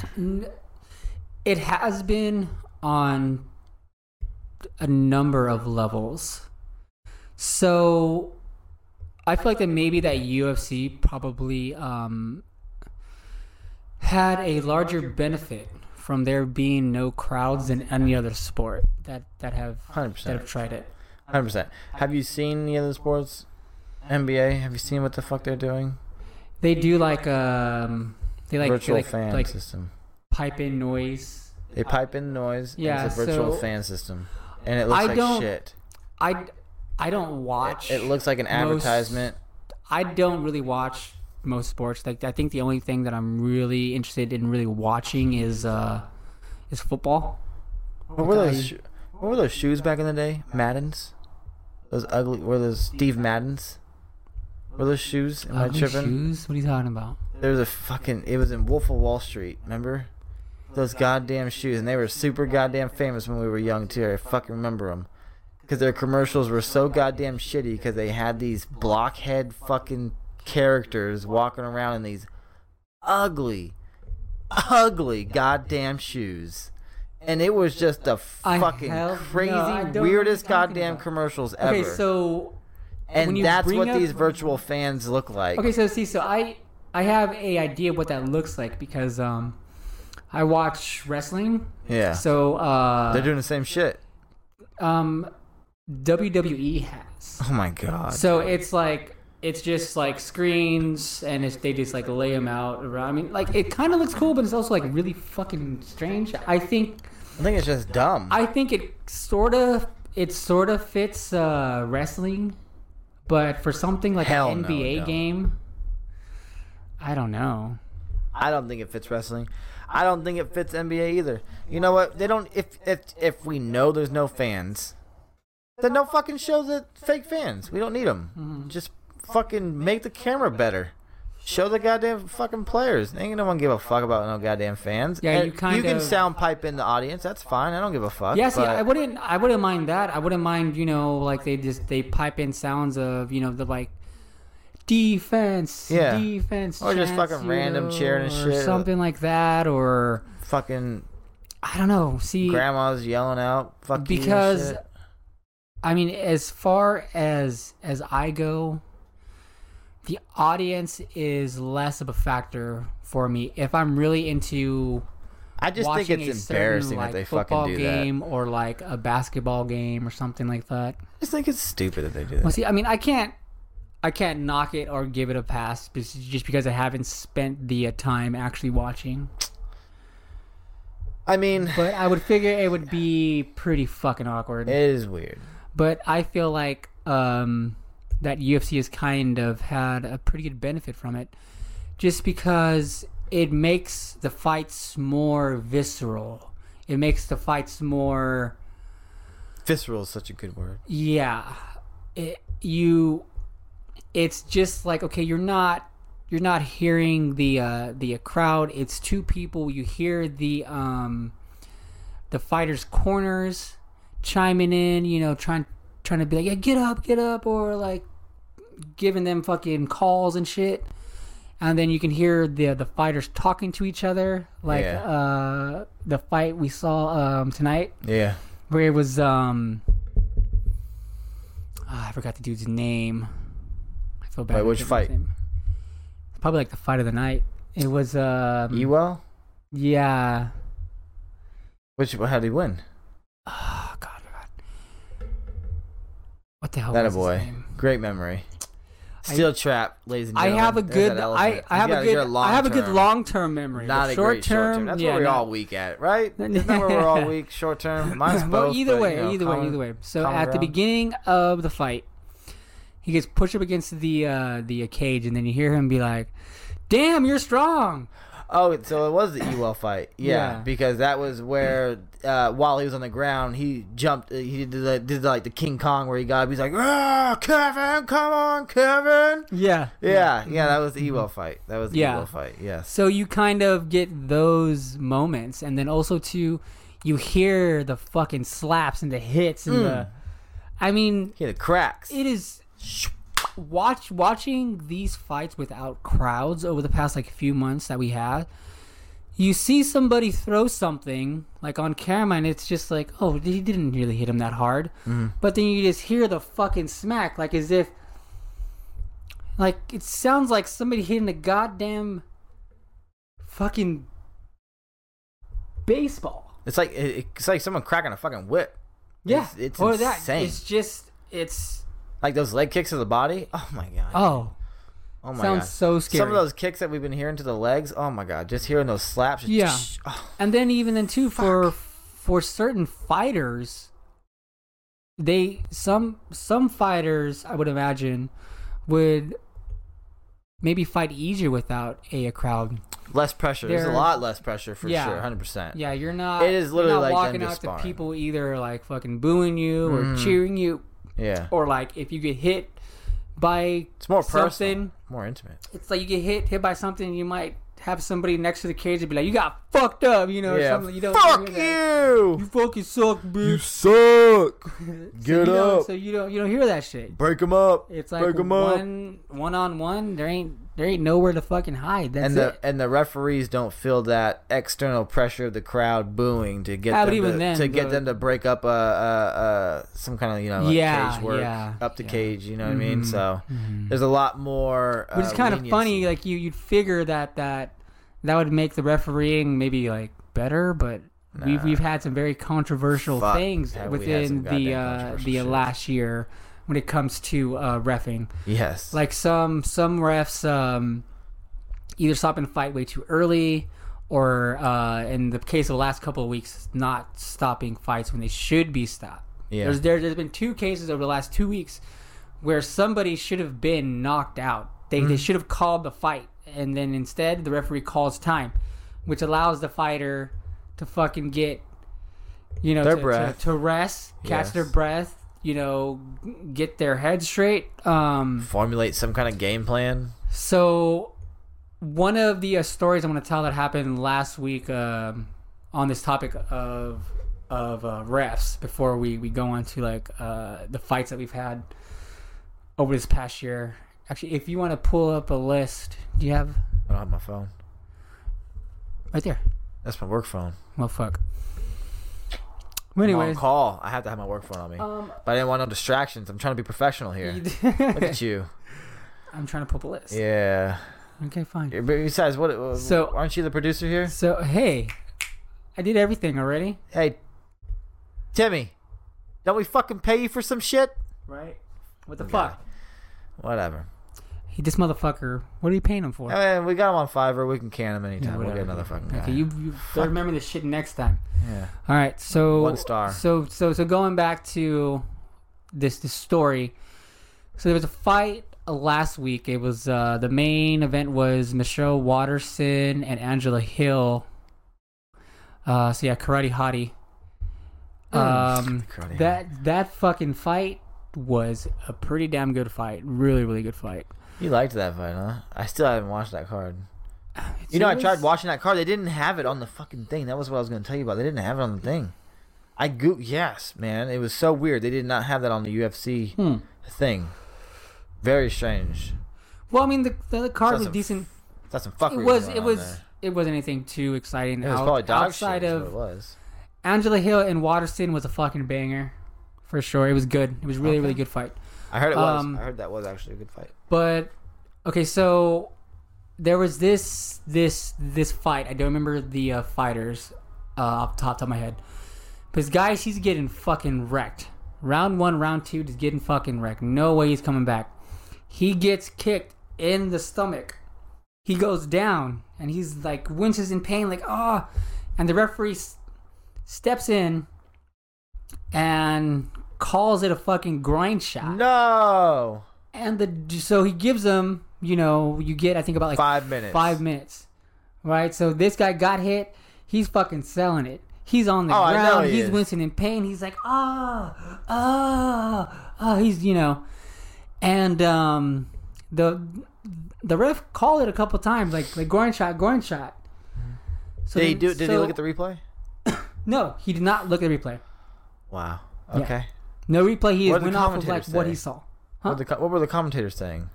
Speaker 1: It has been on a number of levels. So I feel like that maybe that UFC probably um, had a larger benefit from there being no crowds than any other sport that, that have
Speaker 2: Hundred
Speaker 1: that have tried it.
Speaker 2: Hundred percent. Have you seen any other sports? NBA. Have you seen what the fuck they're doing?
Speaker 1: They do like um they like they
Speaker 2: virtual
Speaker 1: like,
Speaker 2: fan
Speaker 1: like
Speaker 2: system.
Speaker 1: pipe in noise.
Speaker 2: They pipe in noise.
Speaker 1: Yeah,
Speaker 2: it's a virtual
Speaker 1: so-
Speaker 2: fan system, and it looks
Speaker 1: I
Speaker 2: like
Speaker 1: don't-
Speaker 2: shit.
Speaker 1: I I don't watch.
Speaker 2: It looks like an
Speaker 1: most-
Speaker 2: advertisement.
Speaker 1: I don't really watch most sports. Like I think the only thing that I'm really interested in really watching is uh is football.
Speaker 2: What were those? What were those shoes back in the day? Maddens. Those ugly. Were those Steve Maddens? Were those shoes? Am I tripping?
Speaker 1: shoes? What are you talking about?
Speaker 2: There was a fucking. It was in Wolf of Wall Street. Remember? Those goddamn shoes, and they were super goddamn famous when we were young too. I fucking remember them. because their commercials were so goddamn shitty because they had these blockhead fucking characters walking around in these ugly, ugly goddamn shoes. And it was just the
Speaker 1: I
Speaker 2: fucking
Speaker 1: no,
Speaker 2: crazy,
Speaker 1: I don't know what
Speaker 2: weirdest goddamn
Speaker 1: about.
Speaker 2: commercials ever.
Speaker 1: Okay, so
Speaker 2: and that's what
Speaker 1: up-
Speaker 2: these virtual fans look like.
Speaker 1: Okay, so see, so I I have a idea what that looks like because um I watch wrestling.
Speaker 2: Yeah.
Speaker 1: So uh
Speaker 2: They're doing the same shit.
Speaker 1: um WWE has.
Speaker 2: Oh my god.
Speaker 1: So it's like it's just like screens and it's, they just like lay them out around. I mean, like it kind of looks cool, but it's also like really fucking strange. I think
Speaker 2: I think it's just dumb.
Speaker 1: I think it sort of it sort of fits uh, wrestling, but for something like
Speaker 2: Hell
Speaker 1: an
Speaker 2: no,
Speaker 1: NBA
Speaker 2: don't.
Speaker 1: game, I don't know.
Speaker 2: I don't think it fits wrestling. I don't think it fits NBA either. You know what? They don't. If if if we know there's no fans, then no fucking show the fake fans. We don't need them.
Speaker 1: Mm-hmm.
Speaker 2: Just fucking make the camera better. Show the goddamn fucking players. Ain't no one give a fuck about no goddamn fans.
Speaker 1: Yeah,
Speaker 2: And
Speaker 1: you kind
Speaker 2: you can
Speaker 1: of-
Speaker 2: sound pipe in the audience. That's fine. I don't give a fuck.
Speaker 1: Yeah, see, I wouldn't, I wouldn't mind that. I wouldn't mind, you know, like they just they pipe in sounds of, you know, the like defense,
Speaker 2: Yeah.
Speaker 1: defense,
Speaker 2: Or just fucking random
Speaker 1: know,
Speaker 2: cheering and
Speaker 1: or
Speaker 2: shit.
Speaker 1: something like that, or
Speaker 2: fucking
Speaker 1: I don't know. See,
Speaker 2: grandmas yelling out fuck you
Speaker 1: because. I mean, as far as as I go, the audience is less of a factor for me. If I'm really into
Speaker 2: I just think it's
Speaker 1: certain,
Speaker 2: embarrassing
Speaker 1: like,
Speaker 2: that they fucking do that.
Speaker 1: game or like a basketball game or something like that.
Speaker 2: I just think it's stupid that they do that.
Speaker 1: Well, see, I mean, I can't, I can't knock it or give it a pass just just because I haven't spent the uh, time actually watching.
Speaker 2: I mean,
Speaker 1: But I would figure it would be pretty fucking awkward.
Speaker 2: it is weird.
Speaker 1: But I feel like um, that UFC has kind of had a pretty good benefit from it, just because it makes the fights more visceral. It makes the fights more
Speaker 2: Visceral is such a good word.
Speaker 1: yeah it, you it's just like okay you're not you're not hearing the uh the crowd it's two people you hear the um the fighters corners chiming in you know trying trying to be like yeah get up get up or like giving them fucking calls and shit and then you can hear the the fighters talking to each other like
Speaker 2: Yeah.
Speaker 1: uh the fight we saw um tonight
Speaker 2: Yeah.
Speaker 1: where it was um ah, I forgot the dude's name. I feel bad.
Speaker 2: Wait, which fight?
Speaker 1: name. Probably like the fight of the night. It was um
Speaker 2: Ewell?
Speaker 1: yeah.
Speaker 2: Which how did he win?
Speaker 1: Oh god. What the hell
Speaker 2: That a boy. Great memory. Steel trap, ladies and gentlemen.
Speaker 1: I have a good I. I have a good I have a good
Speaker 2: long-term.
Speaker 1: memory.
Speaker 2: Not a
Speaker 1: short
Speaker 2: term. That's
Speaker 1: yeah,
Speaker 2: what we're
Speaker 1: not-
Speaker 2: all weak at, right? Isn't that where we're all weak? Short term. Mine's both.
Speaker 1: well, either
Speaker 2: but,
Speaker 1: way,
Speaker 2: you know,
Speaker 1: either
Speaker 2: common-
Speaker 1: way, either way. So at the beginning of the fight, he gets pushed up against the uh, the cage, and then you hear him be like, "Damn, you're strong."
Speaker 2: Oh, so it was the Ewell fight. Yeah,
Speaker 1: Yeah.
Speaker 2: because that was where uh, while he was on the ground, he jumped. He did, the, did like the King Kong where he got. up. He's like, "Ah, Kevin, come on, Kevin."
Speaker 1: Yeah,
Speaker 2: Yeah, yeah, that was the Ewell fight. That was the
Speaker 1: Yeah.
Speaker 2: Ewell fight. Yeah.
Speaker 1: So you kind of get those moments, and then also too, you hear the fucking slaps and the hits and
Speaker 2: Mm.
Speaker 1: the. I mean,
Speaker 2: He had the cracks.
Speaker 1: it is watch watching these fights without crowds over the past like few months that we had you see somebody throw something like on camera and it's just like oh he didn't really hit him that hard mm-hmm. but then you just hear the fucking smack like as if like it sounds like somebody hitting a goddamn fucking baseball
Speaker 2: It's like it's like someone cracking a fucking whip.
Speaker 1: yeah
Speaker 2: It's- it's
Speaker 1: or
Speaker 2: insane.
Speaker 1: that it's just it's
Speaker 2: Like those leg kicks to the body. Oh my god.
Speaker 1: oh
Speaker 2: oh my
Speaker 1: sounds
Speaker 2: god.
Speaker 1: so scary
Speaker 2: Some of those kicks that we've been hearing to the legs. Oh my god. Just hearing those slaps.
Speaker 1: Yeah.
Speaker 2: Oh,
Speaker 1: and then even then too for for certain fighters they some some fighters i would imagine would maybe fight easier without a, a crowd
Speaker 2: less pressure. There's a lot less pressure for
Speaker 1: Yeah.
Speaker 2: sure. Hundred percent.
Speaker 1: yeah you're not
Speaker 2: It is literally
Speaker 1: not
Speaker 2: like
Speaker 1: walking out to people either like fucking booing you or
Speaker 2: Mhm.
Speaker 1: cheering you
Speaker 2: Yeah.
Speaker 1: or like if you get hit by
Speaker 2: It's more personal.
Speaker 1: something
Speaker 2: More intimate.
Speaker 1: it's like you get hit hit by something you might have somebody next to the cage and be like, "You got fucked up," you know?
Speaker 2: yeah.
Speaker 1: something. You don't
Speaker 2: Fuck
Speaker 1: that.
Speaker 2: you.
Speaker 1: You fucking suck, bitch.
Speaker 2: You suck.
Speaker 1: So
Speaker 2: Get
Speaker 1: you
Speaker 2: up.
Speaker 1: So you don't you don't hear that shit.
Speaker 2: Break them up.
Speaker 1: It's like
Speaker 2: Break 'em up.
Speaker 1: one one on one. There ain't there ain't nowhere to fucking hide. That's
Speaker 2: and the
Speaker 1: it.
Speaker 2: and the referees don't feel that external pressure of the crowd booing to get them to,
Speaker 1: then,
Speaker 2: to get
Speaker 1: the-
Speaker 2: them to break up a, a, a some kind of you know like
Speaker 1: Yeah,
Speaker 2: cage work
Speaker 1: yeah,
Speaker 2: up the
Speaker 1: yeah.
Speaker 2: cage you know what I mean
Speaker 1: Mhm,
Speaker 2: so
Speaker 1: mhm.
Speaker 2: there's a lot more
Speaker 1: Which is
Speaker 2: uh,
Speaker 1: kind of funny. Like you you'd figure that that that would make the refereeing maybe like better, but we've we've had some very controversial
Speaker 2: Fuck,
Speaker 1: things
Speaker 2: had
Speaker 1: within the uh, the last year when it comes to uh, refing.
Speaker 2: yes
Speaker 1: Like some some refs um, either stopping a fight way too early, or uh, in the case of the last couple of weeks, not stopping fights when they should be stopped.
Speaker 2: yeah
Speaker 1: There's there, there's been two cases over the last two weeks where somebody should have been knocked out. They
Speaker 2: Mm-hmm.
Speaker 1: they should have called the fight, and then instead the referee calls time, which allows the fighter to fucking get, you know,
Speaker 2: Their
Speaker 1: to,
Speaker 2: breath.
Speaker 1: to, to rest, catch their breath, you know, get their head straight. Um,
Speaker 2: formulate some kind of game plan
Speaker 1: so, one of the uh, stories I'm going to tell that happened last week um, on this topic of of uh, refs before we, we go on to like uh, the fights that we've had over this past year. Actually, if you want to pull up a list, do you have
Speaker 2: I don't have my phone
Speaker 1: right there?
Speaker 2: that's my work phone
Speaker 1: Well, fuck. Well,
Speaker 2: I'm on
Speaker 1: anyways,
Speaker 2: call I have to have my work phone on me
Speaker 1: um,
Speaker 2: but I didn't want no distractions I'm trying to be professional here look at you
Speaker 1: I'm trying to pull a list.
Speaker 2: yeah
Speaker 1: Okay, fine.
Speaker 2: but besides what
Speaker 1: So-
Speaker 2: so aren't you the producer here
Speaker 1: So, hey, I did everything already.
Speaker 2: hey Timmy don't we fucking pay you for some shit
Speaker 1: Right? What the
Speaker 2: Okay.
Speaker 1: fuck?
Speaker 2: whatever
Speaker 1: He, this motherfucker. What are you paying him for?
Speaker 2: I mean, we got him on Fiverr. We can can him anytime. we'll get another fucking guy.
Speaker 1: Okay, you, you remember this shit next time.
Speaker 2: yeah.
Speaker 1: All right, so
Speaker 2: One star.
Speaker 1: So so so going back to this this story. So there was a fight last week. It was uh, the main event was Michelle Waterson and Angela Hill. Uh, so yeah, Karate Hottie. Um,
Speaker 2: Karate
Speaker 1: that that fucking fight was a pretty damn good fight. Really, really good fight.
Speaker 2: You liked that fight, huh? I still haven't watched that card.
Speaker 1: It's-
Speaker 2: You know, I tried watching that card. They didn't have it on the fucking thing. That was what I was going to tell you about. They didn't have it on the thing. I go yes, man. It was so weird. They did not have that on the UFC
Speaker 1: Hmm.
Speaker 2: thing. Very strange.
Speaker 1: Well, I mean, the the card was
Speaker 2: some
Speaker 1: decent.
Speaker 2: That's some fuckery.
Speaker 1: It was it was
Speaker 2: there.
Speaker 1: it wasn't anything too exciting.
Speaker 2: It was
Speaker 1: Out-
Speaker 2: probably dog
Speaker 1: outside
Speaker 2: shit.
Speaker 1: of
Speaker 2: it was.
Speaker 1: Angela Hill and Waterson was a fucking banger, for sure. It was good. It was really
Speaker 2: Okay.
Speaker 1: really good fight.
Speaker 2: I heard it was.
Speaker 1: um,
Speaker 2: I heard that was actually a good fight.
Speaker 1: But okay, so there was this this this fight. I don't remember the uh, fighters uh, off the top of my head. But this guy, he's getting fucking wrecked. Round one, round two, just getting fucking wrecked. No way he's coming back. He gets kicked in the stomach. He goes down and he's like winces in pain, like ah, and the referee s- steps in and calls it a fucking grind shot.
Speaker 2: No.
Speaker 1: And the so he gives them, you know, you get I think about like
Speaker 2: Five minutes.
Speaker 1: five minutes, right? So this guy got hit. He's fucking selling it. He's on the
Speaker 2: Oh,
Speaker 1: ground.
Speaker 2: he
Speaker 1: He's
Speaker 2: is.
Speaker 1: wincing in pain. He's like, ah, ah, ah. He's you know, and um, the the ref called it a couple times, like like groin shot, groin shot. So
Speaker 2: Did he do? Did he look at the replay?
Speaker 1: No, he did not look at the replay.
Speaker 2: Wow.
Speaker 1: Yeah. No replay. He went off of like
Speaker 2: commentators
Speaker 1: what he saw.
Speaker 2: What, the, what were the commentators saying?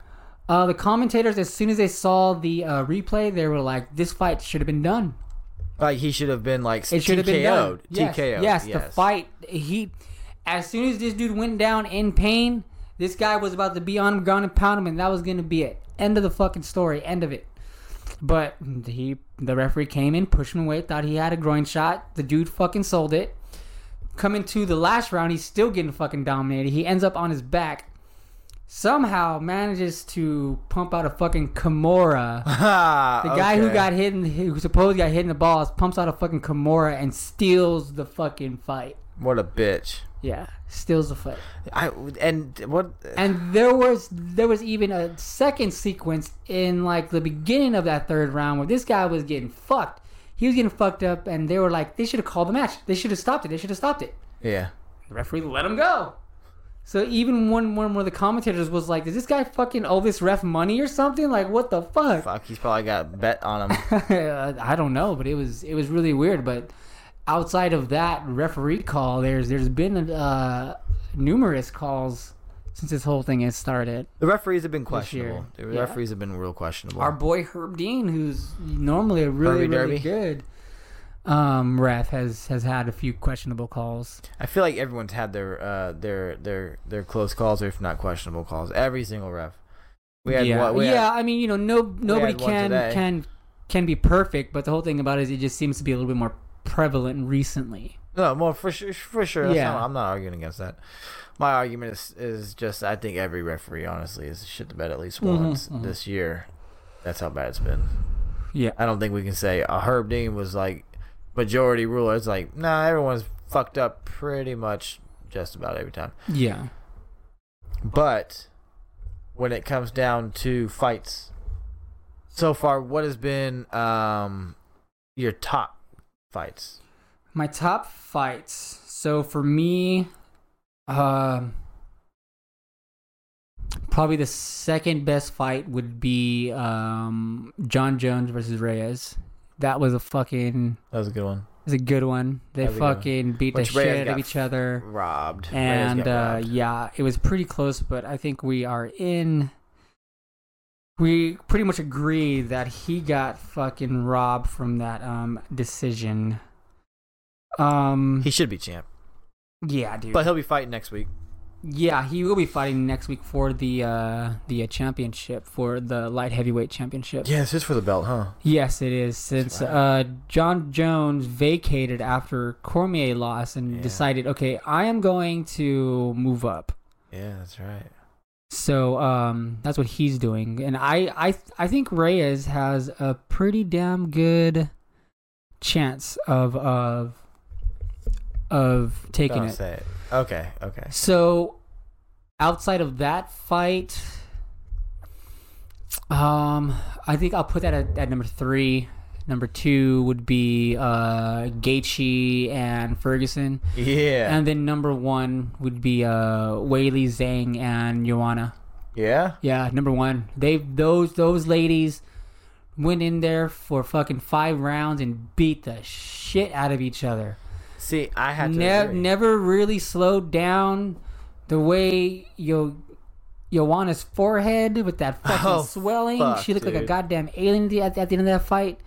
Speaker 1: Uh, the commentators, as soon as they saw the uh, replay, they were like, "This fight should have been done.
Speaker 2: Like he should have been like
Speaker 1: It should have been done."
Speaker 2: TKO'd.
Speaker 1: Yes, yes, the fight. He, as soon as this dude went down in pain, this guy was about to be on him, ground and pound him, and that was gonna be it. End of the fucking story. End of it. But he, the referee came in, pushed him away, thought he had a groin shot. The dude fucking sold it. Coming to the last round, he's still getting fucking dominated. He ends up on his back. Somehow manages to pump out a fucking Kimura.
Speaker 2: the
Speaker 1: guy who got hit, in, who supposedly got hit in the balls, pumps out a fucking Kimura and steals the fucking fight.
Speaker 2: What a bitch.
Speaker 1: Yeah, steals the fight.
Speaker 2: I and what?
Speaker 1: And there was there was even a second sequence in like the beginning of that third round where this guy was getting fucked. He was getting fucked up, and they were like, they should have called the match. They should have stopped it. They should have stopped it.
Speaker 2: Yeah.
Speaker 1: The referee let him go. So even one one of the commentators was like, "Does this guy fucking owe this ref money or something? Like, what the fuck?"
Speaker 2: Fuck, he's probably got a bet on him.
Speaker 1: I don't know, but it was it was really weird. But outside of that referee call, there's there's been uh, numerous calls since this whole thing has started.
Speaker 2: The referees have been questionable. The
Speaker 1: Yeah.
Speaker 2: referees have been real questionable.
Speaker 1: Our boy Herb Dean, who's normally a really really good um, ref, has has had a few questionable calls.
Speaker 2: I feel like everyone's had their uh their their their close calls or if not questionable calls. Every single ref. We had
Speaker 1: yeah,
Speaker 2: what we
Speaker 1: yeah.
Speaker 2: had,
Speaker 1: I mean, you know, no nobody can can can be perfect, but the whole thing about it is it just seems to be a little bit more prevalent recently.
Speaker 2: No, well for sure for sure. That's
Speaker 1: Yeah.
Speaker 2: not- I'm not arguing against that. My argument is is just I think every referee honestly is shit the bed at least
Speaker 1: Mhm,
Speaker 2: once
Speaker 1: mhm.
Speaker 2: this year. That's how bad it's been.
Speaker 1: Yeah.
Speaker 2: I don't think we can say uh, Herb Dean was like majority ruler. It's like nah, everyone's fucked up pretty much just about every time.
Speaker 1: Yeah.
Speaker 2: But when it comes down to fights, so far, what has been um your top fights?
Speaker 1: My top fights. So for me, um, probably the second best fight would be um, Jon Jones versus Reyes. That was a fucking
Speaker 2: That was a good one.
Speaker 1: was a good one. They
Speaker 2: That was a good
Speaker 1: fucking beat
Speaker 2: Which
Speaker 1: the
Speaker 2: Reyes
Speaker 1: shit out of each other.
Speaker 2: Robbed. Reyes
Speaker 1: and
Speaker 2: got
Speaker 1: uh,
Speaker 2: robbed.
Speaker 1: yeah, it was pretty close, but I think we are in. We pretty much agree that he got fucking robbed from that um decision. Um,
Speaker 2: he should be champ,
Speaker 1: yeah, dude.
Speaker 2: but he'll be fighting next week.
Speaker 1: yeah, he will be fighting next week for the uh the uh, championship for the light heavyweight championship.
Speaker 2: Yeah, it's just for the belt, huh?
Speaker 1: Yes, it is. Since
Speaker 2: right.
Speaker 1: uh, Jon Jones vacated after Cormier lost and
Speaker 2: Yeah.
Speaker 1: decided, okay, I am going to move up.
Speaker 2: Yeah, that's right.
Speaker 1: So um, that's what he's doing, and I I I think Reyes has a pretty damn good chance of of of taking
Speaker 2: Don't
Speaker 1: it.
Speaker 2: say it. Okay, okay.
Speaker 1: So outside of that fight, um, I think I'll put that at, at number three. Number two would be uh, Gaethje and Ferguson,
Speaker 2: Yeah.
Speaker 1: and then number one would be uh, Weili Zhang and Joanna.
Speaker 2: yeah?
Speaker 1: Yeah, number one. They those those ladies went in there for fucking five rounds and beat the shit out of each other.
Speaker 2: See, I had to
Speaker 1: Ne- never really slowed down the way Yo Joanna's forehead with that fucking
Speaker 2: Oh,
Speaker 1: swelling.
Speaker 2: fuck,
Speaker 1: she looked like a goddamn alien at, at the end of that fight.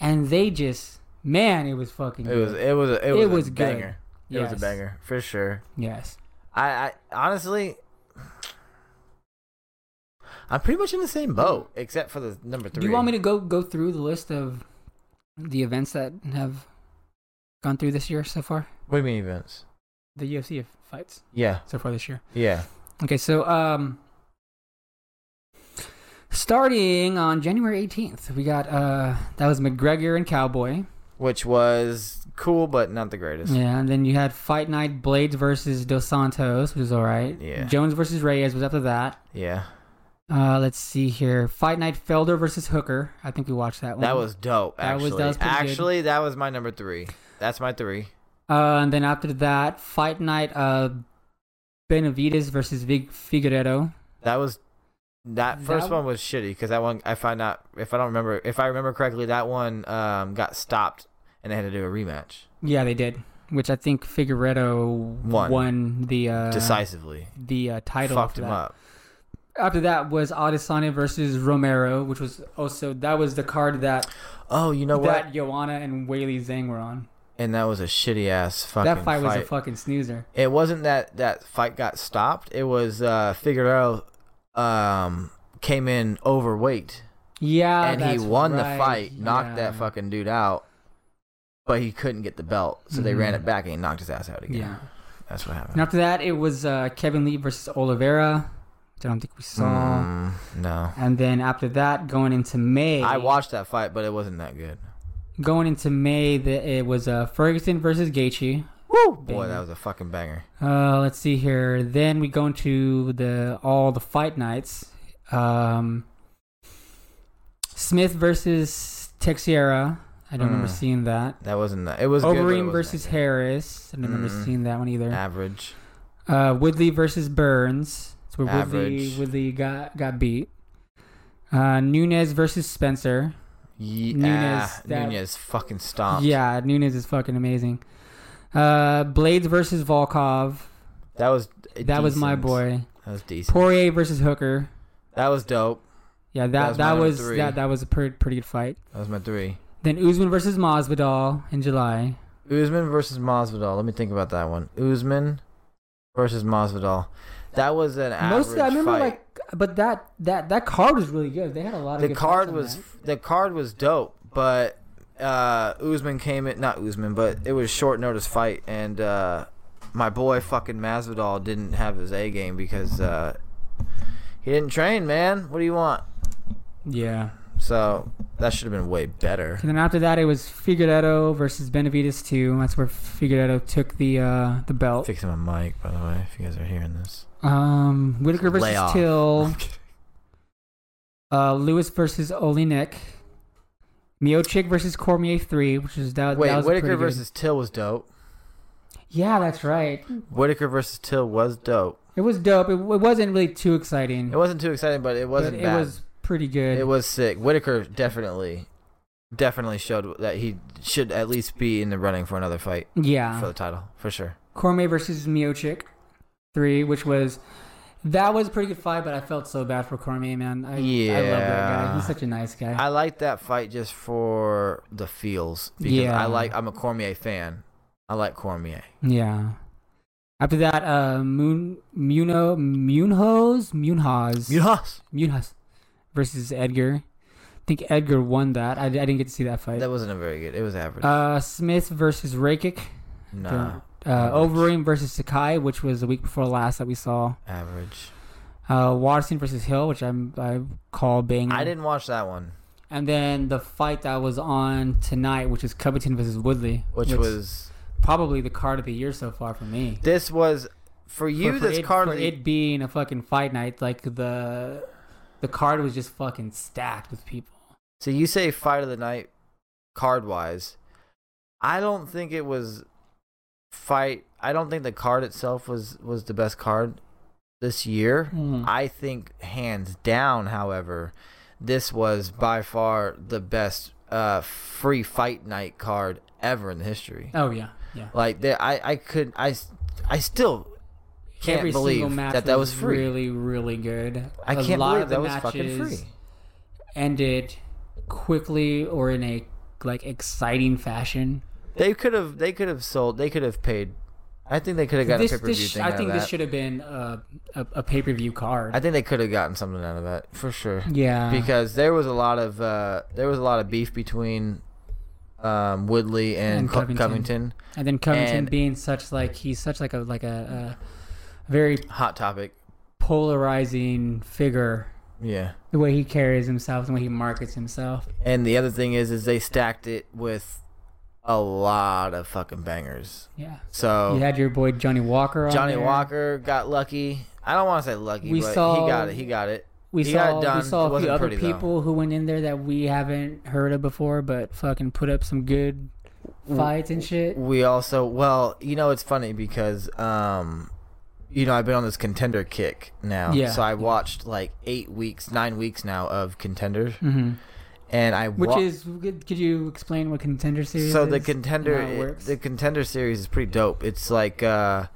Speaker 1: And they just man, it was fucking.
Speaker 2: It was it was a, it was,
Speaker 1: It
Speaker 2: a
Speaker 1: was good.
Speaker 2: banger. It was a banger for sure.
Speaker 1: yes.
Speaker 2: I, I honestly, I'm pretty much in the same boat except for the number three.
Speaker 1: Do you want me to go go through the list of the events that have gone through this year so far?
Speaker 2: What do you mean events?
Speaker 1: The UFC fights
Speaker 2: Yeah,
Speaker 1: so far this year.
Speaker 2: yeah.
Speaker 1: Okay, so um starting on January 18th, we got uh that was McGregor and Cowboy.
Speaker 2: Which was cool, but not the greatest.
Speaker 1: Yeah, and then you had Fight Night Blaydes versus Dos Santos, which was all right.
Speaker 2: Yeah.
Speaker 1: Jones versus Reyes was after that.
Speaker 2: Yeah,
Speaker 1: Uh let's see here. Fight Night Felder versus Hooker. I think we watched that one.
Speaker 2: that was dope.
Speaker 1: That was-
Speaker 2: Actually,
Speaker 1: that was pretty good.
Speaker 2: actually, that was my number three. That's my three.
Speaker 1: Uh and then after that, Fight Night uh Benavides versus Vig- Figueiredo.
Speaker 2: That was that
Speaker 1: That
Speaker 2: first
Speaker 1: w-
Speaker 2: one was shitty because that one I find out if I don't remember if I remember correctly that one um got stopped and they had to do a rematch
Speaker 1: Yeah, they did. Which I think Figueiredo
Speaker 2: Won.
Speaker 1: won, the uh,
Speaker 2: decisively.
Speaker 1: the uh, title.
Speaker 2: Fucked him
Speaker 1: that.
Speaker 2: up.
Speaker 1: After that was Adesanya versus Romero, which was also that was the card that
Speaker 2: Oh, you know what?
Speaker 1: that Joanna and Weili Zhang were on.
Speaker 2: and that was a shitty ass fucking fight.
Speaker 1: that fight, was a fucking snoozer.
Speaker 2: It wasn't that that fight got stopped. It was uh Figueroa um came in overweight
Speaker 1: Yeah,
Speaker 2: and he won the fight, knocked that fucking dude out. But he couldn't get the belt, so they ran
Speaker 1: Mhm.
Speaker 2: it back and he knocked his ass out again.
Speaker 1: Yeah.
Speaker 2: That's what
Speaker 1: And
Speaker 2: happened.
Speaker 1: after that, it was uh, Kevin Lee versus Oliveira, I don't think we saw.
Speaker 2: Mm, no.
Speaker 1: And then after that, going into May,
Speaker 2: I watched that fight, but it wasn't that good.
Speaker 1: Going into May, the, it was uh, Ferguson versus Gaethje.
Speaker 2: Woo! Boy,
Speaker 1: Banger.
Speaker 2: that was a fucking banger.
Speaker 1: Uh, let's see here. Then we go into the all the fight nights. Um, Smith versus Teixeira. I don't remember
Speaker 2: Mm.
Speaker 1: seeing that.
Speaker 2: That wasn't that. It was good, but it
Speaker 1: Overeem versus. Harris. I don't remember
Speaker 2: Mm-mm.
Speaker 1: seeing that one either.
Speaker 2: average.
Speaker 1: Uh, Woodley versus Burns. Woodley
Speaker 2: Average.
Speaker 1: Woodley got got beat. Uh, Nunes versus Spencer.
Speaker 2: Ye-
Speaker 1: Nunes,
Speaker 2: ah,
Speaker 1: that-
Speaker 2: Nunes fucking stomped.
Speaker 1: Yeah, Nunes is fucking amazing. Uh, Blaydes versus Volkov.
Speaker 2: that was
Speaker 1: That was my boy.
Speaker 2: That was decent.
Speaker 1: Poirier versus Hooker.
Speaker 2: That was dope.
Speaker 1: Yeah,
Speaker 2: That
Speaker 1: that
Speaker 2: was
Speaker 1: that was that that was a pretty pretty good fight.
Speaker 2: That was my three.
Speaker 1: Then Usman versus Masvidal in July.
Speaker 2: Usman versus Masvidal. Let me think about that one. Usman versus Masvidal. That was an average
Speaker 1: Mostly, I remember
Speaker 2: fight.
Speaker 1: like, but that that that card was really good. They had a lot of
Speaker 2: the
Speaker 1: good
Speaker 2: card was
Speaker 1: that.
Speaker 2: the card was dope, but uh Usman came in not Usman, but it was short notice fight and uh my boy fucking Masvidal didn't have his A game because uh he didn't train, man. What do you want?
Speaker 1: yeah.
Speaker 2: So that should have been way better.
Speaker 1: And then after that, it was Figueiredo versus Benavides two. That's where Figueiredo took the uh the belt.
Speaker 2: Fixing my mic, by the way, if you guys are hearing this.
Speaker 1: Um, Whittaker versus
Speaker 2: off.
Speaker 1: Till. Uh, Lewis versus Oleinik. Miocic versus Cormier three, which is that.
Speaker 2: Wait,
Speaker 1: that was
Speaker 2: Whittaker
Speaker 1: pretty good.
Speaker 2: versus Till was dope.
Speaker 1: Yeah, that's right.
Speaker 2: Whittaker versus Till was dope.
Speaker 1: It was dope. It, it wasn't really too exciting.
Speaker 2: It wasn't too exciting, but it wasn't
Speaker 1: but
Speaker 2: bad.
Speaker 1: It was pretty good.
Speaker 2: It was sick. Whittaker definitely, definitely showed that he should at least be in the running for another fight
Speaker 1: yeah.
Speaker 2: for the title for sure.
Speaker 1: Cormier versus Miocic three, which was that was a pretty good fight, but I felt so bad for Cormier, man. I, I love that
Speaker 2: Yeah.
Speaker 1: guy. He's such a nice guy.
Speaker 2: I like that fight just for the feels because
Speaker 1: Yeah.
Speaker 2: I like. I'm a Cormier fan. I like Cormier.
Speaker 1: yeah. After that, uh, Moon Muno Munhoz Munhoz
Speaker 2: Yes.
Speaker 1: Munhoz versus Edgar. I think Edgar won that. I, I didn't get to see that fight.
Speaker 2: That wasn't a very good. It was average.
Speaker 1: Uh, Smith versus Rakic.
Speaker 2: nah,
Speaker 1: Uh, Overeem versus Sakai, which was the week before last that we saw.
Speaker 2: average.
Speaker 1: Uh, Watson versus Hill, which I'm I call bang.
Speaker 2: I didn't watch that one,
Speaker 1: And then the fight that was on tonight, which is Covington versus Woodley,
Speaker 2: which was
Speaker 1: probably the card of the year so far for me.
Speaker 2: this was for you.
Speaker 1: for, for
Speaker 2: this
Speaker 1: it,
Speaker 2: card.
Speaker 1: for it being a fucking fight night, like the the card was just fucking stacked with people.
Speaker 2: So you say fight of the night, card wise. I don't think it was fight. I don't think the card itself was was the best card this year.
Speaker 1: Mm.
Speaker 2: I think hands down, however, this was by far the best uh, free fight night card ever in the history.
Speaker 1: Oh yeah, yeah.
Speaker 2: Like there, I I could I I still can't
Speaker 1: Every
Speaker 2: believe that that was free.
Speaker 1: Really, really good.
Speaker 2: I can't believe that was fucking free.
Speaker 1: Ended quickly or in a like exciting fashion.
Speaker 2: They could have they could have sold they could have paid. I think they could have gotten
Speaker 1: This,
Speaker 2: a pay per view
Speaker 1: I think this should have been a, a, a pay per view card.
Speaker 2: I think they could have gotten something out of that for sure.
Speaker 1: yeah,
Speaker 2: Because there was a lot of uh, there was a lot of beef between um, Woodley and,
Speaker 1: And Covington.
Speaker 2: Covington.
Speaker 1: and then Covington
Speaker 2: and-
Speaker 1: being such like he's such like a like a, a very
Speaker 2: Hot topic.
Speaker 1: polarizing figure.
Speaker 2: Yeah.
Speaker 1: The way he carries himself, and the way he markets himself.
Speaker 2: And the other thing is, is they stacked it with a lot of fucking bangers.
Speaker 1: Yeah,
Speaker 2: So
Speaker 1: you had your boy Johnny Walker. On
Speaker 2: Johnny
Speaker 1: there.
Speaker 2: Walker got lucky. I don't want to say lucky,
Speaker 1: We
Speaker 2: but
Speaker 1: saw-
Speaker 2: he got it. He got it.
Speaker 1: We
Speaker 2: He
Speaker 1: saw
Speaker 2: it done.
Speaker 1: we saw a few other
Speaker 2: pretty, though.
Speaker 1: people who went in there that we haven't heard of before, but fucking put up some good fights and shit.
Speaker 2: We also, well, you know, it's funny because, um, you know, I've been on this contender kick now.
Speaker 1: Yeah.
Speaker 2: So I watched like eight weeks, nine weeks now of contenders,
Speaker 1: hmm
Speaker 2: and I
Speaker 1: Which
Speaker 2: wa-
Speaker 1: is, could you explain what contender series? Is?
Speaker 2: So
Speaker 1: the
Speaker 2: contender
Speaker 1: it
Speaker 2: the contender series is pretty dope. It's like uh,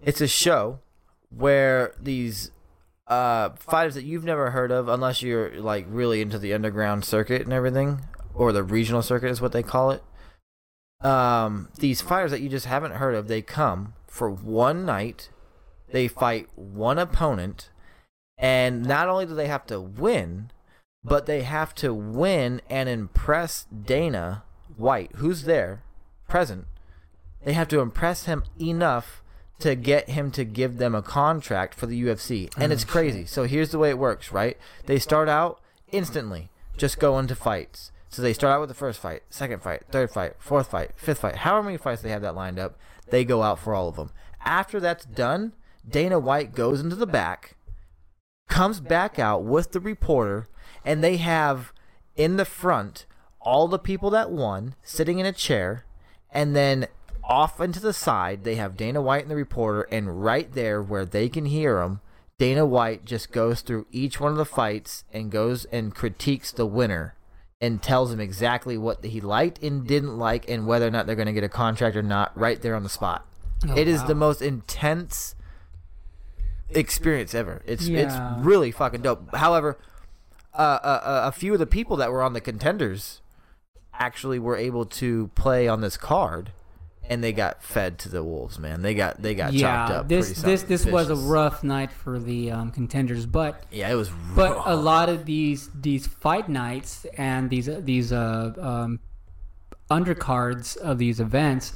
Speaker 2: it's a show where these uh fighters that you've never heard of, unless you're like really into the underground circuit and everything, or the regional circuit is what they call it. Um, these fighters that you just haven't heard of, they come for one night, they fight one opponent, and not only do they have to win, but they have to win and impress Dana White, who's there, present. They have to impress him enough to get him to give them a contract for the UFC. And
Speaker 1: Oh,
Speaker 2: it's crazy. So here's the way it works, right? They start out instantly, just go into fights. So they start out with the first fight, second fight, third fight, fourth fight, fifth fight. However many fights they have that lined up, they go out for all of them. After that's done, Dana White goes into the back, comes back out with the reporter, and they have in the front all the people that won sitting in a chair, and then off into the side, they have Dana White and the reporter, and right there where they can hear them, Dana White just goes through each one of the fights and goes and critiques the winner and tells him exactly what he liked and didn't like and whether or not they're going to get a contract or not right there on the spot.
Speaker 1: Oh,
Speaker 2: it is
Speaker 1: wow.
Speaker 2: the most intense experience ever. It's
Speaker 1: Yeah.
Speaker 2: it's really fucking dope. However, uh, uh, uh, a few of the people that were on the contenders actually were able to play on this card, and they got fed to the wolves. Man, they got they got chopped
Speaker 1: yeah.
Speaker 2: up.
Speaker 1: This this this was a rough night for the um, contenders, but
Speaker 2: Yeah, it was.
Speaker 1: but a lot of these these fight nights and these these uh um undercards of these events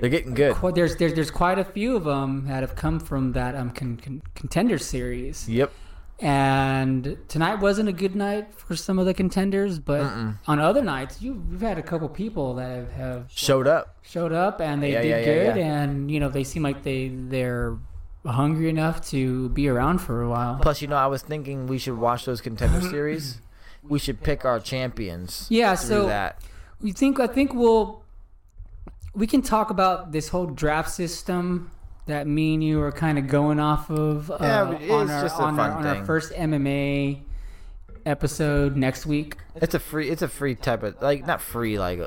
Speaker 2: they're getting good.
Speaker 1: qu- there's there's there's quite a few of them that have come from that um con- con- contender series
Speaker 2: Yep.
Speaker 1: And tonight wasn't a good night for some of the contenders but on other nights you you've had a couple people that have, have
Speaker 2: Showed up.
Speaker 1: showed up and they
Speaker 2: Yeah,
Speaker 1: did
Speaker 2: yeah,
Speaker 1: good
Speaker 2: yeah.
Speaker 1: and you know they seem like they they're hungry enough to be around for a while
Speaker 2: Plus, you know, I was thinking we should watch those contender series. We should pick our champions.
Speaker 1: yeah so
Speaker 2: that.
Speaker 1: we think I think we'll we can talk about this whole draft system that me and you are kind of going off of uh,
Speaker 2: Yeah,
Speaker 1: on, our, on, our, on our first MMA episode next week.
Speaker 2: It's a free. It's a free type of like not free like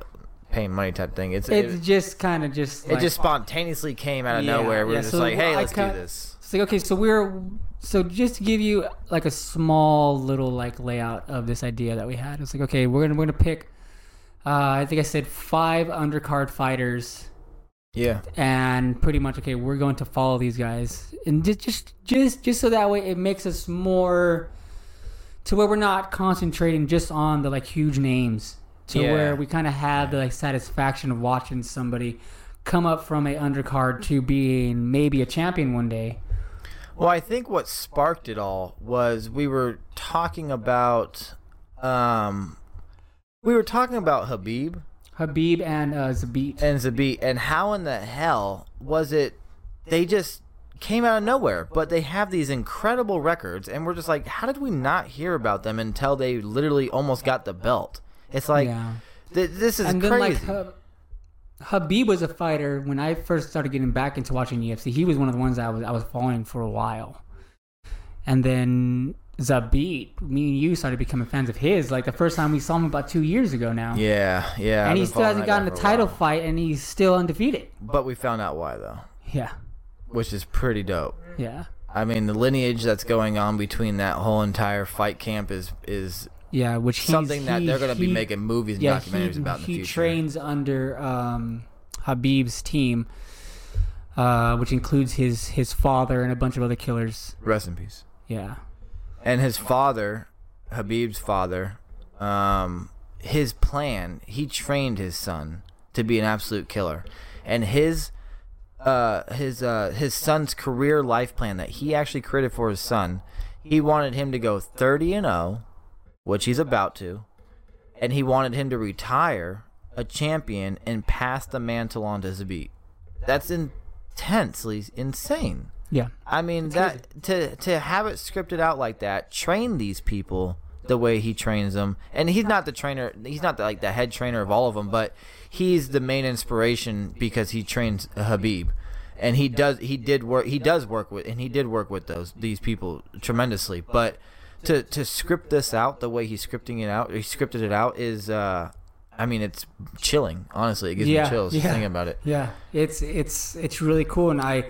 Speaker 2: paying money type thing. It's
Speaker 1: It's
Speaker 2: it,
Speaker 1: just kind of just
Speaker 2: it
Speaker 1: like,
Speaker 2: just spontaneously came out of
Speaker 1: Yeah,
Speaker 2: nowhere. We
Speaker 1: yeah,
Speaker 2: are just
Speaker 1: so
Speaker 2: like, hey,
Speaker 1: I
Speaker 2: let's do this.
Speaker 1: It's like okay, so we're so just to give you like a small little like layout of this idea that we had. It's like okay, we're gonna we're gonna pick. Uh, I think I said five undercard fighters
Speaker 2: Yeah.
Speaker 1: and pretty much okay we're going to follow these guys and just just just just so that way it makes us more to where we're not concentrating just on the like huge names to
Speaker 2: Yeah.
Speaker 1: where we kind of have the like satisfaction of watching somebody come up from a undercard to being maybe a champion one day
Speaker 2: Well, I think what sparked it all was we were talking about, um, we were talking about Khabib
Speaker 1: Khabib and uh zabit.
Speaker 2: And Zabit. And how in the hell was it they just came out of nowhere but they have these incredible records and we're just like how did we not hear about them until they literally almost got the belt? It's like
Speaker 1: yeah.
Speaker 2: th- this is
Speaker 1: and
Speaker 2: crazy
Speaker 1: like Hab- Khabib was a fighter. When I first started getting back into watching UFC. He was one of the ones I was I was following for a while, and then Zabit, me and you started becoming fans of his. Like the first time we saw him about two years ago now,
Speaker 2: yeah yeah
Speaker 1: and he still hasn't gotten a title
Speaker 2: while.
Speaker 1: fight, and he's still undefeated.
Speaker 2: but we found out why though
Speaker 1: Yeah,
Speaker 2: which is pretty dope
Speaker 1: yeah,
Speaker 2: I mean the lineage that's going on between that whole entire fight camp is is
Speaker 1: yeah. Which
Speaker 2: something that
Speaker 1: he-
Speaker 2: they're going to be making movies and
Speaker 1: yeah,
Speaker 2: documentaries
Speaker 1: he,
Speaker 2: about in the
Speaker 1: he
Speaker 2: future
Speaker 1: trains under um, Khabib's team, uh, which includes his his father and a bunch of other killers.
Speaker 2: rest in peace
Speaker 1: Yeah.
Speaker 2: And his father, Khabib's father, um, his plan, he trained his son to be an absolute killer, and his, uh, his, uh, his son's career life plan that he actually created for his son, he wanted him to go thirty and zero, which he's about to, and he wanted him to retire a champion and pass the mantle on to Zabit. That's intensely insane.
Speaker 1: Yeah.
Speaker 2: I mean that to to have it scripted out like that, train these people the way he trains them, and he's not the trainer. He's not the, like the head trainer of all of them, but he's the main inspiration because he trains Khabib, and he does he did work he does work with and he did work with those these people tremendously. But to to script this out the way he's scripting it out, he scripted it out is. uh I mean, it's chilling. Honestly, it gives
Speaker 1: Yeah,
Speaker 2: me chills just
Speaker 1: yeah.
Speaker 2: thinking about it.
Speaker 1: Yeah, it's it's it's really cool, and I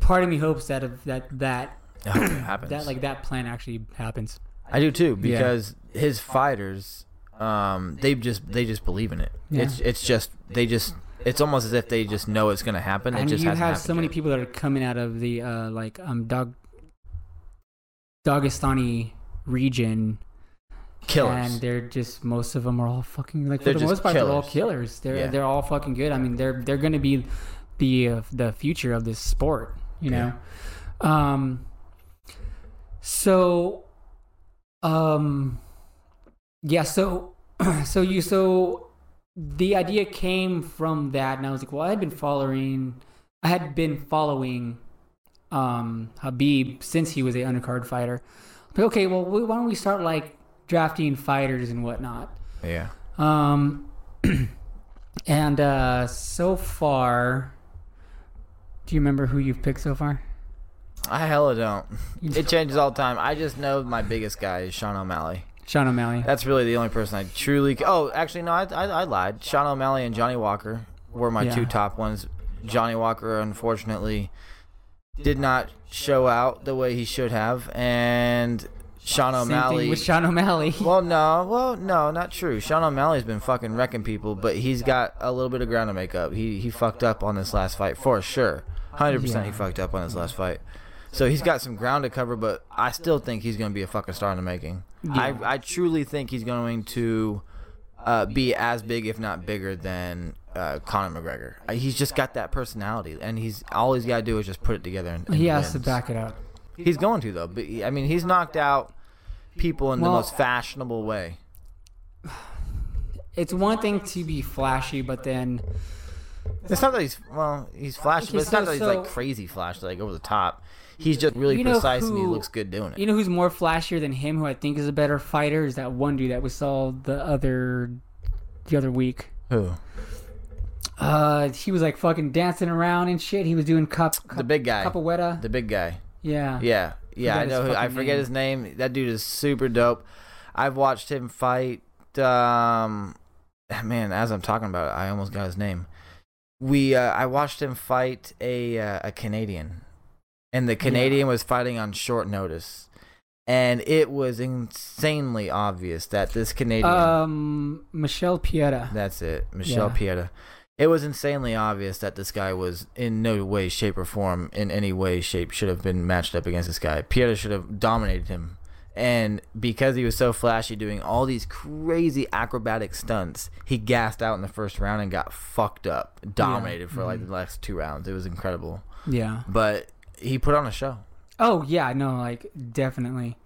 Speaker 1: part of me hopes that that that
Speaker 2: I hope it happens.
Speaker 1: that like that plan actually happens.
Speaker 2: I do too
Speaker 1: Yeah.
Speaker 2: because his fighters, um, they just they just believe in it.
Speaker 1: Yeah.
Speaker 2: It's it's just they just it's almost as if they just know it's gonna happen.
Speaker 1: and
Speaker 2: it just
Speaker 1: you have so many
Speaker 2: yet.
Speaker 1: people that are coming out of the uh like um Dog Dagestani region,
Speaker 2: killers.
Speaker 1: and they're just most of them are all fucking like for
Speaker 2: They're
Speaker 1: the most part they're all
Speaker 2: killers.
Speaker 1: killers. They're
Speaker 2: Yeah.
Speaker 1: they're all fucking good. I mean they're they're gonna be the uh, the future of this sport. You know, um. So, um, yeah. So, so you so the idea came from that, and I was like, well, I had been following, I had been following, um, Khabib since he was a undercard fighter. Like, okay, well, why don't we start like drafting fighters and whatnot?
Speaker 2: yeah,
Speaker 1: Um, And uh, so far, do you remember who you've picked so far?
Speaker 2: I hella don't. It changes all the time. I just know my biggest guy is Sean O'Malley.
Speaker 1: Sean O'Malley.
Speaker 2: That's really the only person I truly. Oh, actually, no, I, I, I lied. Sean O'Malley and Johnny Walker were my
Speaker 1: Yeah.
Speaker 2: two top ones. Johnny Walker, unfortunately, did not show out the way he should have, and Sean
Speaker 1: Same thing
Speaker 2: O'Malley.
Speaker 1: with Sean O'Malley.
Speaker 2: well, no, well, no, not true. Sean O'Malley's been fucking wrecking people, but he's got a little bit of ground to make up. He he fucked up on this last fight for sure. Hundred percent, he fucked up on his last fight. So he's got some ground to cover, but I still think he's going to be a fucking star in the making.
Speaker 1: Yeah.
Speaker 2: I I truly think he's going to uh, be as big, if not bigger, than uh, Conor McGregor. Uh, He's just got that personality, and he's all he's got to do is just put it together. And, and
Speaker 1: he has to back it up.
Speaker 2: He's going to though. But I mean, he's knocked out people in the most fashionable way.
Speaker 1: It's one thing to be flashy, but then
Speaker 2: It's not that he's well, he's flashy,
Speaker 1: Okay,
Speaker 2: but it's
Speaker 1: so-
Speaker 2: not that he's
Speaker 1: so-
Speaker 2: like crazy flash, like over the top. He's just really
Speaker 1: You know
Speaker 2: precise and he looks good doing it.
Speaker 1: you know who's more flashier than him? Who I think is a better fighter is that one dude that we saw the other the other week.
Speaker 2: Who?
Speaker 1: Uh, he was like fucking dancing around and shit. He was doing cup, cup
Speaker 2: The big guy.
Speaker 1: capoeira.
Speaker 2: The big guy.
Speaker 1: Yeah.
Speaker 2: Yeah, yeah,
Speaker 1: Forgot
Speaker 2: I know. Who, I forget
Speaker 1: name.
Speaker 2: his name. That dude is super dope. I've watched him fight. Um, man, as I'm talking about it, I almost got his name. We, uh, I watched him fight a uh, a Canadian, and the Canadian was fighting on short notice, and it was insanely obvious that this Canadian.
Speaker 1: Um, Michelle Pieta.
Speaker 2: That's it, Michelle
Speaker 1: Yeah.
Speaker 2: Pieta. It was insanely obvious that this guy was in no way, shape, or form, in any way, shape, should have been matched up against this guy. Pieta should have dominated him. And because he was so flashy doing all these crazy acrobatic stunts, he gassed out in the first round and got fucked up. Dominated for like
Speaker 1: Mhm.
Speaker 2: the last two rounds. It was incredible.
Speaker 1: Yeah.
Speaker 2: But he put on a show.
Speaker 1: Oh yeah, no, like definitely.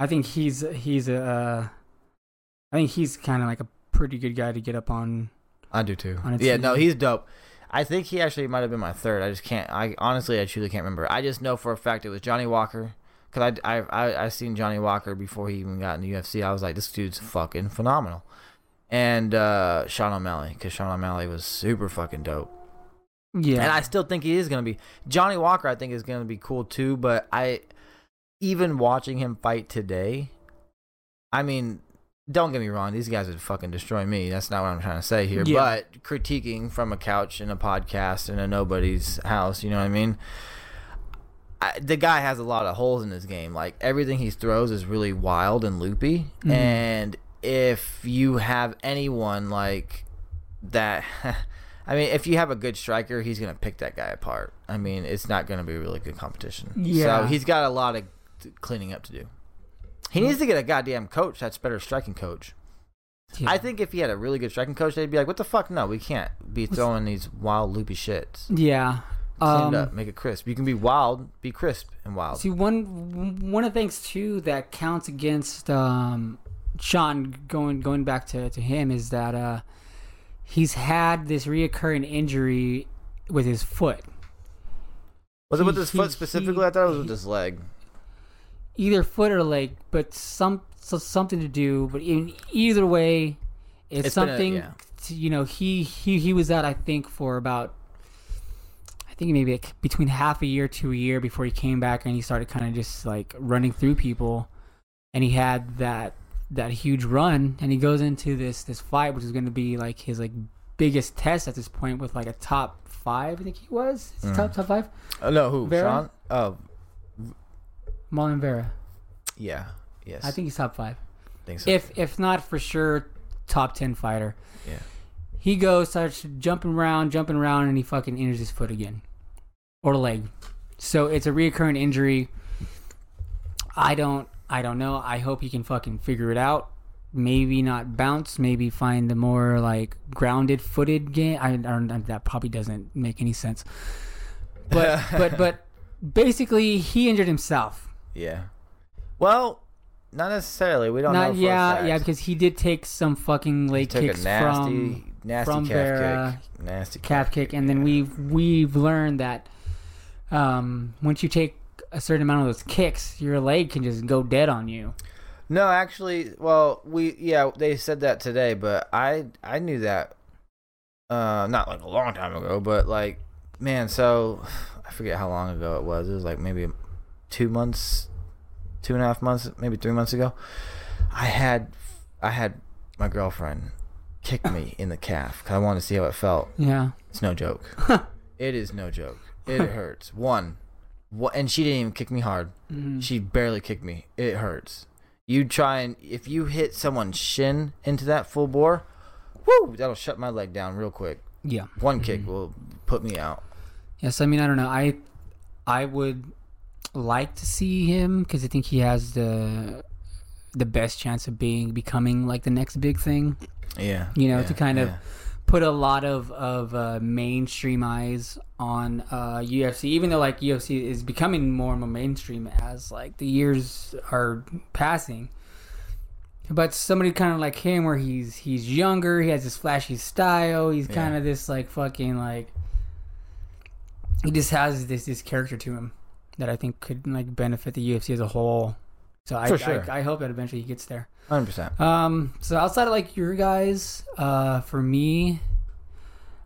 Speaker 1: I think he's he's a. Uh, I think he's kind of like a pretty good guy to get up on.
Speaker 2: I do too. Yeah, no, he's dope. I think he actually might have been my third. I just can't. I honestly, I truly can't remember. I just know for a fact it was Johnny Walker because I, I I I seen Johnny Walker before he even got in the UFC. I was like, this dude's fucking phenomenal. And uh, Sean O'Malley because Sean O'Malley was super fucking dope.
Speaker 1: Yeah.
Speaker 2: And I still think he is gonna be Johnny Walker. I think is gonna be cool too. But I even watching him fight today, I mean, don't get me wrong. These guys would fucking destroy me. That's not what I'm trying to say here.
Speaker 1: Yeah.
Speaker 2: But critiquing from a couch in a podcast in a nobody's house, you know what I mean? I, the guy has a lot of holes in his game. Like everything he throws is really wild and loopy.
Speaker 1: Mhm.
Speaker 2: And if you have anyone like that, I mean, if you have a good striker, he's gonna pick that guy apart. I mean, it's not gonna be a really good competition.
Speaker 1: Yeah.
Speaker 2: So he's got a lot of cleaning up to do. He needs to get a goddamn coach that's better striking coach.
Speaker 1: Yeah.
Speaker 2: I think if he had a really good striking coach, they'd be like, "What the fuck? No, we can't be throwing these wild loopy shits.
Speaker 1: Yeah.
Speaker 2: Clean
Speaker 1: Um,
Speaker 2: it up, make it crisp. You can be wild, be crisp and wild."
Speaker 1: See one one of the things too that counts against um, Sean going going back to, to him is that uh, he's had this reoccurring injury with his foot,
Speaker 2: Was it with
Speaker 1: he-
Speaker 2: his foot specifically?
Speaker 1: he-
Speaker 2: I thought it was with his leg.
Speaker 1: either foot or leg, but some so something to do. But in either way, it's,
Speaker 2: It's been a-
Speaker 1: something.
Speaker 2: yeah.
Speaker 1: to, you know, he he he was out I think for about. I think maybe like between half a year to a year before he came back and he started kind of just like running through people, and he had that that huge run and he goes into this this fight which is going to be like his like biggest test at this point with like a top five I think he was Is
Speaker 2: Mm.
Speaker 1: top top five
Speaker 2: Oh no, who?
Speaker 1: Vera?
Speaker 2: Sean? Oh,
Speaker 1: Marlon Vera
Speaker 2: yeah, yes.
Speaker 1: I think he's top five
Speaker 2: think so.
Speaker 1: if if not for sure top 10 fighter
Speaker 2: yeah,
Speaker 1: he goes starts jumping around jumping around and he fucking injures his foot again or leg. So it's a reoccurring injury. I don't i don't know. I hope he can fucking figure it out. Maybe not bounce maybe find the more like grounded footed game. I, I don't that probably doesn't make any sense. But but but basically he injured himself.
Speaker 2: Yeah. Well, not necessarily. We don't
Speaker 1: not
Speaker 2: a
Speaker 1: yeah yeah because he did take some fucking
Speaker 2: he
Speaker 1: leg
Speaker 2: took
Speaker 1: kicks
Speaker 2: a nasty,
Speaker 1: from
Speaker 2: nasty
Speaker 1: from
Speaker 2: calf
Speaker 1: Vera,
Speaker 2: kick. Nasty
Speaker 1: calf kick, and then we've we've learned that um, once you take a certain amount of those kicks, your leg can just go dead on you.
Speaker 2: No, actually, well, we yeah, they said that today, but I I knew that uh, not like a long time ago, but like, man, so I forget how long ago it was. It was like maybe two months, two and a half months, maybe three months ago. I had, I had my girlfriend kick me in the calf because I wanted to see how it felt.
Speaker 1: Yeah.
Speaker 2: It's no joke. it is no joke. It hurts. One, what, and she didn't even kick me hard.
Speaker 1: Mhm.
Speaker 2: She barely kicked me. It hurts. You try and if you hit someone's shin into that full bore, whoo, that'll shut my leg down real quick.
Speaker 1: Yeah.
Speaker 2: One kick will put me out.
Speaker 1: Yes, I mean I don't know. I I would like to see him because I think he has the the best chance of being becoming like the next big thing.
Speaker 2: Yeah.
Speaker 1: You know,
Speaker 2: yeah,
Speaker 1: to kind of
Speaker 2: yeah.
Speaker 1: Put a lot of of uh, mainstream eyes on uh, UFC, even though like UFC is becoming more and more mainstream as like the years are passing. But somebody kind of like him, where he's he's younger, he has this flashy style, he's kind of this like fucking like he just has this this character to him that I think could like benefit the UFC as a whole. So I,
Speaker 2: sure.
Speaker 1: I I hope that eventually he gets there.
Speaker 2: Hundred percent.
Speaker 1: Um, so outside of like your guys, uh, for me,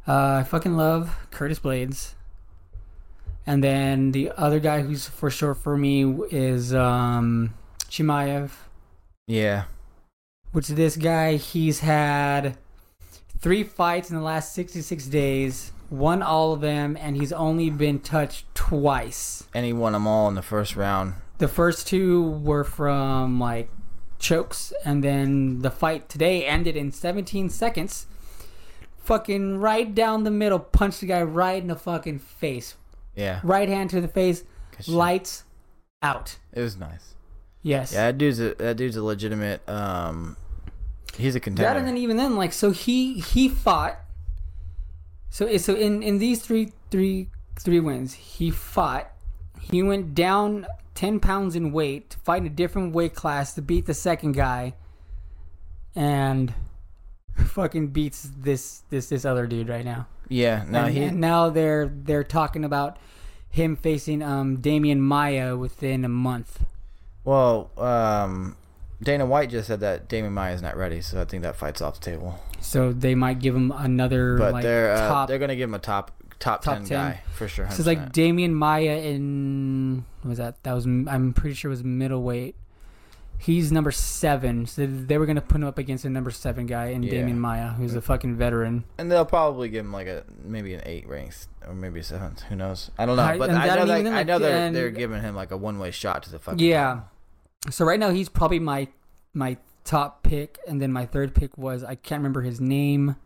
Speaker 1: uh, I fucking love Curtis Blaydes. And then the other guy who's for sure for me is um Chimaev,
Speaker 2: Yeah.
Speaker 1: which this guy he's had three fights in the last 66 days, won all of them, and he's only been touched twice.
Speaker 2: And he won them all in the first round.
Speaker 1: The first two were from like chokes, and then the fight today ended in 17 seconds. Fucking right down the middle, punched the guy right in the fucking face.
Speaker 2: Yeah.
Speaker 1: Right hand to the face, lights out.
Speaker 2: It was nice.
Speaker 1: Yes.
Speaker 2: Yeah, that dude's a that dude's a legitimate. Um, he's a contender.
Speaker 1: and then even then, like so he he fought. So so in in these three three three wins, he fought. He went down ten pounds in weight to fight in a different weight class to beat the second guy, and fucking beats this this this other dude right now.
Speaker 2: yeah. No,
Speaker 1: and,
Speaker 2: he.
Speaker 1: and now they're they're talking about him facing um Demian Maia within a month.
Speaker 2: Well, um, Dana White just said that Damon Maya is not ready, so I think that fight's off the table.
Speaker 1: So they might give him another
Speaker 2: But
Speaker 1: like
Speaker 2: they're uh,
Speaker 1: top
Speaker 2: they're gonna give him a top top,
Speaker 1: Top
Speaker 2: 10,
Speaker 1: 10.
Speaker 2: guy for sure.
Speaker 1: So it's like
Speaker 2: 100%.
Speaker 1: Demian Maia in what was that? That was I'm pretty sure it was middleweight. He's number seven, so they were gonna put him up against a number seven guy in
Speaker 2: Yeah.
Speaker 1: Demian Maia, who's a fucking veteran.
Speaker 2: and they'll probably give him like a maybe an eight ranks or maybe a seventh. Who knows? I don't know. But
Speaker 1: and
Speaker 2: I know that,
Speaker 1: even
Speaker 2: I know they're they're giving him like a one way shot to the fucking.
Speaker 1: Yeah. So right now he's probably my my top pick, and then my third pick was I can't remember his name,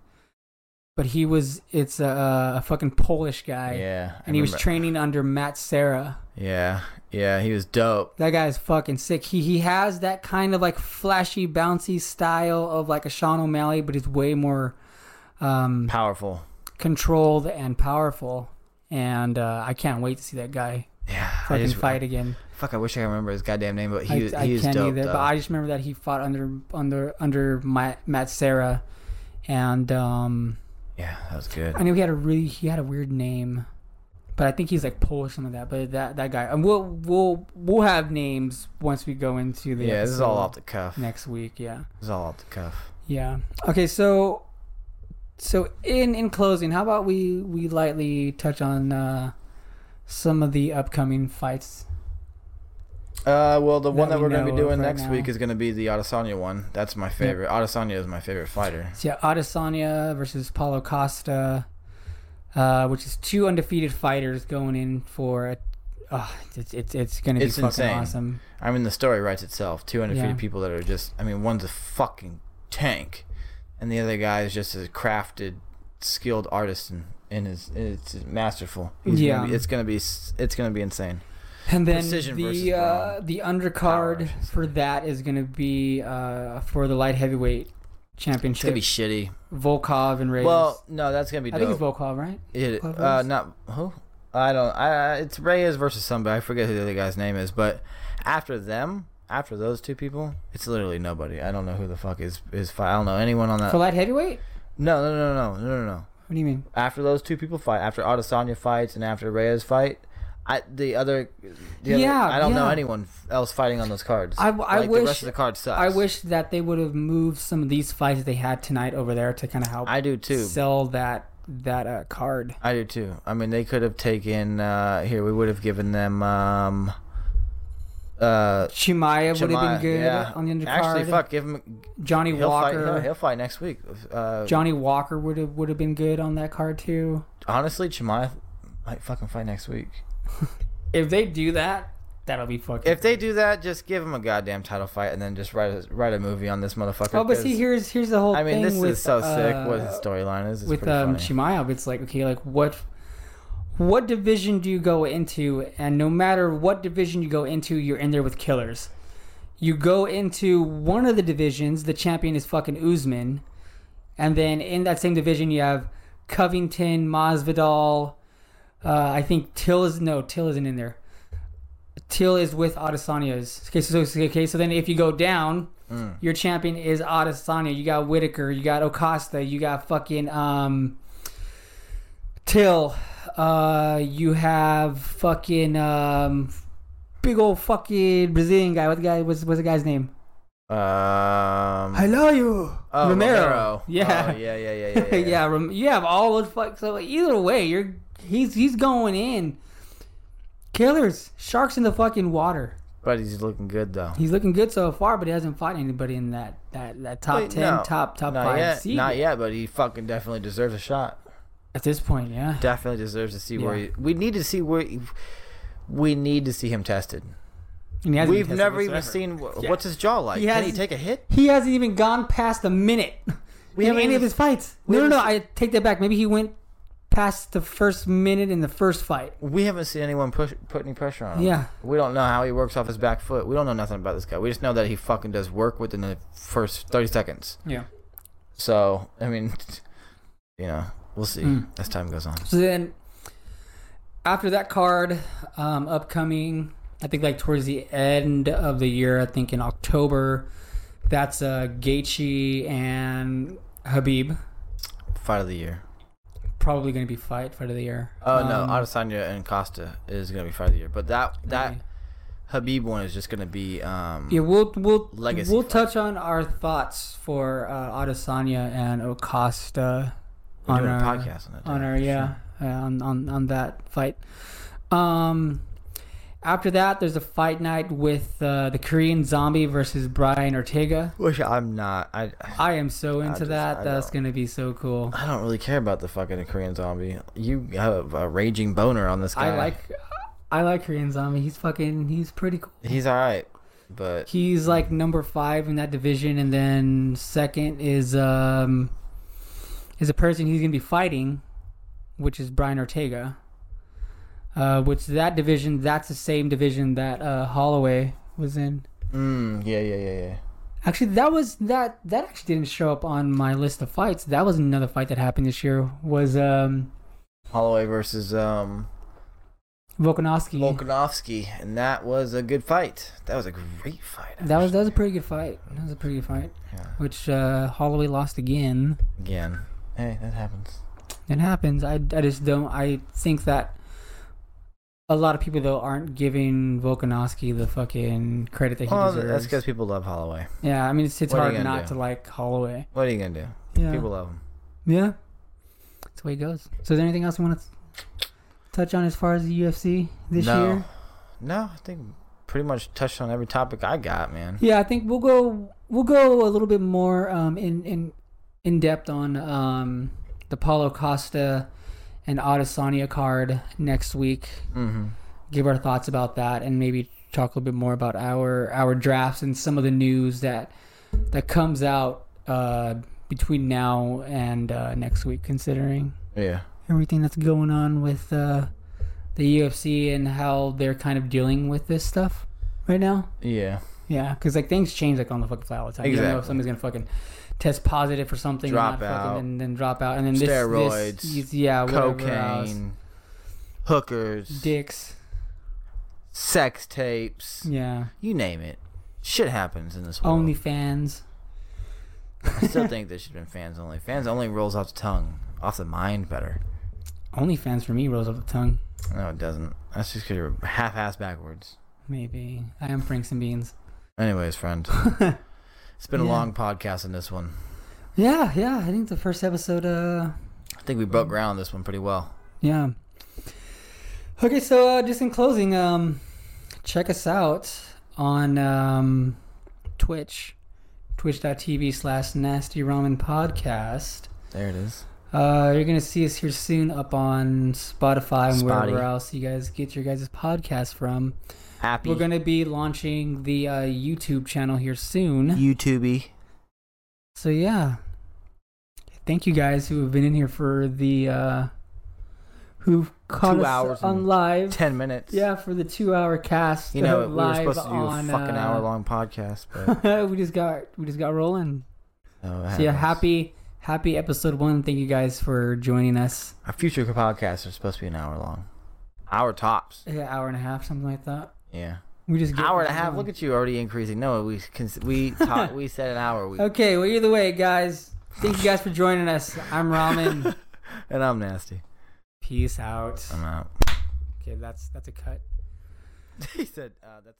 Speaker 1: but he was it's a, a fucking Polish guy,
Speaker 2: Yeah. I
Speaker 1: and he was
Speaker 2: remember-
Speaker 1: training under Matt Serra.
Speaker 2: Yeah. Yeah. He was dope.
Speaker 1: That guy's fucking sick. He he has that kind of like flashy, bouncy style of like a Sean O'Malley, but he's way more um,
Speaker 2: Powerful.
Speaker 1: controlled and powerful. And uh, I can't wait to see that guy
Speaker 2: Yeah.
Speaker 1: Fucking
Speaker 2: just,
Speaker 1: fight again.
Speaker 2: Fuck. I wish I could remember his goddamn name, but he
Speaker 1: I,
Speaker 2: was
Speaker 1: I
Speaker 2: he was
Speaker 1: can't
Speaker 2: dope.
Speaker 1: either,
Speaker 2: though.
Speaker 1: but I just remember that he fought under under under Matt, Matt Serra, and um,
Speaker 2: yeah, that was good.
Speaker 1: I know he had a really he had a weird name, but I think he's like Polish something like that. But that that guy, and we'll we'll we'll have names once we go into the
Speaker 2: Yeah. This is all off the cuff.
Speaker 1: next week. Yeah.
Speaker 2: This is all off the cuff.
Speaker 1: Yeah. Okay. So, so in in closing, how about we we lightly touch on uh, some of the upcoming fights?
Speaker 2: Uh, well, the one
Speaker 1: That
Speaker 2: that
Speaker 1: we
Speaker 2: we're gonna be doing next week is gonna be the Adesanya one. That's my favorite. Adesanya is my favorite fighter.
Speaker 1: So yeah, Adesanya versus Paulo Costa, uh, which is two undefeated fighters going in for. A, oh, it's it's it's gonna be
Speaker 2: It's
Speaker 1: fucking
Speaker 2: insane.
Speaker 1: awesome.
Speaker 2: I mean, the story writes itself. Two undefeated
Speaker 1: Yeah.
Speaker 2: people that are just. I mean, one's a fucking tank, and the other guy is just a crafted, skilled artist, and, and is it's masterful. He's
Speaker 1: Yeah.
Speaker 2: gonna be, it's gonna be it's gonna be insane.
Speaker 1: And then
Speaker 2: Precision
Speaker 1: the uh, the undercard for that is gonna be uh, for the light heavyweight championship.
Speaker 2: It's gonna be shitty.
Speaker 1: Volkov and Reyes.
Speaker 2: Well, no, that's gonna be
Speaker 1: I
Speaker 2: dope.
Speaker 1: think it's Volkov, right?
Speaker 2: It, uh, not who? I don't. I I- it's Reyes versus somebody. I forget who the other guy's name is. But after them, after those two people, it's literally nobody. I don't know who the fuck is is. Fight. I don't know anyone on that.
Speaker 1: For light heavyweight?
Speaker 2: No, no, no, no, no, no, no.
Speaker 1: What do you mean?
Speaker 2: After those two people fight, after Adesanya fights and after Reyes fight, I the other, the other
Speaker 1: Yeah,
Speaker 2: I don't know anyone else fighting on those cards.
Speaker 1: I- I
Speaker 2: like,
Speaker 1: wish-
Speaker 2: the rest of the card sucks.
Speaker 1: I wish that they would have moved some of these fights they had tonight over there to kind of help
Speaker 2: I do too.
Speaker 1: sell that that uh, card.
Speaker 2: I do too. I mean, they could have taken uh here. We would have given them um uh
Speaker 1: Chimaev would have been good
Speaker 2: yeah.
Speaker 1: on the undercard.
Speaker 2: Actually, fuck, give him.
Speaker 1: Johnny
Speaker 2: He'll fight.
Speaker 1: Walker.
Speaker 2: He'll, he'll fight next week. Uh,
Speaker 1: Johnny Walker would have would have been good on that card too.
Speaker 2: honestly, Chimaev might fucking fight next week.
Speaker 1: If they do that, that'll be fucking.
Speaker 2: If they do that, just give him a goddamn title fight and then just write a, write a movie on this motherfucker.
Speaker 1: oh, but see, here's here's the whole
Speaker 2: I mean, this
Speaker 1: with
Speaker 2: is so sick. What
Speaker 1: uh,
Speaker 2: his storyline is.
Speaker 1: With um
Speaker 2: funny.
Speaker 1: Chimaev, it's like okay, like what what division do you go into? And no matter what division you go into, you're in there with killers. You go into one of the divisions, the champion is fucking Usman, and then in that same division you have Covington, Masvidal. Uh, I think Till is no Till isn't in there. Till is with Adesanya's. Okay, so so- okay, so then if you go down,
Speaker 2: Mm.
Speaker 1: your champion is Adesanya. You got Whittaker. You got Acosta. You got fucking um, Till. Uh, you have fucking um, big old fucking Brazilian guy. What the guy? What's what's the guy's name?
Speaker 2: Um.
Speaker 1: Hello, you.
Speaker 2: Oh,
Speaker 1: Romero.
Speaker 2: Romero.
Speaker 1: Yeah.
Speaker 2: Oh, yeah, yeah, yeah, yeah.
Speaker 1: yeah,
Speaker 2: yeah.
Speaker 1: Rom- you have all those fuck. So either way, you're he's he's going in. Killers, sharks in the fucking water.
Speaker 2: But he's looking good though.
Speaker 1: He's looking good so far, but he hasn't fought anybody in that that, that top
Speaker 2: Wait,
Speaker 1: ten,
Speaker 2: no.
Speaker 1: top top
Speaker 2: Not
Speaker 1: five
Speaker 2: yet.
Speaker 1: seed
Speaker 2: Not yet, but he fucking definitely deserves a shot.
Speaker 1: at this point. Yeah,
Speaker 2: Definitely deserves to see where he. We need to see where. He, we need to see him tested.
Speaker 1: And he hasn't
Speaker 2: We've never even seen
Speaker 1: Yeah.
Speaker 2: what's his jaw like.
Speaker 1: He
Speaker 2: Can he take a hit?
Speaker 1: He hasn't even gone past a minute
Speaker 2: We
Speaker 1: in any of his fights. No, no, no. I take that back. Maybe he went past the first minute in the first fight.
Speaker 2: We haven't seen anyone push put any pressure on him.
Speaker 1: Yeah.
Speaker 2: We don't know how he works off his back foot. We don't know nothing about this guy. We just know that he fucking does work within the first thirty seconds.
Speaker 1: Yeah.
Speaker 2: So I mean, you know, we'll see
Speaker 1: Mm.
Speaker 2: as time goes on.
Speaker 1: So then, after that card, um, upcoming, I think like towards the end of the year, I think in October, that's uh, Gaethje and Khabib.
Speaker 2: Fight of the year.
Speaker 1: Probably going to be fight fight of the year.
Speaker 2: Oh no,
Speaker 1: Um,
Speaker 2: Adesanya and Costa is gonna be fight of the year. But that that
Speaker 1: maybe.
Speaker 2: Khabib one is just gonna be um
Speaker 1: Yeah, we'll we'll
Speaker 2: Legacy
Speaker 1: we'll
Speaker 2: fight.
Speaker 1: touch on our thoughts for uh, Adesanya and Acosta
Speaker 2: we're
Speaker 1: on our
Speaker 2: podcast on it.
Speaker 1: on our yeah uh, on, on on that fight. Um, after that, there's a fight night with uh, the Korean Zombie versus Brian Ortega.
Speaker 2: Which I'm not. I
Speaker 1: I am so into
Speaker 2: just-
Speaker 1: that.
Speaker 2: I
Speaker 1: That's gonna be so cool.
Speaker 2: I don't really care about the fucking Korean zombie. You have a raging boner on this guy.
Speaker 1: I like I like Korean Zombie. He's fucking he's pretty cool.
Speaker 2: He's all right, but
Speaker 1: He's like number five in that division, and then second is um is a person he's gonna be fighting, which is Brian Ortega. Uh, which that division, that's the same division that uh, Holloway was in.
Speaker 2: mm, yeah, yeah, yeah, yeah.
Speaker 1: Actually, that was that that actually didn't show up on my list of fights. That was another fight that happened this year. Was um
Speaker 2: Holloway versus um
Speaker 1: Volkanovski.
Speaker 2: Volkanovski, and that was a good fight. That was a great fight.
Speaker 1: that was that was a pretty good fight. That was a pretty good fight.
Speaker 2: Yeah.
Speaker 1: Which uh, Holloway lost again.
Speaker 2: Again, hey, that happens.
Speaker 1: It happens. I, I just don't. I think that a lot of people though aren't giving Volkanovski the fucking credit that he
Speaker 2: Well,
Speaker 1: deserves.
Speaker 2: that's because people love Holloway.
Speaker 1: yeah, I mean it's it's
Speaker 2: What
Speaker 1: hard not
Speaker 2: do?
Speaker 1: to like Holloway.
Speaker 2: What are you gonna do?
Speaker 1: Yeah,
Speaker 2: People love him.
Speaker 1: yeah. That's the way it goes. So is there anything else you want to touch on as far as the UFC this
Speaker 2: no,
Speaker 1: year?
Speaker 2: no, I think pretty much touched on every topic I got, man.
Speaker 1: Yeah, I think we'll go we'll go a little bit more um, in in in depth on um, the Paulo Costa and Adesanya card next week.
Speaker 2: Mm-hmm.
Speaker 1: Give our thoughts about that, and maybe talk a little bit more about our our drafts and some of the news that that comes out uh, between now and uh, next week, considering
Speaker 2: Yeah.
Speaker 1: everything that's going on with uh, the UFC and how they're kind of dealing with this stuff right now.
Speaker 2: Yeah.
Speaker 1: Yeah, because like things change like on the fucking fly all the time. You don't know if
Speaker 2: Exactly.
Speaker 1: somebody's gonna fucking test positive for something,
Speaker 2: Drop
Speaker 1: and
Speaker 2: out.
Speaker 1: fucking, and then drop out, and then this,
Speaker 2: Steroids,
Speaker 1: this, yeah, whatever else.
Speaker 2: Cocaine, hookers,
Speaker 1: dicks,
Speaker 2: sex tapes,
Speaker 1: yeah,
Speaker 2: you name it. Shit happens in this world.
Speaker 1: Only fans.
Speaker 2: I still think there should have been fans only. Fans only rolls off the tongue, off the mind better.
Speaker 1: Only fans for me rolls off the tongue.
Speaker 2: No, it doesn't. That's just because you're half-ass backwards.
Speaker 1: Maybe I am Franks and Beans.
Speaker 2: Anyways, friend, it's been a long podcast in this one.
Speaker 1: Yeah, yeah. I think the first episode. Uh,
Speaker 2: I think we broke ground this one pretty well.
Speaker 1: yeah. Okay, so uh, just in closing, um, check us out on um, Twitch, twitch.tv slash nasty ramen podcast.
Speaker 2: There it is.
Speaker 1: Uh, you're gonna see us here soon up on Spotify and
Speaker 2: Spotty.
Speaker 1: wherever else you guys get your guys' podcast from.
Speaker 2: Happy
Speaker 1: We're gonna be launching the uh, YouTube channel here soon.
Speaker 2: YouTubey.
Speaker 1: So yeah, thank you guys who have been in here for the uh, who caught
Speaker 2: Two
Speaker 1: us
Speaker 2: hours
Speaker 1: on live.
Speaker 2: Ten minutes.
Speaker 1: Yeah, for the two-hour cast.
Speaker 2: You know, we were supposed to do
Speaker 1: on,
Speaker 2: a fucking
Speaker 1: uh,
Speaker 2: hour long podcast, but
Speaker 1: we just got we just got rolling.
Speaker 2: oh,
Speaker 1: So yeah, happy happy episode one. Thank you guys for joining us.
Speaker 2: Our future podcasts are supposed to be an hour long. Hour tops.
Speaker 1: Yeah, hour and a half, something like that.
Speaker 2: Yeah.
Speaker 1: We just
Speaker 2: hour and a half. Look at you already increasing. No, we cons- we taught, we said an hour. We,
Speaker 1: Okay, well either way, guys. Thank you guys for joining us. I'm Ramen.
Speaker 2: and I'm nasty.
Speaker 1: Peace out.
Speaker 2: I'm out.
Speaker 1: Okay, that's that's a cut.
Speaker 2: he said uh, that's.